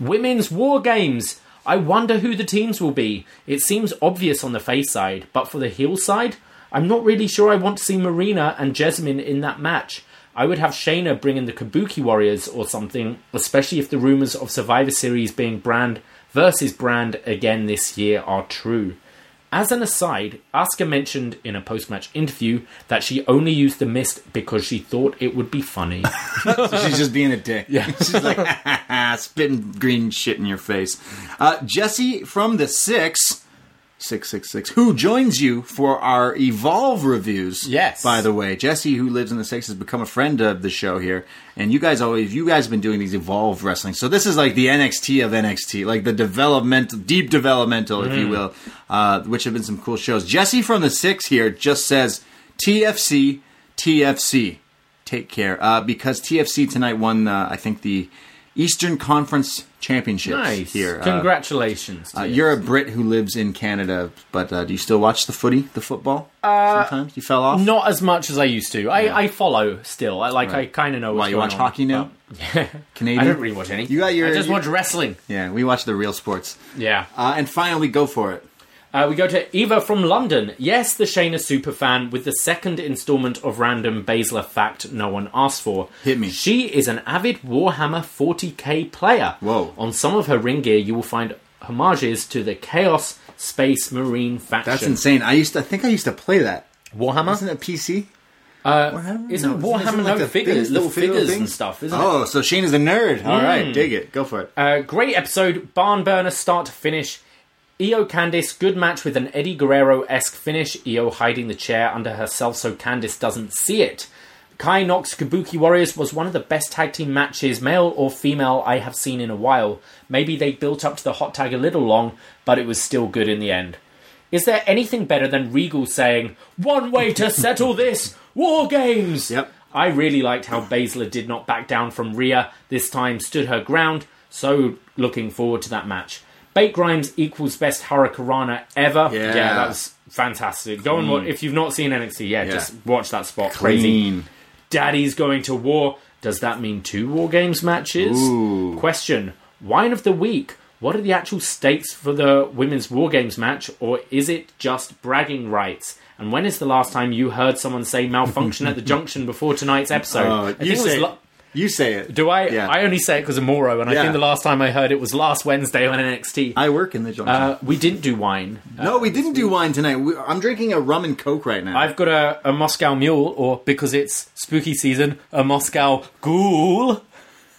[SPEAKER 3] Women's War Games! I wonder who the teams will be. It seems obvious on the face side, but for the heel side, I'm not really sure I want to see Marina and Jessamyn in that match. I would have Shayna bring in the Kabuki Warriors or something, especially if the rumours of Survivor Series being brand versus brand again this year are true. As an aside, Asuka mentioned in a post match interview that she only used the mist because she thought it would be funny.
[SPEAKER 2] So she's just being a dick. Yeah. she's like spitting green shit in your face. Uh, Jesse from the Six. 666 who joins you for our evolve reviews
[SPEAKER 3] Yes.
[SPEAKER 2] by the way. Jesse who lives in the six has become a friend of the show here. And you guys always you guys have been doing these evolve wrestling. So this is like the nxt of nxt like the developmental deep developmental if you will uh, which have been some cool shows. Jesse from the six here just says tfc tfc take care. Uh, because TFC tonight won, uh, I think, the Eastern Conference Championship
[SPEAKER 3] nice.
[SPEAKER 2] here. Uh,
[SPEAKER 3] Congratulations. to
[SPEAKER 2] uh,
[SPEAKER 3] you.
[SPEAKER 2] you're a Brit who lives in Canada, but uh, do you still watch the footy, the football? Sometimes you fell off.
[SPEAKER 3] Not as much as I used to. I, I follow still. I like. I kind of know.
[SPEAKER 2] Why you watch
[SPEAKER 3] on,
[SPEAKER 2] hockey now?
[SPEAKER 3] but-
[SPEAKER 2] Canadian.
[SPEAKER 3] I don't really watch any.
[SPEAKER 2] You got your-
[SPEAKER 3] I just
[SPEAKER 2] your-
[SPEAKER 3] watch wrestling.
[SPEAKER 2] Yeah, we watch the real sports.
[SPEAKER 3] Yeah.
[SPEAKER 2] Uh, and finally, go for it.
[SPEAKER 3] Uh, we go to Eva from London. Yes, the Shayna superfan with the second installment of random Baszler fact no one asked for.
[SPEAKER 2] Hit me.
[SPEAKER 3] She is an avid Warhammer 40k player.
[SPEAKER 2] Whoa.
[SPEAKER 3] On some of her ring gear, you will find homages to the Chaos Space Marine faction.
[SPEAKER 2] That's insane. I used to, I think I used to play that.
[SPEAKER 3] Warhammer?
[SPEAKER 2] Isn't it PC?
[SPEAKER 3] Uh,
[SPEAKER 2] Warhammer?
[SPEAKER 3] isn't
[SPEAKER 2] No,
[SPEAKER 3] Warhammer
[SPEAKER 2] isn't
[SPEAKER 3] no
[SPEAKER 2] like the
[SPEAKER 3] figures,
[SPEAKER 2] things, the
[SPEAKER 3] little figures
[SPEAKER 2] things?
[SPEAKER 3] and stuff, isn't it?
[SPEAKER 2] Oh, so Shane is a nerd. All right, dig it. Go for it.
[SPEAKER 3] Uh, great episode, barn burner start to finish. Io Candice, good match with an Eddie Guerrero esque finish. Io hiding the chair under herself so Candice doesn't see it. Kai Nox Kabuki Warriors was one of the best tag team matches, male or female, I have seen in a while. Maybe they built up to the hot tag a little long, but it was still good in the end. Is there anything better than Regal saying, One way to settle this! War Games!
[SPEAKER 2] Yep.
[SPEAKER 3] I really liked how Baszler did not back down from Rhea, this time stood her ground, so looking forward to that match. Bate Grimes equals best Hurricanrana ever.
[SPEAKER 2] Yeah.
[SPEAKER 3] that was fantastic. Go and watch, if you've not seen NXT, yeah,
[SPEAKER 2] Yeah.
[SPEAKER 3] just watch that spot. Crazy. Daddy's going to war. Does that mean two War Games matches?
[SPEAKER 2] Ooh.
[SPEAKER 3] Question. Wine of the week. what are the actual stakes for the women's War Games match, or is it just bragging rights? And when is the last time you heard someone say malfunction at the junction before tonight's episode? Uh, think
[SPEAKER 2] you
[SPEAKER 3] it was
[SPEAKER 2] say
[SPEAKER 3] la-
[SPEAKER 2] you say it.
[SPEAKER 3] do I?
[SPEAKER 2] Yeah.
[SPEAKER 3] I only say it because of Mauro, and I think the last time I heard it was last Wednesday on NXT.
[SPEAKER 2] I work in the junction.
[SPEAKER 3] uh, we didn't do wine.
[SPEAKER 2] no, we didn't do wine tonight. We, I'm drinking a rum and coke right now.
[SPEAKER 3] I've got a, a Moscow Mule, or because it's spooky season, a Moscow Ghoul.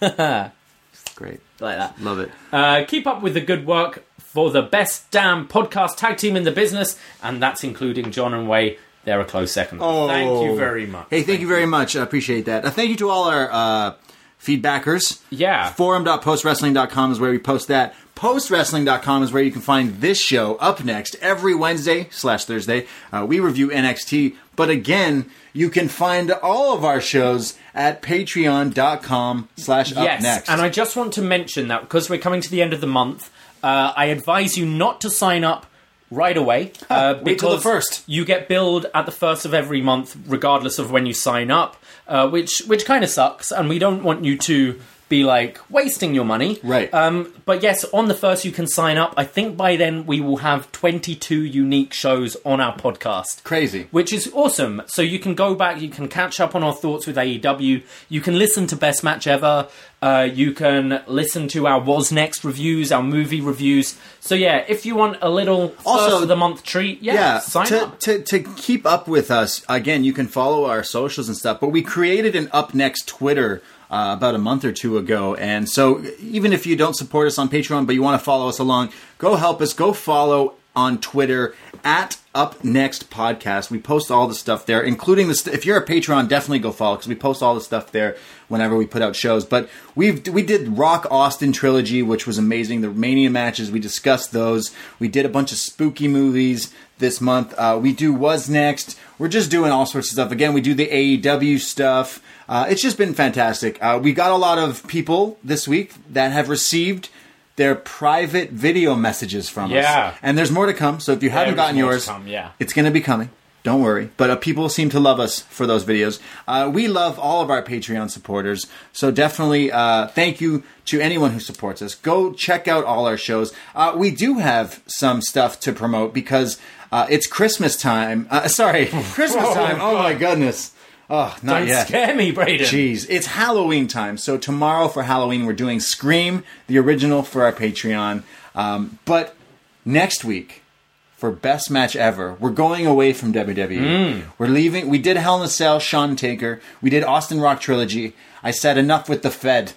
[SPEAKER 2] Great,
[SPEAKER 3] Like that.
[SPEAKER 2] love it.
[SPEAKER 3] Uh, keep up with the good work for the best damn podcast tag team in the business, and that's including John and Wai. They're a close second. Oh, Thank you very much.
[SPEAKER 2] Hey, thank, you very much. I appreciate that. Uh, thank you to all our uh, feedbackers.
[SPEAKER 3] Yeah.
[SPEAKER 2] Forum.postwrestling.com is where we post that. Postwrestling.com is where you can find this show up next every Wednesday slash Thursday. Uh, we review NXT, but again, you can find all of our shows at patreon.com slash up
[SPEAKER 3] yes,
[SPEAKER 2] next.
[SPEAKER 3] and I just want to mention that because we're coming to the end of the month, uh, I advise you not to sign up right away uh,
[SPEAKER 2] Wait till the first.
[SPEAKER 3] you get billed at the first of every month, regardless of when you sign up, uh, which which kind of sucks, and we don't want you to be like wasting your money.
[SPEAKER 2] Right.
[SPEAKER 3] Um, but yes, on the first you can sign up. I think by then we will have 22 unique shows on our podcast.
[SPEAKER 2] Crazy.
[SPEAKER 3] Which is awesome. So you can go back, you can catch up on our thoughts with AEW, you can listen to Best Match Ever, uh, you can listen to our Was Next reviews, our movie reviews. So yeah, if you want a little
[SPEAKER 2] Also-
[SPEAKER 3] of the month treat, yeah,
[SPEAKER 2] yeah,
[SPEAKER 3] sign
[SPEAKER 2] to,
[SPEAKER 3] up.
[SPEAKER 2] To, to keep up with us, again, you can follow our socials and stuff, but we created an upNXT Twitter uh, about a month or two ago. And so even if you don't support us on Patreon, but you want to follow us along, go help us. Go follow on Twitter at upNXT Podcast. We post all the stuff there, including the st- if you're a Patreon, definitely go follow because we post all the stuff there whenever we put out shows. But we've we did Rock Austin trilogy, which was amazing. The Mania matches we discussed those. We did a bunch of spooky movies this month. Uh, we do Was Next. We're just doing all sorts of stuff. Again, we do the AEW stuff. Uh, it's just been fantastic. Uh, we got a lot of people this week that have received their private video messages from us.
[SPEAKER 3] Yeah.
[SPEAKER 2] And there's more to come. So if you haven't
[SPEAKER 3] There is
[SPEAKER 2] gotten yours,
[SPEAKER 3] come, yeah.
[SPEAKER 2] it's going to be coming. Don't worry. But uh, people seem to love us for those videos. Uh, we love all of our Patreon supporters. So definitely uh, thank you to anyone who supports us. Go check out all our shows. Uh, we do have some stuff to promote because uh, it's Christmas time. Uh, sorry, Christmas time. Oh my goodness. Oh, not
[SPEAKER 3] Don't
[SPEAKER 2] yet.
[SPEAKER 3] scare me, Braden.
[SPEAKER 2] Jeez, it's Halloween time. So tomorrow for Halloween, we're doing Scream, the original, for our Patreon. Um, but next week, for best match ever, we're going away from WWE. We're leaving. We did Hell in a Cell, Sean Taker. We did Austin Rock trilogy. I said enough with the Fed.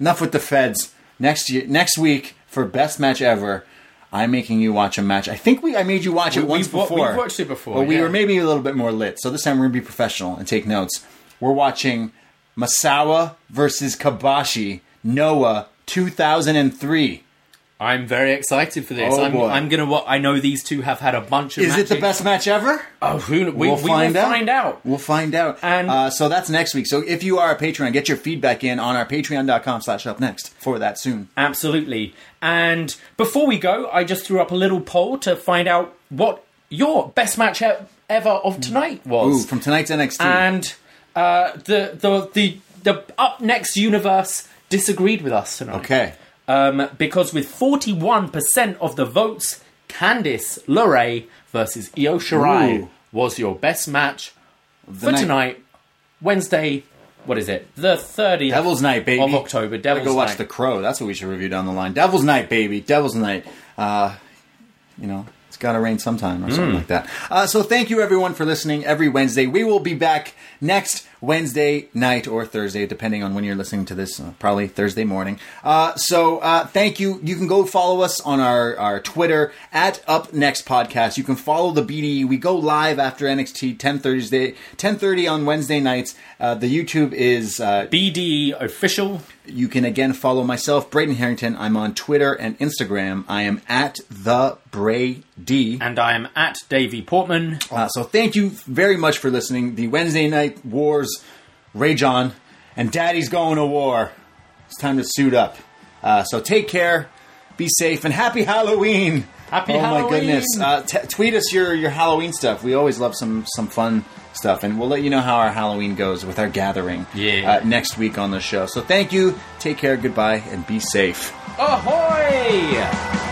[SPEAKER 2] Enough with the Feds. Next year, next week for best match ever. I'm making you watch a match. I think we I made you watch it once
[SPEAKER 3] we've
[SPEAKER 2] before.
[SPEAKER 3] we've watched it before,
[SPEAKER 2] But we were maybe a little bit more lit. So this time we're gonna be professional and take notes. We're watching Misawa versus Kobashi Noah 2003.
[SPEAKER 3] I'm very excited for this.
[SPEAKER 2] Oh,
[SPEAKER 3] I'm,
[SPEAKER 2] boy.
[SPEAKER 3] I'm gonna. Wa- I know these two have had a bunch of.
[SPEAKER 2] Is it the best match ever?
[SPEAKER 3] Oh, who, we,
[SPEAKER 2] we'll
[SPEAKER 3] we
[SPEAKER 2] find
[SPEAKER 3] will
[SPEAKER 2] out.
[SPEAKER 3] find out.
[SPEAKER 2] We'll find out.
[SPEAKER 3] And-
[SPEAKER 2] uh, so that's next week. So if you are a Patreon, get your feedback in on our patreon.com slash up next for that soon.
[SPEAKER 3] Absolutely. And before we go, I just threw up a little poll to find out what your best match ever of tonight was.
[SPEAKER 2] Ooh, from tonight's NXT.
[SPEAKER 3] and uh, the, the the the up next universe disagreed with us tonight.
[SPEAKER 2] okay.
[SPEAKER 3] Um, because with 41% of the votes, Candice LeRae versus Io Shirai
[SPEAKER 2] Ooh.
[SPEAKER 3] was your best match
[SPEAKER 2] The
[SPEAKER 3] for
[SPEAKER 2] night-
[SPEAKER 3] tonight, Wednesday. What is it? The 30th
[SPEAKER 2] Devil's Night, baby.
[SPEAKER 3] of October. Devil's
[SPEAKER 2] go watch
[SPEAKER 3] Night.
[SPEAKER 2] The Crow. That's what we should review down the line. Devil's Night, baby. Devil's Night. Uh, you know, it's got to rain sometime or
[SPEAKER 3] Hmm.
[SPEAKER 2] something like that. Uh, so thank you everyone for listening every Wednesday. We will be back next Wednesday night or Thursday, depending on when you're listening to this. Uh, probably Thursday morning. Uh, so uh, thank you. You can go follow us on our, our Twitter at upNXT Podcast. You can follow the BDE. We go live after NXT 10 Thursday, 10:30 on Wednesday nights. Uh, the YouTube is uh,
[SPEAKER 3] BD official.
[SPEAKER 2] You can again follow myself, Braden Herrington. I'm on Twitter and Instagram. I am at the Bray Brady.
[SPEAKER 3] And I am at Davie Portman.
[SPEAKER 2] Uh, so thank you very much for listening. The Wednesday night wars rage on, and Daddy's going to war. It's time to suit up. Uh, so take care, be safe, and happy Halloween.
[SPEAKER 3] Happy Halloween.
[SPEAKER 2] oh my goodness! Uh, t- tweet us your your Halloween stuff. We always love some some fun stuff, and we'll let you know how our Halloween goes with our gathering
[SPEAKER 3] Yeah.
[SPEAKER 2] uh, next week on the show. So thank you, take care, goodbye, and be safe.
[SPEAKER 3] Ahoy!